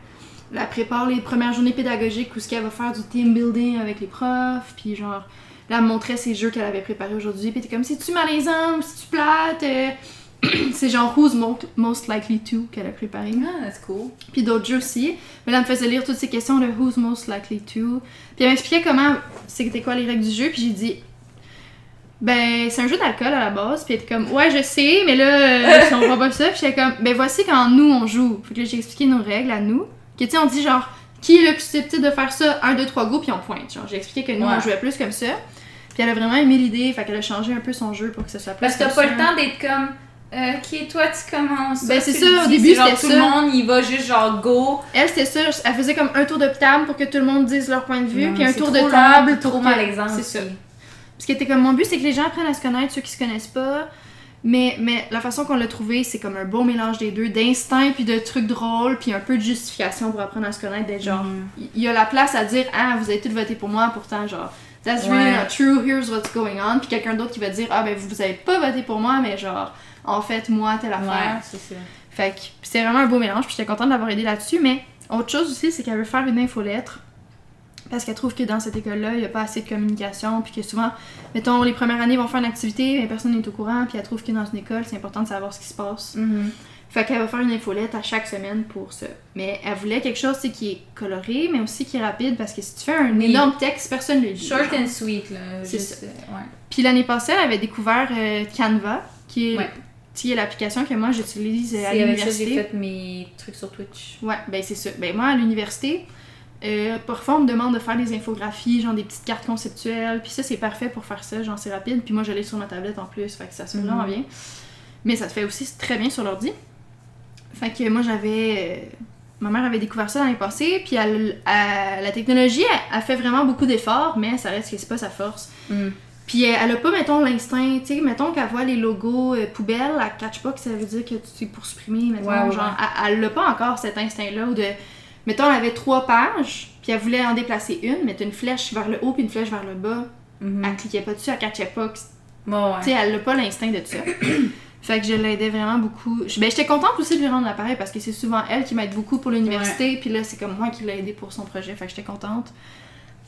[SPEAKER 2] elle prépare les premières journées pédagogiques où ce qu'elle va faire du team building avec les profs, puis genre, là, elle montrait ses jeux qu'elle avait préparés aujourd'hui, puis t'es comme, c'est-tu malaisant ou c'est-tu plate? Euh, c'est genre Who's mo- Most Likely To qu'elle a préparé.
[SPEAKER 1] Ah, c'est cool.
[SPEAKER 2] Puis d'autres jeux aussi. Mais là, elle me faisait lire toutes ces questions de Who's Most Likely To. Puis elle m'expliquait comment, c'était quoi les règles du jeu, puis j'ai dit, ben, c'est un jeu d'alcool à la base. Puis elle était comme, ouais, je sais, mais là, euh, si on voit pas ça. Puis j'étais comme, ben, voici quand nous, on joue. Fait que là, j'ai expliqué nos règles à nous. Que, tu sais, on dit genre, qui est le plus susceptible de faire ça? 1, 2, 3 go, puis on pointe. Genre, j'ai expliqué que nous,
[SPEAKER 1] Ouais.
[SPEAKER 2] on jouait plus comme ça. Puis elle a vraiment aimé l'idée, fait qu'elle a changé un peu son jeu pour que ce soit plus
[SPEAKER 1] Parce que t'as pas
[SPEAKER 2] ça.
[SPEAKER 1] le temps d'être comme. Euh, ok, toi tu commences.
[SPEAKER 2] Ben, c'est ça, au début, c'était
[SPEAKER 1] tout le monde, il va juste genre go.
[SPEAKER 2] Elle, c'était ça. Elle faisait comme un tour de table pour que tout le monde dise leur point de vue,
[SPEAKER 1] Non,
[SPEAKER 2] puis un tour de table pour
[SPEAKER 1] trop
[SPEAKER 2] que-
[SPEAKER 1] malaisant.
[SPEAKER 2] C'est ça. Parce que était comme mon but, c'est que les gens apprennent à se connaître, ceux qui se connaissent pas. Mais, mais la façon qu'on l'a trouvé, c'est comme un beau mélange des deux, d'instinct puis de trucs drôles, puis un peu de justification pour apprendre à se connaître, d'être genre.
[SPEAKER 1] Mhm.
[SPEAKER 2] Il y a la place à dire Ah, vous avez tous voté pour moi, pourtant, genre. That's
[SPEAKER 1] Ouais.
[SPEAKER 2] really not true, here's what's going on. Puis quelqu'un d'autre qui va dire Ah, ben vous, vous avez pas voté pour moi, mais genre, en fait, moi, telle affaire.
[SPEAKER 1] Ouais, c'est ça.
[SPEAKER 2] Fait que c'était vraiment un beau mélange, puis j'étais contente d'avoir aidé là-dessus, mais autre chose aussi, c'est qu'elle veut faire une infolettre Parce qu'elle trouve que dans cette école-là, il n'y a pas assez de communication, puis que souvent, mettons, les premières années ils vont faire une activité, mais personne n'est au courant, puis elle trouve que dans une école, c'est important de savoir ce qui se passe.
[SPEAKER 1] Mhm.
[SPEAKER 2] Fait qu'elle va faire une infolette à chaque semaine pour ça. Mais elle voulait quelque chose qui est coloré, mais aussi qui est rapide, parce que si tu fais un
[SPEAKER 1] Oui.
[SPEAKER 2] énorme texte, personne ne le lit.
[SPEAKER 1] Short and sweet, là.
[SPEAKER 2] C'est
[SPEAKER 1] juste, euh, ouais.
[SPEAKER 2] Puis l'année passée, elle avait découvert euh, Canva, qui est,
[SPEAKER 1] Ouais.
[SPEAKER 2] qui est l'application que moi j'utilise euh, à
[SPEAKER 1] C'est ça que j'ai
[SPEAKER 2] l'université.
[SPEAKER 1] fait mes trucs sur Twitch.
[SPEAKER 2] Ouais, ben c'est ça. Ben moi, à l'université, euh, parfois on me demande de faire des infographies, genre des petites cartes conceptuelles, puis ça c'est parfait pour faire ça, genre c'est rapide, puis moi je l'ai sur ma tablette en plus, fait que ça se fait
[SPEAKER 1] Mhm.
[SPEAKER 2] vraiment bien. Mais ça te fait aussi très bien sur l'ordi. Fait que moi j'avais... euh, Ma mère avait découvert ça l'année passée, puis elle- elle- la technologie, elle fait vraiment beaucoup d'efforts, mais ça reste que c'est pas sa force.
[SPEAKER 1] Mhm.
[SPEAKER 2] Puis elle, elle a pas, mettons, l'instinct, tu sais, mettons qu'elle voit les logos euh, poubelle, elle catch pas que ça veut dire que c'est pour supprimer, mettons,
[SPEAKER 1] Ouais,
[SPEAKER 2] genre,
[SPEAKER 1] ouais.
[SPEAKER 2] elle- elle a pas encore cet instinct-là, ou de, mettons, elle avait trois pages, puis elle voulait en déplacer une, mettre une flèche vers le haut puis une flèche vers le bas,
[SPEAKER 1] Mhm.
[SPEAKER 2] elle cliquait pas dessus, elle catchait pas, que-
[SPEAKER 1] ouais.
[SPEAKER 2] tu sais, elle a pas l'instinct de ça. Fait que je l'aidais vraiment beaucoup. Ben, j'étais contente aussi de lui rendre l'appareil, parce que c'est souvent elle qui m'aide beaucoup pour l'université, puis là, c'est comme moi qui l'ai aidé pour son projet, fait que j'étais contente.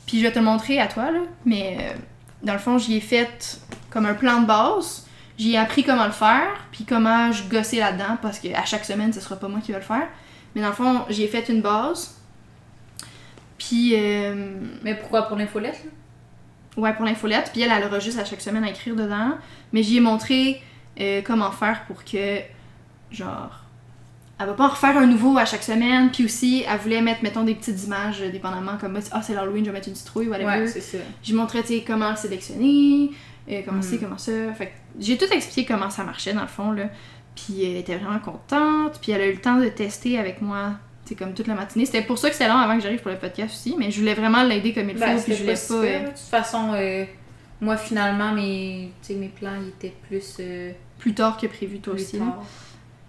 [SPEAKER 2] Puis je vais te le montrer à toi, là, mais euh, dans le fond, j'y ai fait comme un plan de base. J'y ai appris comment le faire, puis comment je gossais là-dedans, parce qu'à chaque semaine, ce sera pas moi qui vais le faire. Mais dans le fond, j'y ai fait une base. Puis, euh,
[SPEAKER 1] Mais pourquoi? Pour l'infolette, là?
[SPEAKER 2] ouais, pour l'infolette. Puis elle, elle aura juste à chaque semaine à écrire dedans. Mais j'y ai montré euh, comment faire pour que, genre, elle va pas en refaire un nouveau à chaque semaine. Puis aussi, elle voulait mettre, mettons, des petites images, euh, dépendamment, comme, ah, c'est l'Halloween, je vais mettre une citrouille, whatever.
[SPEAKER 1] Ouais, c'est ça.
[SPEAKER 2] J'ai montré tu sais, comment le sélectionner, euh, comment
[SPEAKER 1] Mm.
[SPEAKER 2] c'est, comment ça. Fait j'ai tout expliqué comment ça marchait dans le fond. Là. Puis elle était vraiment contente. Puis elle a eu le temps de tester avec moi, c'est comme toute la matinée. C'était pour ça que c'était long avant que j'arrive pour le podcast aussi, mais je voulais vraiment l'aider comme il
[SPEAKER 1] Ben,
[SPEAKER 2] faut. Puis je voulais
[SPEAKER 1] pas
[SPEAKER 2] euh.
[SPEAKER 1] De toute façon, euh, moi, finalement, mes, tu sais, mes plans, ils étaient plus, euh,
[SPEAKER 2] plus tard que prévu, toi
[SPEAKER 1] plus
[SPEAKER 2] aussi.
[SPEAKER 1] tard.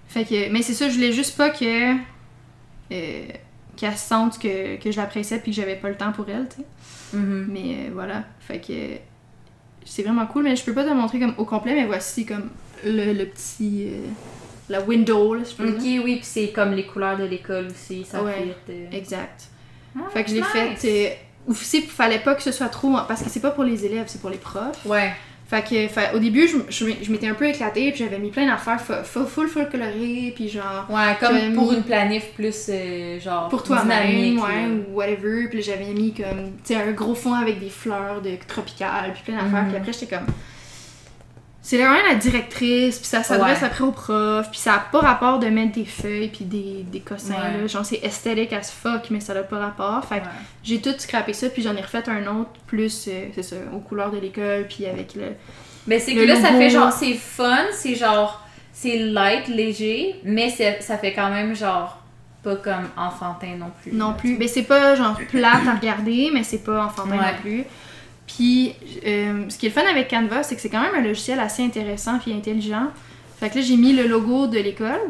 [SPEAKER 2] Fait que, mais c'est ça, je voulais juste pas que. euh, qu'elle sente que, que je l'appréciais puis que j'avais pas le temps pour elle, tu sais.
[SPEAKER 1] Mhm.
[SPEAKER 2] Mais euh, voilà, fait que c'est vraiment cool, mais je peux pas te le montrer comme au complet, mais voici comme le, le petit. euh, la window, là, si je peux
[SPEAKER 1] Ok,
[SPEAKER 2] dire.
[SPEAKER 1] oui, puis c'est comme les couleurs de l'école aussi, ça
[SPEAKER 2] Ouais.
[SPEAKER 1] euh.
[SPEAKER 2] Exact.
[SPEAKER 1] Ah,
[SPEAKER 2] Fait que je l'ai
[SPEAKER 1] nice.
[SPEAKER 2] fait. aussi, fallait pas que ce soit trop. Parce que c'est pas pour les élèves, c'est pour les profs.
[SPEAKER 1] Ouais.
[SPEAKER 2] Fait que, fait- au début, je, je, je m'étais un peu éclatée, puis j'avais mis plein d'affaires fu- fu- full, full colorées, puis genre.
[SPEAKER 1] Ouais, comme pour
[SPEAKER 2] mis-
[SPEAKER 1] une planif plus, euh, genre,
[SPEAKER 2] pour toi-même, ouais, ou whatever. Puis j'avais mis comme, tu sais, un gros fond avec des fleurs de tropicales, puis plein d'affaires.
[SPEAKER 1] Mhm.
[SPEAKER 2] Puis après, j'étais comme. C'est vraiment la directrice, puis ça s'adresse
[SPEAKER 1] Ouais.
[SPEAKER 2] après au prof, puis ça a pas rapport de mettre des feuilles, puis des, des cossins,
[SPEAKER 1] Ouais.
[SPEAKER 2] là. Genre, c'est esthétique as fuck, mais ça n'a pas rapport. Fait que
[SPEAKER 1] Ouais.
[SPEAKER 2] j'ai tout scrappé ça, puis j'en ai refait un autre, plus, euh, c'est ça, aux couleurs de l'école, puis avec le.
[SPEAKER 1] Mais c'est que là, ça fait genre, c'est fun, c'est genre, c'est light, léger, mais ça fait quand même genre, pas comme enfantin non plus.
[SPEAKER 2] Non
[SPEAKER 1] là,
[SPEAKER 2] plus. Mais c'est pas genre plate à regarder, mais c'est pas enfantin non plus. Puis, euh, ce qui est le fun avec Canva, c'est que c'est quand même un logiciel assez intéressant puis intelligent. Fait que là, j'ai mis le logo de l'école.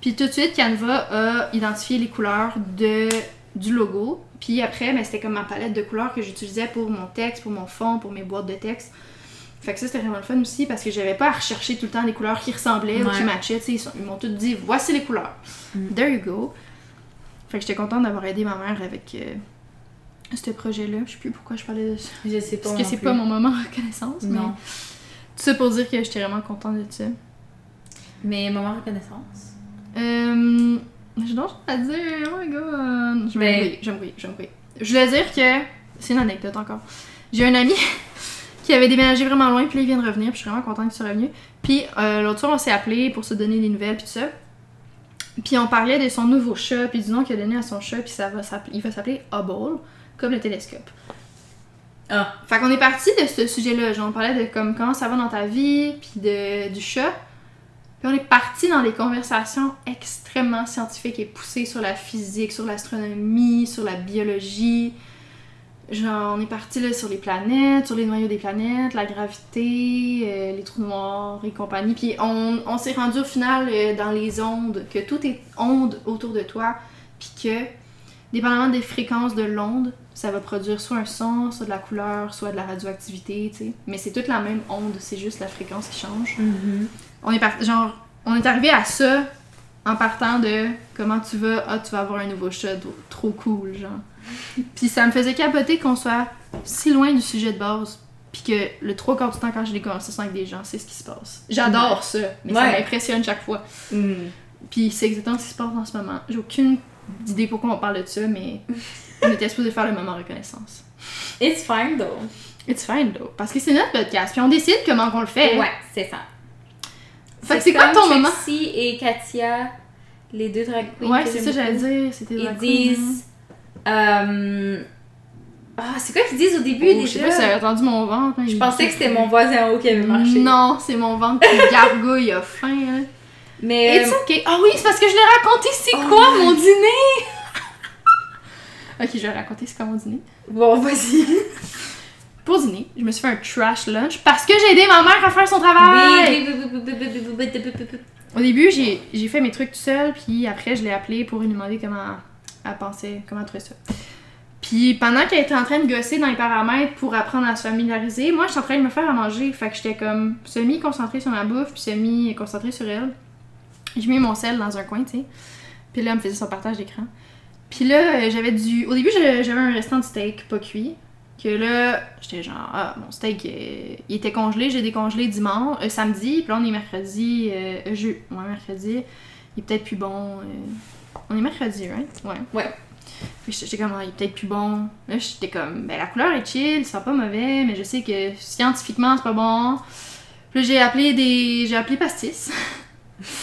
[SPEAKER 2] Puis tout de suite, Canva a identifié les couleurs de, du logo. Puis après, ben, c'était comme ma palette de couleurs que j'utilisais pour mon texte, pour mon fond, pour mes boîtes de texte. Fait que ça, c'était vraiment le fun aussi parce que j'avais pas à rechercher tout le temps des couleurs qui ressemblaient ou qui matchaient. Ils, sont- ils m'ont tout dit, voici les couleurs.
[SPEAKER 1] Mm.
[SPEAKER 2] There you go. Fait que j'étais contente d'avoir aidé ma mère avec euh, ce projet-là. Je sais plus pourquoi je parlais de ça.
[SPEAKER 1] Je sais pas.
[SPEAKER 2] Parce que c'est pas mon moment de reconnaissance. Mais...
[SPEAKER 1] Non.
[SPEAKER 2] Tout ça pour dire que j'étais vraiment contente de ça.
[SPEAKER 1] Mais moment reconnaissance?
[SPEAKER 2] Euh. J'ai d'autres choses à dire. Oh my god. Je vais
[SPEAKER 1] Ben-
[SPEAKER 2] je vais je vais. Je voulais dire que. C'est une anecdote encore. J'ai un ami qui avait déménagé vraiment loin, puis là, il vient de revenir, puis je suis vraiment contente qu'il soit revenu. Puis euh, l'autre soir, on s'est appelé pour se donner des nouvelles, puis tout ça. Puis on parlait de son nouveau chat, puis du nom qu'il a donné à son chat, puis ça va il va s'appeler Hubble, comme le télescope.
[SPEAKER 1] Ah.
[SPEAKER 2] Fait qu'on est parti de ce sujet-là, genre on parlait de comme comment ça va dans ta vie, puis de, du chat. Puis on est parti dans des conversations extrêmement scientifiques et poussées sur la physique, sur l'astronomie, sur la biologie. Genre, on est parti là sur les planètes, sur les noyaux des planètes, la gravité, euh, les trous noirs et compagnie. Puis on, on s'est rendu au final euh, dans les ondes, que tout est onde autour de toi, puis que, dépendamment des fréquences de l'onde, ça va produire soit un son, soit de la couleur, soit de la radioactivité, tu sais. Mais c'est toute la même onde, c'est juste la fréquence qui change. On est genre, on est arrivé à ça en partant de comment tu vas, ah, tu vas avoir un nouveau chat, trop cool, genre. Puis ça me faisait capoter qu'on soit si loin du sujet de base, puis que le trois quarts du temps, quand j'ai des conversations avec des gens, c'est ce qui se passe. J'adore ça, mais ça m'impressionne chaque fois.
[SPEAKER 1] Mm.
[SPEAKER 2] Puis c'est exactement ce qui se passe en ce moment. J'ai aucune idée pourquoi on parle de ça, mais on était supposé faire le moment reconnaissance.
[SPEAKER 1] It's fine though.
[SPEAKER 2] It's fine, though. Parce que c'est notre podcast, puis on décide comment on le fait.
[SPEAKER 1] Ouais, c'est ça.
[SPEAKER 2] Fait que c'est quoi
[SPEAKER 1] comme
[SPEAKER 2] ton moment?
[SPEAKER 1] Trixie et Katia, les deux drag queens.
[SPEAKER 2] Ouais,
[SPEAKER 1] que
[SPEAKER 2] c'est ça, j'allais
[SPEAKER 1] beaucoup.
[SPEAKER 2] dire. C'était
[SPEAKER 1] Ils disent. euh, Ah, c'est quoi qu'ils disent au début
[SPEAKER 2] Oh, je sais
[SPEAKER 1] déjà?
[SPEAKER 2] pas si t'avais entendu mon ventre. hein,
[SPEAKER 1] Je pensais que c'était mon voisin en haut qui avait marché.
[SPEAKER 2] Non, c'est mon ventre qui gargouille, il a faim. Hein.
[SPEAKER 1] Mais.
[SPEAKER 2] It's ok. Ah oui, c'est parce que je l'ai raconté, c'est
[SPEAKER 1] Oh
[SPEAKER 2] quoi mon dîner? Ok, je vais raconter ce qu'on dîner.
[SPEAKER 1] Bon, vas-y.
[SPEAKER 2] Pour dîner, je me suis fait un trash lunch parce que j'ai aidé ma mère à faire son travail. Au début, j'ai fait mes trucs tout seul, puis après, je l'ai appelée pour lui demander comment elle pensait, comment elle trouvait ça. Puis pendant qu'elle était en train de gosser dans les paramètres pour apprendre à se familiariser, moi, j'étais en train de me faire à manger. Fait que j'étais comme semi-concentrée sur ma bouffe, puis semi-concentrée sur elle. J'ai mis mon sel dans un coin, tu sais. Puis là, elle me faisait son partage d'écran. Puis là, euh, j'avais du... Au début, j'avais un restant de steak pas cuit. Que là, j'étais genre, ah, mon steak, euh, il était congelé, j'ai décongelé dimanche, euh, samedi, puis là, on est mercredi, euh, je... ouais, mercredi, il est peut-être plus bon. On est mercredi, right? Ouais.
[SPEAKER 1] Ouais.
[SPEAKER 2] Puis j'étais comme, ah, il est peut-être plus bon. Là, j'étais comme, ben la couleur est chill, c'est pas mauvais, mais je sais que scientifiquement, c'est pas bon. Puis j'ai appelé des... J'ai appelé Pastis.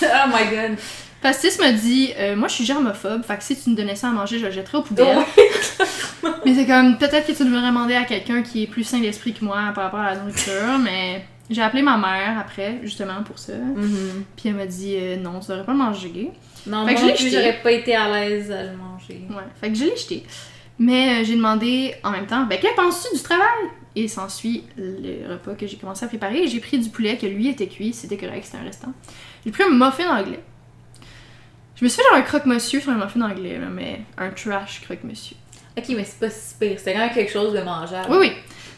[SPEAKER 1] Oh my god.
[SPEAKER 2] Pastis me dit, euh, moi je suis germophobe, fait que si tu me donnais ça à manger, je le jetterais aux poubelles. Mais c'est comme, peut-être que tu devrais demander à quelqu'un qui est plus sain d'esprit que moi par rapport à la nourriture, mais j'ai appelé ma mère après, justement pour ça.
[SPEAKER 1] Mhm.
[SPEAKER 2] Puis elle m'a dit, euh, non, tu devrais pas le manger.
[SPEAKER 1] Non,
[SPEAKER 2] Fait que
[SPEAKER 1] moi
[SPEAKER 2] je
[SPEAKER 1] plus,
[SPEAKER 2] jeté.
[SPEAKER 1] j'aurais pas été à l'aise à le manger.
[SPEAKER 2] Ouais, fait que je l'ai jeté. Mais euh, j'ai demandé en même temps, ben, qu'elle penses-tu du travail? Et s'ensuit le repas que j'ai commencé à préparer. J'ai pris du poulet que lui était cuit, c'était correct, c'était un restant. J'ai pris un muffin anglais. Je me suis fait genre un croque-monsieur sur un muffin anglais, là, mais un trash croque-monsieur.
[SPEAKER 1] Ok, mais c'est pas si pire. C'était quand même quelque chose de mangeable.
[SPEAKER 2] Oui, oui.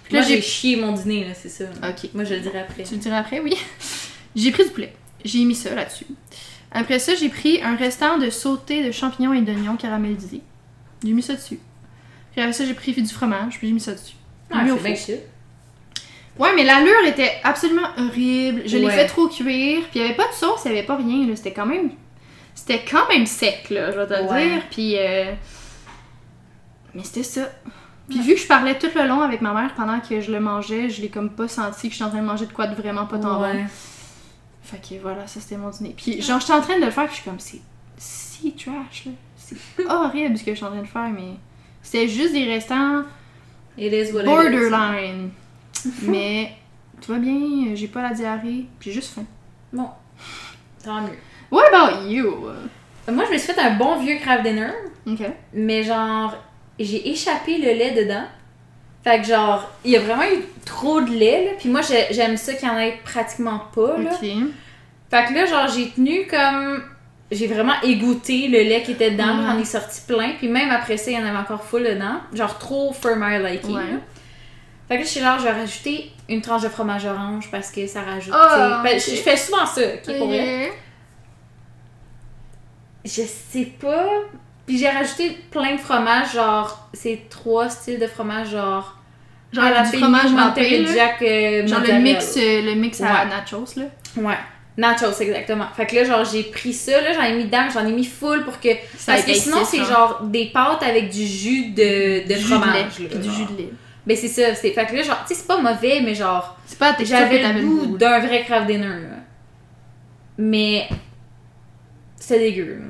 [SPEAKER 2] Puis là,
[SPEAKER 1] Moi, j'ai
[SPEAKER 2] j'ai.
[SPEAKER 1] chié mon dîner, là, c'est ça.
[SPEAKER 2] Ok.
[SPEAKER 1] Moi, je le dirai après.
[SPEAKER 2] Tu le diras après, oui. J'ai pris du poulet. J'ai mis ça là-dessus. Après ça, j'ai pris un restant de sauté de champignons et d'oignons caramélisés. J'ai mis ça dessus. Puis après ça, j'ai pris du fromage, puis j'ai mis ça dessus. J'ai
[SPEAKER 1] Ah,
[SPEAKER 2] mis au
[SPEAKER 1] c'est bien
[SPEAKER 2] four.
[SPEAKER 1] shit.
[SPEAKER 2] Ouais, mais l'allure était absolument horrible. Je l'ai
[SPEAKER 1] Ouais.
[SPEAKER 2] fait trop cuire, puis il y avait pas de sauce, il y avait pas rien. là. C'était quand même. C'était quand même sec, là, je vais te le
[SPEAKER 1] Ouais.
[SPEAKER 2] dire. Puis. euh, Mais c'était ça. Puis vu que je parlais tout le long avec ma mère pendant que je le mangeais, je l'ai comme pas senti que j'étais en train de manger de quoi de vraiment pas tant bon.
[SPEAKER 1] Ouais.
[SPEAKER 2] Fait que voilà, ça c'était mon dîner. Puis genre, j'étais en train de le faire, puis je suis comme, c'est si trash, là. C'est horrible ce que je suis en train de faire, mais c'était juste des restants
[SPEAKER 1] It is what it is.
[SPEAKER 2] borderline. mais tout va bien, j'ai pas la diarrhée, j'ai juste faim.
[SPEAKER 1] Bon. Tant mieux.
[SPEAKER 2] What about you?
[SPEAKER 1] Moi, je me suis fait un bon vieux craft dinner,
[SPEAKER 2] Ok.
[SPEAKER 1] mais genre, j'ai échappé le lait dedans. Fait que genre, il y a vraiment eu trop de lait, là. Puis moi, j'ai- j'aime ça qu'il y en ait pratiquement pas, là. Fait que là, genre, j'ai tenu comme. J'ai vraiment égoutté le lait qui était dedans,
[SPEAKER 2] Ouais.
[SPEAKER 1] j'en ai sorti plein, puis même après ça, il y en avait encore full dedans. Genre, trop likey.
[SPEAKER 2] Ouais.
[SPEAKER 1] là. Fait que là, je suis genre, je vais rajouter une tranche de fromage orange parce que ça rajoute.
[SPEAKER 2] Oh,
[SPEAKER 1] sais. Ben, je, je fais souvent ça, ok, pour vrai. Je sais pas. Puis j'ai rajouté plein de fromages, genre, c'est trois styles de fromage, genre.
[SPEAKER 2] Genre du fromage râpé.
[SPEAKER 1] Jack, euh,
[SPEAKER 2] Genre le mix, euh, le mix à
[SPEAKER 1] Ouais.
[SPEAKER 2] nachos, là.
[SPEAKER 1] Ouais. Nachos, exactement. Fait que là, genre, j'ai pris ça, là, j'en ai mis dedans, j'en ai mis full pour que.
[SPEAKER 2] Ça
[SPEAKER 1] Parce que sinon, c'est genre des pâtes avec du jus de, de
[SPEAKER 2] Du
[SPEAKER 1] fromage.
[SPEAKER 2] jus de lait,
[SPEAKER 1] là,
[SPEAKER 2] du
[SPEAKER 1] genre.
[SPEAKER 2] jus de lait.
[SPEAKER 1] Mais c'est ça, c'est. Fait que là, genre, tu sais, c'est pas mauvais, mais genre,
[SPEAKER 2] C'est pas
[SPEAKER 1] j'avais le goût. d'un vrai craft dinner, là. Mais. C'était dégueu.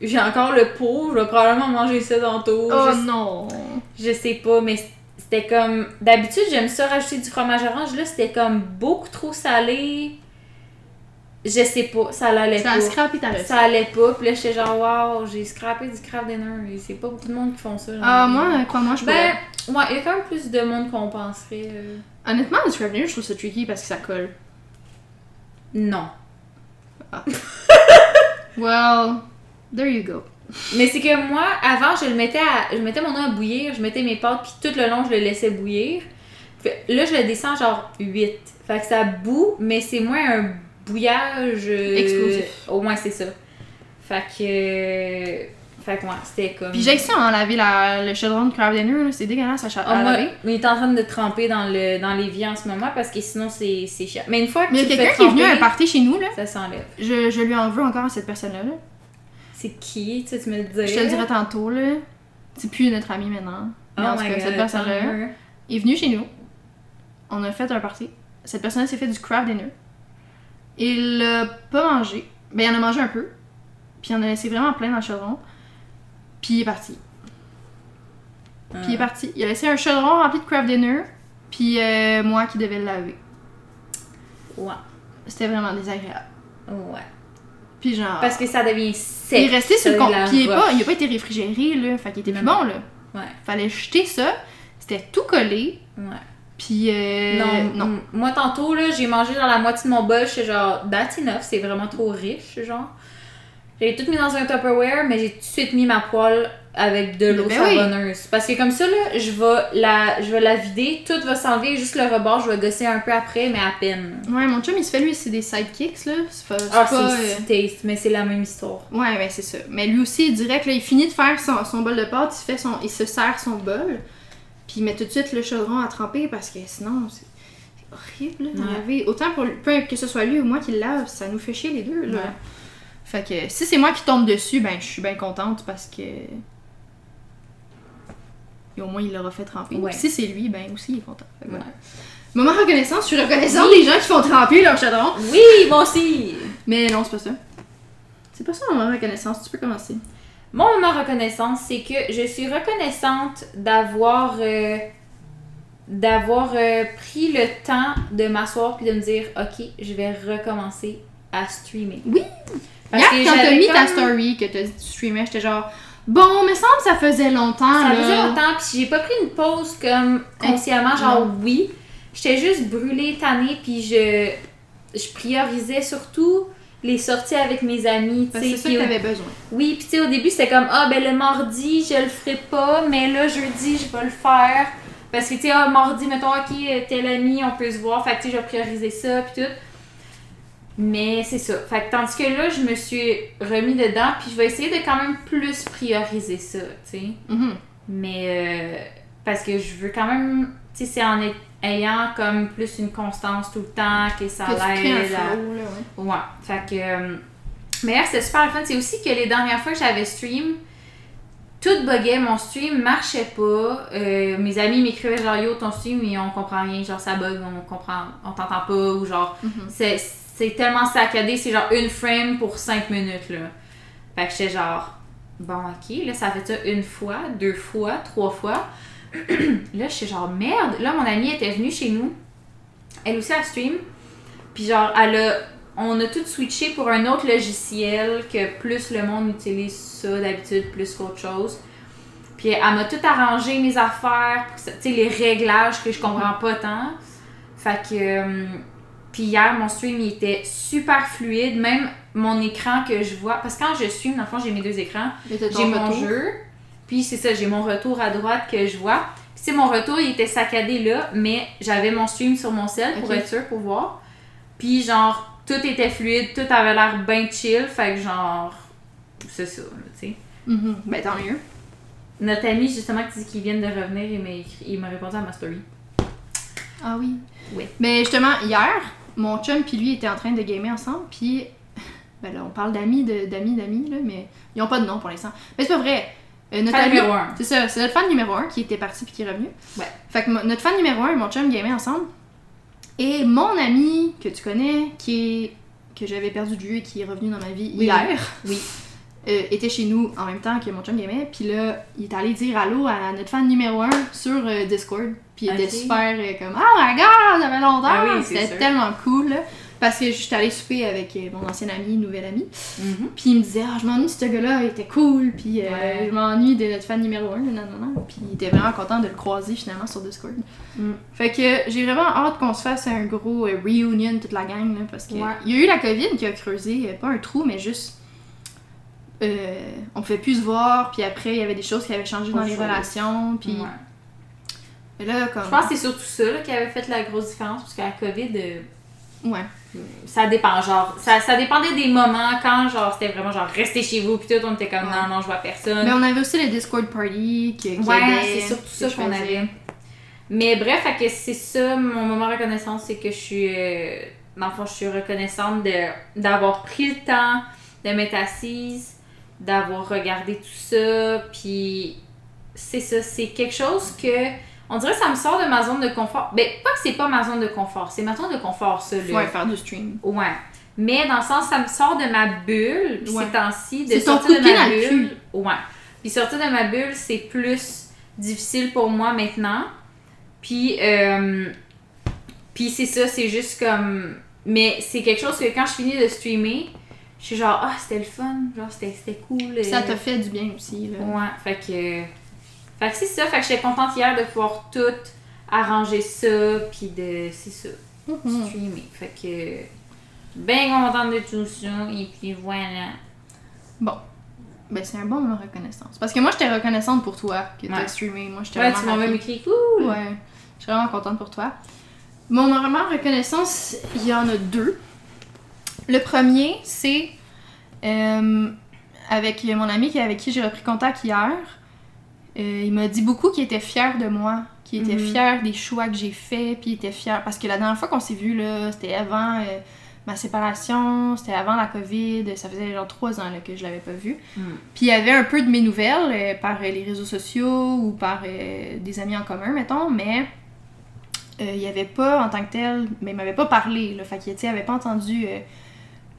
[SPEAKER 1] J'ai encore le pot, je vais probablement manger ça tantôt.
[SPEAKER 2] Oh
[SPEAKER 1] je,
[SPEAKER 2] non!
[SPEAKER 1] je sais pas, mais c'était comme. D'habitude, j'aime ça rajouter du fromage orange. Là, c'était comme beaucoup trop salé. Je sais pas, ça allait
[SPEAKER 2] Ça
[SPEAKER 1] pas.
[SPEAKER 2] a scrappé ta recette.
[SPEAKER 1] Ça allait pas, puis là j'étais genre waouh, j'ai scrappé du craft dinner. Et C'est pas beaucoup de monde qui font ça.
[SPEAKER 2] Ah, moi, crois-moi, je
[SPEAKER 1] Ben,
[SPEAKER 2] pourrais.
[SPEAKER 1] ouais, il y a quand même plus de monde qu'on penserait. euh.
[SPEAKER 2] Honnêtement, le scrap dinner, je trouve ça tricky parce que ça colle.
[SPEAKER 1] Non.
[SPEAKER 2] Well, there you go.
[SPEAKER 1] Mais c'est que moi, avant, je le mettais à. Je mettais mon eau à bouillir, je mettais mes pâtes, puis tout le long, je le laissais bouillir. Fait- là, je le descends genre 8. Fait que ça bout, mais c'est moins un bouillage. euh,
[SPEAKER 2] Explosif.
[SPEAKER 1] Au moins, c'est ça. Fait que. Fait que, ouais, c'était comme.
[SPEAKER 2] Puis j'ai ça en laver la, le chaudron de crab dinner, là, c'est dégueulasse à,
[SPEAKER 1] Ah,
[SPEAKER 2] à
[SPEAKER 1] moi,
[SPEAKER 2] laver.
[SPEAKER 1] il est en train de tremper dans le dans l'évier en ce moment parce que sinon c'est c'est chiant. Mais une fois que
[SPEAKER 2] Mais quelqu'un qui est venu à un party chez nous, là.
[SPEAKER 1] ça s'enlève.
[SPEAKER 2] Je, je lui en veux encore à cette personne-là. là.
[SPEAKER 1] C'est qui? Tu sais, tu me le dirais.
[SPEAKER 2] Je te le dirai tantôt, là. C'est plus notre ami maintenant. Mais
[SPEAKER 1] Oh
[SPEAKER 2] en tout cas,
[SPEAKER 1] God,
[SPEAKER 2] cette personne-là est venue chez nous. On a fait un party. Cette personne-là s'est fait du crab dinner. Il l'a pas mangé. Ben, il en a mangé un peu. Puis il en a laissé vraiment plein dans le chaudron. Puis il est parti. Puis il est
[SPEAKER 1] Ah.
[SPEAKER 2] parti. Il a laissé un chaudron rempli de crab dinner. Puis euh, moi qui devais le laver.
[SPEAKER 1] Ouais.
[SPEAKER 2] C'était vraiment désagréable.
[SPEAKER 1] Ouais.
[SPEAKER 2] Puis genre.
[SPEAKER 1] Parce que ça devient sec.
[SPEAKER 2] il est resté sur le compte. Puis il, est pas, il a pas été réfrigéré, là. Fait qu'il était plus
[SPEAKER 1] Non,
[SPEAKER 2] bon, là.
[SPEAKER 1] Ouais.
[SPEAKER 2] Fallait jeter ça. C'était tout collé.
[SPEAKER 1] Ouais.
[SPEAKER 2] Puis euh,
[SPEAKER 1] non, m- moi tantôt là, j'ai mangé genre la moitié de mon bol, j'étais genre that's enough, c'est vraiment trop riche, genre. J'ai tout mis dans un Tupperware, mais j'ai tout de suite mis ma poêle avec de l'eau
[SPEAKER 2] Ben oui.
[SPEAKER 1] savonneuse. Parce que comme ça, là, je vais la, je vais la vider, tout va s'enlever, juste le rebord, je vais gosser un peu après, mais à peine.
[SPEAKER 2] Ouais, mon chum, il se fait, lui, c'est des sidekicks, là. C'est pas... c'est
[SPEAKER 1] Ah,
[SPEAKER 2] pas,
[SPEAKER 1] c'est
[SPEAKER 2] euh,
[SPEAKER 1] taste, mais c'est la même histoire.
[SPEAKER 2] Ouais, ben c'est ça. Mais lui aussi, que là, il finit de faire son, son bol de pâte, il, se fait son, il se sert son bol, puis il met tout de suite le chaudron à tremper parce que sinon, c'est horrible, là,
[SPEAKER 1] Ouais.
[SPEAKER 2] laver. Autant pour, peu que ce soit lui ou moi qui le lave, ça nous fait chier les deux, là.
[SPEAKER 1] Ouais.
[SPEAKER 2] Fait que si c'est moi qui tombe dessus, ben je suis bien contente parce que. Et au moins, il l'aura fait tremper.
[SPEAKER 1] Ouais.
[SPEAKER 2] Puis Si c'est lui, ben aussi, il est content. Fait que voilà. Moment reconnaissance, je suis reconnaissante des gens qui font tremper leur chaudron.
[SPEAKER 1] Oui, moi aussi!
[SPEAKER 2] Mais non, c'est pas ça. C'est pas ça, moment reconnaissance. Tu peux commencer.
[SPEAKER 1] Mon moment reconnaissance, c'est que je suis reconnaissante d'avoir euh, d'avoir euh, pris le temps de m'asseoir puis de me dire OK, je vais recommencer à streamer.
[SPEAKER 2] Oui.
[SPEAKER 1] Parce que
[SPEAKER 2] quand t'as mis ta story, que t'as dit tu streamais, j'étais genre, bon, me semble que ça faisait longtemps.
[SPEAKER 1] Ça
[SPEAKER 2] là.
[SPEAKER 1] faisait longtemps puis j'ai pas pris une pause comme consciemment genre oui, j'étais juste brûlée, tannée puis je je priorisais surtout les sorties avec mes amis, tu
[SPEAKER 2] Parce c'est ça que
[SPEAKER 1] au-
[SPEAKER 2] t'avais besoin.
[SPEAKER 1] Oui, puis tu sais, au début, c'était comme, ah, ben le mardi, je le ferai pas, mais là, jeudi, je vais le faire. Parce que, tu sais, ah, mardi, mettons, ok, tel ami, on peut se voir, fait que, tu sais, je vais prioriser ça, puis tout. Mais c'est ça. Fait que, tandis que là, je me suis remis dedans, puis je vais essayer de quand même plus prioriser ça, tu sais.
[SPEAKER 2] Mhm.
[SPEAKER 1] Mais, euh, parce que je veux quand même, tu sais, c'est en ay- ayant comme plus une constance tout le temps que ça l'aide à-
[SPEAKER 2] là, ouais.
[SPEAKER 1] Ouais. Fait que. euh, mais hier, c'était super le fun. C'est aussi que les dernières fois que j'avais stream, tout buguait. Mon stream marchait pas. Euh, mes amis m'écrivaient genre Yo, ton stream, mais on comprend rien. Genre, ça bug, on comprend, on t'entend pas. Ou genre,
[SPEAKER 2] Mhm.
[SPEAKER 1] c'est, c'est tellement saccadé. C'est genre une frame pour 5 minutes, là. Fait que j'étais genre. Bon, ok, là, ça fait ça une fois, deux fois, trois fois. là, j'étais genre, merde. Là, mon amie était venue chez nous. Elle aussi, elle stream. Puis genre, elle a, on a tout switché pour un autre logiciel que plus le monde utilise ça d'habitude, plus qu'autre chose. Puis elle m'a tout arrangé, mes affaires, tu sais, les réglages que je comprends pas tant. Fait que... puis hier, mon stream, il était super fluide. Même mon écran que je vois... Parce que quand je stream, dans le fond, j'ai mes deux écrans. J'ai mon
[SPEAKER 2] retour.
[SPEAKER 1] jeu, puis c'est ça, j'ai mon retour à droite que je vois. Puis c'est mon retour, il était saccadé là, mais j'avais mon stream sur mon sel pour être sûr, pour voir. Puis genre, tout était fluide, tout avait l'air bien chill, fait que genre, c'est ça, là, tu sais.
[SPEAKER 2] Mhm. Ben tant mieux.
[SPEAKER 1] Notre ami, justement, qui dit qu'il vient de revenir, il m'a écrit- il m'a répondu à ma story.
[SPEAKER 2] Ah oui.
[SPEAKER 1] Oui.
[SPEAKER 2] Mais justement, hier, mon chum puis lui étaient en train de gamer ensemble, puis ben là, on parle d'amis, de- d'amis, d'amis, là, mais ils ont pas de nom pour l'instant. Mais c'est pas vrai. Euh, notre
[SPEAKER 1] Fan
[SPEAKER 2] ami-
[SPEAKER 1] numéro un.
[SPEAKER 2] C'est ça, c'est notre fan numéro un qui était parti puis qui est revenu.
[SPEAKER 1] Ouais.
[SPEAKER 2] Fait que notre fan numéro un et mon chum gamaient ensemble. Et mon ami que tu connais, qui est que j'avais perdu de vue et qui est revenu dans ma vie
[SPEAKER 1] Oui.
[SPEAKER 2] hier,
[SPEAKER 1] Oui.
[SPEAKER 2] euh, était chez nous en même temps que mon chum gamait. Puis là, il est allé dire allô à notre fan numéro 1 sur euh, Discord. Puis il était super euh, comme Oh my god, ça fait longtemps!
[SPEAKER 1] Ah oui,
[SPEAKER 2] C'était tellement cool. là. Parce que je suis allée souper avec mon ancien ami, nouvel ami.
[SPEAKER 1] Mhm.
[SPEAKER 2] Puis il me disait Ah, je m'ennuie de ce gars-là, il était cool. Puis euh,
[SPEAKER 1] Ouais.
[SPEAKER 2] je m'ennuie de notre fan numéro 1. Non, non, non. Puis il était vraiment content de le croiser finalement sur Discord.
[SPEAKER 1] Mm.
[SPEAKER 2] Fait que j'ai vraiment hâte qu'on se fasse un gros reunion, toute la gang. Là, parce qu'il
[SPEAKER 1] Ouais.
[SPEAKER 2] y a eu la COVID qui a creusé, pas un trou, mais juste. Euh, on pouvait plus se voir, puis après il y avait des choses qui avaient changé dans les relations, puis
[SPEAKER 1] Ouais.
[SPEAKER 2] là comme
[SPEAKER 1] Je pense que c'est surtout ça là, qui avait fait la grosse différence, parce que la COVID, euh,
[SPEAKER 2] ouais.
[SPEAKER 1] ça dépend, genre, ça, ça dépendait des moments quand, genre, c'était vraiment genre, restez chez vous, puis tout, on était comme,
[SPEAKER 2] Ouais.
[SPEAKER 1] non, non, je vois personne.
[SPEAKER 2] Mais on avait aussi les Discord Party qui, qui
[SPEAKER 1] Ouais, c'est surtout ça qu'on avait. Mais bref, fait que c'est ça, mon moment reconnaissance, c'est que je suis. euh, dans le fond, je suis reconnaissante de, d'avoir pris le temps de m'être assise, d'avoir regardé tout ça, puis c'est ça, c'est quelque chose que. On dirait que ça me sort de ma zone de confort. Ben, pas que c'est pas ma zone de confort, c'est ma zone de confort, ça, le-
[SPEAKER 2] Ouais, faire du stream.
[SPEAKER 1] Ouais. Mais dans le sens, ça me sort de ma bulle, puis
[SPEAKER 2] Ouais.
[SPEAKER 1] ces temps-ci, de sortir
[SPEAKER 2] de
[SPEAKER 1] ma bulle. Ouais. Puis sortir de ma bulle, c'est plus difficile pour moi maintenant. Puis, euh, puis c'est ça, c'est juste comme. Mais c'est quelque chose que quand je finis de streamer, je suis genre, ah, c'était le fun, genre, c'était cool.
[SPEAKER 2] Ça
[SPEAKER 1] euh,
[SPEAKER 2] t'a fait du bien aussi, là.
[SPEAKER 1] Ouais, fait que. Fait que c'est ça, fait que j'étais contente hier de pouvoir tout arranger ça, puis de. C'est ça
[SPEAKER 2] Mhm.
[SPEAKER 1] streamer. Fait que. Ben contente de tout ça. Et puis voilà.
[SPEAKER 2] Ben, c'est un bon moment de reconnaissance. Parce que moi, j'étais reconnaissante pour toi que t'as
[SPEAKER 1] Ouais.
[SPEAKER 2] streamé. Moi, j'étais
[SPEAKER 1] Ouais,
[SPEAKER 2] vraiment
[SPEAKER 1] tu m'as même écrit cool.
[SPEAKER 2] Ouais, je suis vraiment contente pour toi. Mon moment de reconnaissance, il y en a deux. Le premier, c'est euh, avec mon ami avec qui j'ai repris contact hier. Euh, il m'a dit beaucoup qu'il était fier de moi, qu'il était
[SPEAKER 1] Mhm.
[SPEAKER 2] fier des choix que j'ai faits, puis il était fier. Parce que la dernière fois qu'on s'est vu, c'était avant euh, ma séparation, c'était avant la COVID, ça faisait genre trois ans là, que je l'avais pas vu.
[SPEAKER 1] Mm.
[SPEAKER 2] Puis il y avait un peu de mes nouvelles euh, par les réseaux sociaux ou par des amis en commun, mettons, mais il y avait pas en tant que tel, mais il m'avait pas parlé, là, fait qu'il tu sais, il avait pas entendu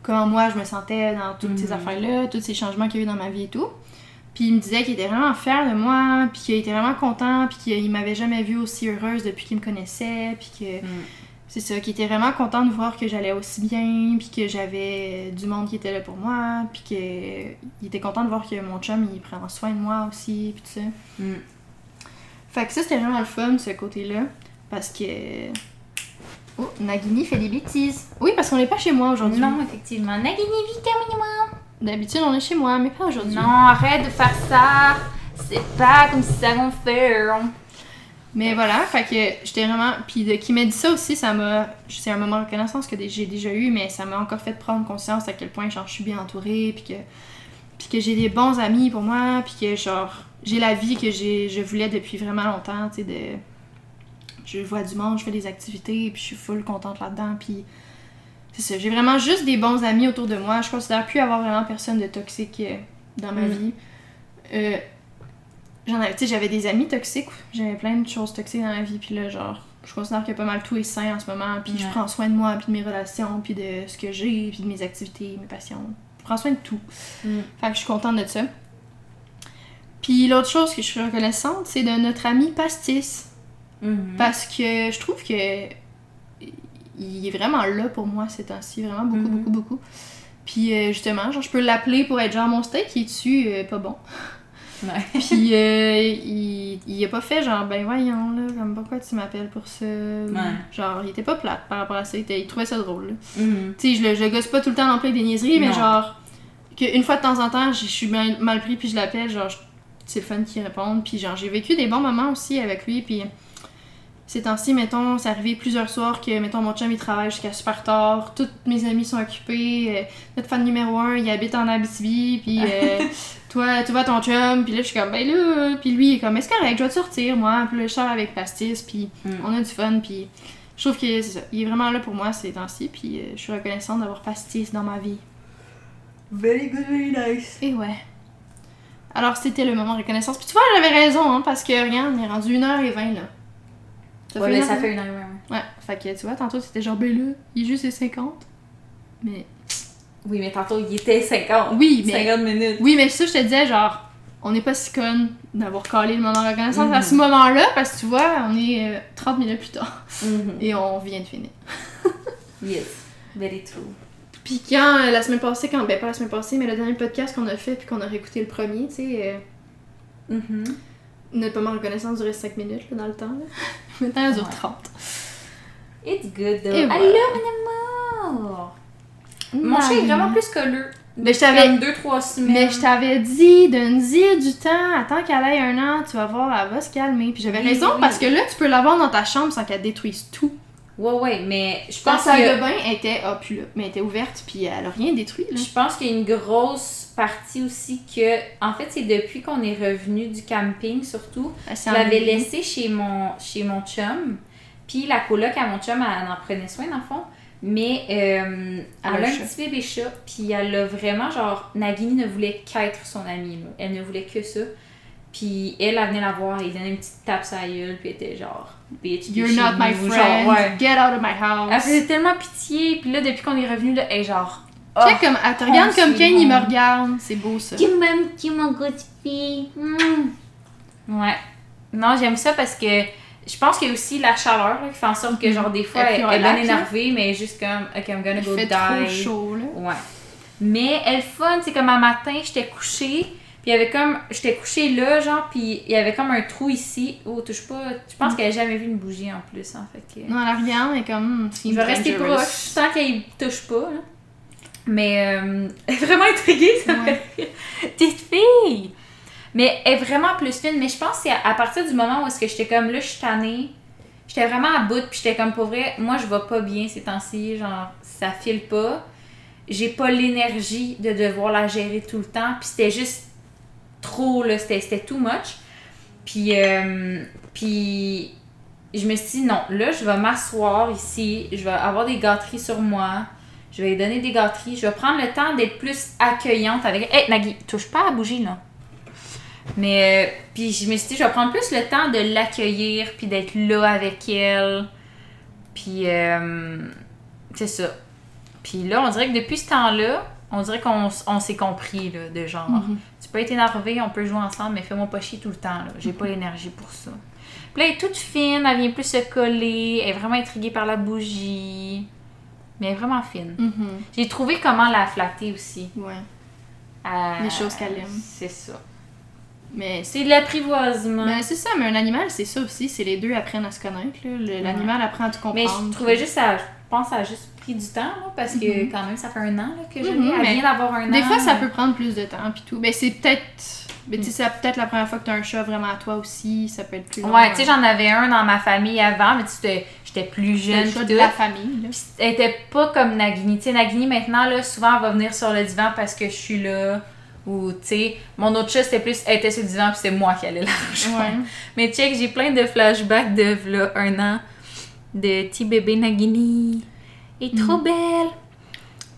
[SPEAKER 2] comment moi je me sentais dans toutes ces
[SPEAKER 1] Mhm.
[SPEAKER 2] affaires-là, tous ces changements qu'il y a eu dans ma vie et tout. Puis il me disait qu'il était vraiment fier de moi, puis qu'il était vraiment content, puis qu'il m'avait jamais vue aussi heureuse depuis qu'il me connaissait, puis que
[SPEAKER 1] Mm.
[SPEAKER 2] c'est ça, qu'il était vraiment content de voir que j'allais aussi bien, puis que j'avais du monde qui était là pour moi, puis qu'il était content de voir que mon chum, il prend soin de moi aussi, puis tout ça.
[SPEAKER 1] Mm.
[SPEAKER 2] Fait que ça, c'était vraiment le fun, ce côté-là, parce que... Oh, Nagini fait des bêtises. Oui, parce qu'on n'est pas chez moi aujourd'hui.
[SPEAKER 1] Non, effectivement. Nagini, vite, moi.
[SPEAKER 2] D'habitude, on est chez moi, mais pas aujourd'hui.
[SPEAKER 1] Non, arrête de faire ça. C'est pas comme ça qu'on fait.
[SPEAKER 2] Mais voilà, fait que j'étais vraiment. Puis de qui m'a dit ça aussi, ça m'a. C'est un moment de reconnaissance que j'ai déjà eu, mais ça m'a encore fait prendre conscience à quel point genre, je suis bien entourée, puis que. Puis que j'ai des bons amis pour moi, puis que genre. J'ai la vie que j'ai, je voulais depuis vraiment longtemps, tu sais, de. Je vois du monde, je fais des activités, puis je suis full contente là-dedans, puis. C'est ça, j'ai vraiment juste des bons amis autour de moi. Je considère plus avoir vraiment personne de toxique euh, dans ma
[SPEAKER 1] Mm.
[SPEAKER 2] vie. Euh, J'en avais, tu sais, j'avais des amis toxiques, j'avais plein de choses toxiques dans ma vie, puis là, genre, je considère que pas mal tout est sain en ce moment, puis je prends soin de moi, puis de mes relations, puis de ce que j'ai, puis de mes activités, mes passions. Je prends soin de tout.
[SPEAKER 1] Mm.
[SPEAKER 2] Fait que je suis contente de ça. Puis l'autre chose que je suis reconnaissante, c'est de notre ami Pastis,
[SPEAKER 1] Mhm.
[SPEAKER 2] parce que je trouve que il est vraiment là pour moi ces temps-ci, vraiment beaucoup,
[SPEAKER 1] Mhm.
[SPEAKER 2] beaucoup, beaucoup. Puis euh, justement, genre, je peux l'appeler pour être genre mon steak qui est dessus, euh, pas bon?
[SPEAKER 1] Ouais.
[SPEAKER 2] Puis euh, il, il a pas fait genre, ben voyons là, comme pourquoi tu m'appelles pour ça? Ou
[SPEAKER 1] Ouais.
[SPEAKER 2] Genre, il était pas plate par rapport à ça, il, était- il trouvait ça drôle. là.
[SPEAKER 1] Mhm.
[SPEAKER 2] Tu sais, je, le- je gosse pas tout le temps non plus avec des niaiseries, mais
[SPEAKER 1] Non.
[SPEAKER 2] genre, qu'une fois de temps en temps, je suis mal, mal pris puis je l'appelle, genre, c'est le fun qu'il réponde. Puis genre, j'ai vécu des bons moments aussi avec lui, puis ces temps-ci, mettons, c'est arrivé plusieurs soirs que, mettons, mon chum il travaille jusqu'à super tard, toutes mes amis sont occupés, euh, notre fan numéro un, il habite en Abitibi, puis euh, toi, tu vois ton chum, puis là, je suis comme, ben là, puis lui, il est comme, est-ce correct, je dois te sortir, moi, puis là, je sors avec Pastis, puis
[SPEAKER 1] Mm.
[SPEAKER 2] on a du fun, puis je trouve que c'est ça, il est vraiment là pour moi ces temps-ci, puis euh, je suis reconnaissante d'avoir Pastis dans ma vie.
[SPEAKER 1] Very good, very nice.
[SPEAKER 2] Et ouais. Alors, c'était le moment de reconnaissance. Puis tu vois, j'avais raison, hein, parce que regarde, on est rendu 1h20 là. Ça
[SPEAKER 1] Ouais,
[SPEAKER 2] une
[SPEAKER 1] là, ça
[SPEAKER 2] heure,
[SPEAKER 1] fait une heure. ouais.
[SPEAKER 2] Ouais, fait que tu vois, tantôt c'était genre, ben là, il est juste les 50. Mais.
[SPEAKER 1] Oui, mais tantôt, il était 50.
[SPEAKER 2] Oui, mais.
[SPEAKER 1] 50 minutes.
[SPEAKER 2] Oui, mais ça, je te disais, genre, on n'est pas si conne d'avoir collé le moment de reconnaissance à
[SPEAKER 1] Mhm.
[SPEAKER 2] ce moment-là, parce que tu vois, on est euh, 30 minutes plus tard.
[SPEAKER 1] Mhm.
[SPEAKER 2] Et on vient de finir.
[SPEAKER 1] Yes. Very true.
[SPEAKER 2] Puis quand, euh, la semaine passée, quand, ben pas la semaine passée, mais le dernier podcast qu'on a fait, puis qu'on a réécouté le premier, tu sais, euh,
[SPEAKER 1] Mhm.
[SPEAKER 2] notre moment de reconnaissance durait 5 minutes, là, dans le temps, là. Maintenant, elle dure
[SPEAKER 1] Ouais.
[SPEAKER 2] 30.
[SPEAKER 1] It's good, though.
[SPEAKER 2] Et
[SPEAKER 1] Allô,
[SPEAKER 2] voilà.
[SPEAKER 1] mon amour. Mon chat est vraiment plus colleux.
[SPEAKER 2] Mais je t'avais-
[SPEAKER 1] Comme 2-3 semaines.
[SPEAKER 2] Mais je t'avais dit, donne-y du temps, attends qu'elle ait un an, tu vas voir, elle va se calmer. Puis j'avais
[SPEAKER 1] Oui,
[SPEAKER 2] raison,
[SPEAKER 1] oui.
[SPEAKER 2] parce que là, tu peux l'avoir dans ta chambre sans qu'elle détruise tout.
[SPEAKER 1] Ouais, ouais, mais je pense
[SPEAKER 2] salle
[SPEAKER 1] qu'il y a-
[SPEAKER 2] de bain était, ah, puis là, mais elle était ouverte, puis elle a rien détruit, là.
[SPEAKER 1] Je pense qu'il y a une grosse partie aussi que, en fait, c'est depuis qu'on est revenu du camping, surtout.
[SPEAKER 2] Elle
[SPEAKER 1] Je l'avais laissé chez mon, chez mon chum. Puis la coloc à mon chum, elle en prenait soin, dans le fond. Mais euh, elle
[SPEAKER 2] a un
[SPEAKER 1] un
[SPEAKER 2] chat.
[SPEAKER 1] petit bébé chat. Puis elle a vraiment, genre, Nagini ne voulait qu'être son amie. là. Elle ne voulait que ça. Puis elle, elle venait la voir, elle donnait une petite tape sur la gueule. Puis elle était genre, bitch,
[SPEAKER 2] You're not my friend.
[SPEAKER 1] Genre, ouais.
[SPEAKER 2] Get out of my
[SPEAKER 1] Elle
[SPEAKER 2] house.
[SPEAKER 1] faisait tellement pitié. Puis là, depuis qu'on est revenu, là, elle est genre.
[SPEAKER 2] Tu sais,
[SPEAKER 1] oh,
[SPEAKER 2] comme, elle te regarde
[SPEAKER 1] oh,
[SPEAKER 2] comme Kane, il me regarde. C'est beau, ça.
[SPEAKER 1] Tu m'aimes, tu mon petite fille. Mm. Ouais. Non, j'aime ça parce que je pense qu'il y a aussi la chaleur là, qui fait en sorte que, genre, des fois,
[SPEAKER 2] Elle est
[SPEAKER 1] elle, elle bien énervée, mais juste comme, ok, I'm gonna
[SPEAKER 2] Il
[SPEAKER 1] go
[SPEAKER 2] fait
[SPEAKER 1] die.
[SPEAKER 2] trop chaud, là.
[SPEAKER 1] Ouais. Mais elle fun, c'est comme un matin, j'étais couchée, puis il y avait comme, j'étais couchée là, genre, puis il y avait comme un trou ici. Oh, touche pas. Je pense qu'elle a jamais vu une bougie en plus, en fait. que-
[SPEAKER 2] Non, elle la regarde, mais comme, hmm,
[SPEAKER 1] je vais rester proche sans qu'elle touche pas. là. Mais euh, elle est vraiment intriguée, ça me
[SPEAKER 2] Ouais.
[SPEAKER 1] fait rire. Petite fille! Mais elle est vraiment plus fine. Mais je pense que c'est à, à partir du moment où est-ce que j'étais comme là, je suis tannée. J'étais vraiment à bout, puis j'étais comme pour vrai, moi je vais pas bien ces temps-ci, genre ça file pas. J'ai pas l'énergie de devoir la gérer tout le temps, puis c'était juste trop là, c'était too much. Puis euh, puis je me suis dit non, là je vais m'asseoir ici, je vais avoir des gâteries sur moi. Je vais lui donner des gâteries. Je vais prendre le temps d'être plus accueillante avec elle. Hey, Nagui, touche pas à la bougie, là. Mais, euh, puis je me suis dit, je vais prendre plus le temps de l'accueillir, puis d'être là avec elle. Puis, euh, c'est ça. Puis là, on dirait que depuis ce temps-là, on dirait qu'on s'est compris, là, de genre,
[SPEAKER 2] Mhm.
[SPEAKER 1] tu peux être énervé, on peut jouer ensemble, mais fais-moi pas chier tout le temps, là. J'ai pas l'énergie pour ça. Puis là, elle est toute fine, elle vient plus se coller, elle est vraiment intriguée par la bougie. Mais elle est vraiment fine.
[SPEAKER 2] Mhm.
[SPEAKER 1] J'ai trouvé comment la flatter aussi.
[SPEAKER 2] Ouais.
[SPEAKER 1] Euh,
[SPEAKER 2] Les choses qu'elle aime.
[SPEAKER 1] C'est ça.
[SPEAKER 2] Mais c'est
[SPEAKER 1] de l'apprivoisement.
[SPEAKER 2] mais c'est ça, mais un animal, c'est ça aussi. C'est les deux apprennent à se connaître. là. Le- L'animal apprend à te comprendre.
[SPEAKER 1] Mais je trouvais juste ça, je pense a juste pris du temps, là, parce que
[SPEAKER 2] Mhm.
[SPEAKER 1] quand même, ça fait un an là, que je. Elle
[SPEAKER 2] mais
[SPEAKER 1] vient d'avoir un an.
[SPEAKER 2] Des fois, ça peut prendre plus de temps, puis tout. Mais c'est peut-être. Mais tu sais,
[SPEAKER 1] Mm.
[SPEAKER 2] c'est peut-être la première fois que t'as un chat vraiment à toi aussi. Ça peut être plus long.
[SPEAKER 1] Ouais, tu sais, j'en avais un dans ma famille avant, mais tu sais, j'étais plus jeune.
[SPEAKER 2] le chat de la famille. Là.
[SPEAKER 1] Elle était pas comme Nagini. Tu sais, Nagini, maintenant, là, souvent, elle va venir sur le divan parce que je suis là. Ou, tu sais, mon autre chat, c'était plus, elle était sur le divan, puis c'est moi qui allais la rejoindre.
[SPEAKER 2] Ouais.
[SPEAKER 1] Mais check, j'ai plein de flashbacks de, là, un an, de petit bébé Nagini. Est trop belle.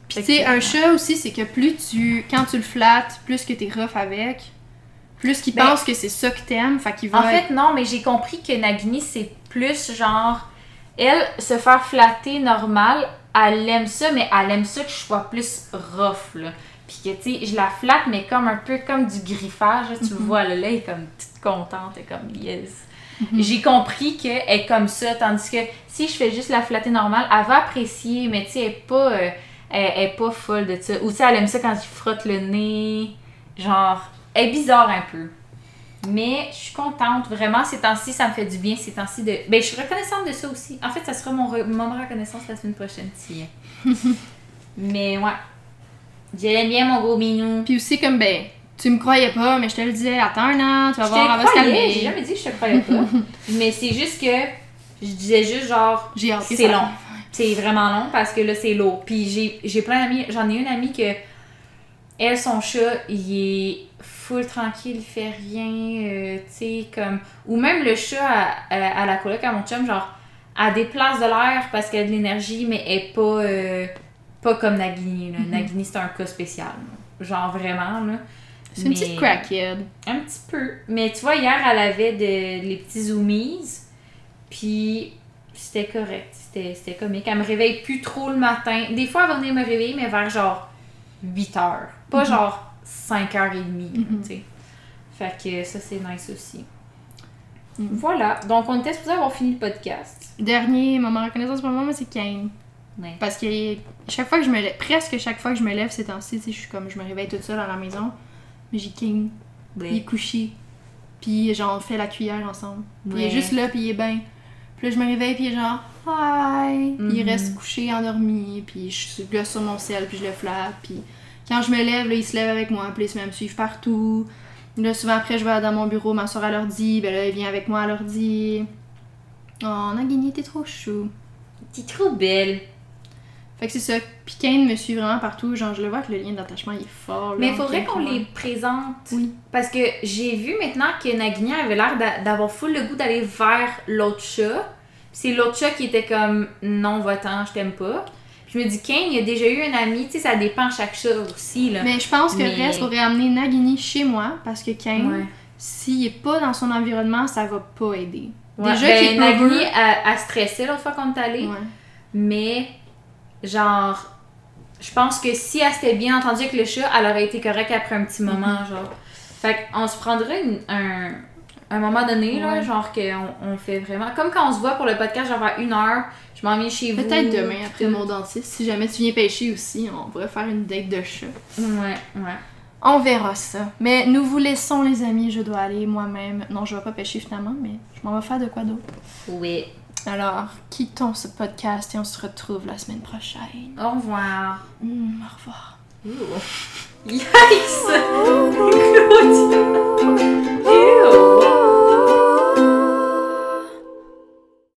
[SPEAKER 2] Puis tu sais, un chat aussi, c'est que plus tu. Quand tu le flattes, plus que t'es rough avec, plus qu'il
[SPEAKER 1] Ben,
[SPEAKER 2] pense que c'est ça que t'aimes. Fait qu'il va.
[SPEAKER 1] En fait, non, mais j'ai compris que Nagini, c'est plus genre. Elle, se faire flatter normal, elle aime ça, mais elle aime ça que je sois plus rough, là. Puis que, tu sais, je la flatte, mais comme un peu comme du griffage, là, tu le vois, là, là, elle est comme toute contente, elle est comme yes. J'ai compris qu'elle est comme ça, tandis que si je fais juste la flatter normale, elle va apprécier, mais tu sais, elle est pas. euh, elle, elle est pas folle de ça. Ou tu sais, elle aime ça quand je frotte le nez. Genre, elle est bizarre un peu. Mais je suis contente, vraiment, ces temps-ci, ça me fait du bien, ces temps-ci de... Ben, je suis reconnaissante de ça aussi. En fait, ça sera mon re- moment de reconnaissance la semaine prochaine, si... Mais ouais. J'aime bien mon gros minou.
[SPEAKER 2] Puis aussi, comme, ben, tu me croyais pas, mais je te le disais, attends un an, tu vas
[SPEAKER 1] Je
[SPEAKER 2] voir, elle va se calmer.
[SPEAKER 1] j'ai jamais dit que je te croyais pas. Mais c'est juste que je disais juste genre, c'est long. C'est vraiment long parce que là, c'est lourd. Puis j'ai, j'ai plein d'amis. J'en ai une amie que, elle, son chat, il est full tranquille, il fait rien, euh, tu sais, comme. Ou même le chat à, à- à la coloc à mon chum, genre, elle déplace de l'air parce qu'elle a de l'énergie, mais elle est pas, euh, pas comme Nagini. Là.
[SPEAKER 2] Mhm.
[SPEAKER 1] Nagini, c'est un cas spécial. là. Genre, vraiment, là.
[SPEAKER 2] C'est une
[SPEAKER 1] Mais-
[SPEAKER 2] petite crackhead.
[SPEAKER 1] un petit peu. Mais tu vois, hier, elle avait de, les petits zoomies. Puis c'était correct. C'était comique. Elle me réveille plus trop le matin. Des fois, elle va venir me réveiller, mais vers genre 8 heures. Pas genre 5 heures et demie, là,
[SPEAKER 2] Mhm.
[SPEAKER 1] tu sais. Fait que ça, c'est nice aussi.
[SPEAKER 2] Mhm.
[SPEAKER 1] Voilà. Donc, on était supposé avoir fini le podcast.
[SPEAKER 2] Dernier moment de reconnaissance pour moi, c'est Kane.
[SPEAKER 1] Ouais.
[SPEAKER 2] Parce que chaque fois que je me lève, presque chaque fois que je me lève ces temps-ci, je suis comme, je me réveille toute seule à la maison. Mais j'ai King, il est couché. Puis genre, on fait la cuillère ensemble. Puis il est
[SPEAKER 1] Ouais.
[SPEAKER 2] juste là, puis il est bien. Puis là, je me réveille, puis il est genre, hi. Il
[SPEAKER 1] Mhm.
[SPEAKER 2] reste couché, endormi. Puis je suis là sur mon ciel, puis je le flatte. Puis quand je me lève, là, il se lève avec moi. Puis il se met à me suivre partout. Là, souvent après, je vais dans mon bureau m'asseoir à l'ordi. Ben là, il vient avec moi à l'ordi. Oh, Nagini, t'es trop chou.
[SPEAKER 1] T'es trop belle.
[SPEAKER 2] Fait que c'est ça. Puis Kane me suit vraiment partout. Genre, je le vois que le lien d'attachement il est fort.
[SPEAKER 1] Mais il faudrait qu'on les présente.
[SPEAKER 2] Oui.
[SPEAKER 1] Parce que j'ai vu maintenant que Nagini avait l'air d'a- d'avoir full le goût d'aller vers l'autre chat. C'est l'autre chat qui était comme non, va-t'en, je t'aime pas. Puis je me dis, Kane, il a déjà eu un ami, tu sais, ça dépend chaque chat aussi, là.
[SPEAKER 2] Mais je pense que
[SPEAKER 1] Mais-
[SPEAKER 2] Rest aurait amené Nagini chez moi parce que Kane,
[SPEAKER 1] Ouais.
[SPEAKER 2] s'il est pas dans son environnement, ça va pas aider.
[SPEAKER 1] Ouais,
[SPEAKER 2] Déjà
[SPEAKER 1] ben, Nagini a, a stressé l'autre fois qu'on est allé.
[SPEAKER 2] Ouais.
[SPEAKER 1] Mais, genre, je pense que si elle s'était bien entendue avec le chat, elle aurait été correcte après un petit moment, genre. Fait qu'on se prendrait une- un, un moment donné, là,
[SPEAKER 2] Ouais.
[SPEAKER 1] genre qu'on on fait vraiment. Comme quand on se voit pour le podcast, genre vers une heure, je m'en viens chez vous.
[SPEAKER 2] Peut-être demain après mon dentiste. Si jamais tu viens pêcher aussi, on pourrait faire une date de chat.
[SPEAKER 1] Ouais, ouais.
[SPEAKER 2] On verra ça. Mais nous vous laissons, les amis. Je dois aller moi-même. Non, je vais pas pêcher finalement, mais je m'en vais faire de quoi d'autre.
[SPEAKER 1] Oui.
[SPEAKER 2] Alors, quittons ce podcast et on se retrouve la semaine prochaine.
[SPEAKER 1] Au revoir.
[SPEAKER 2] Hmm, au revoir.
[SPEAKER 1] Yikes! Claudia.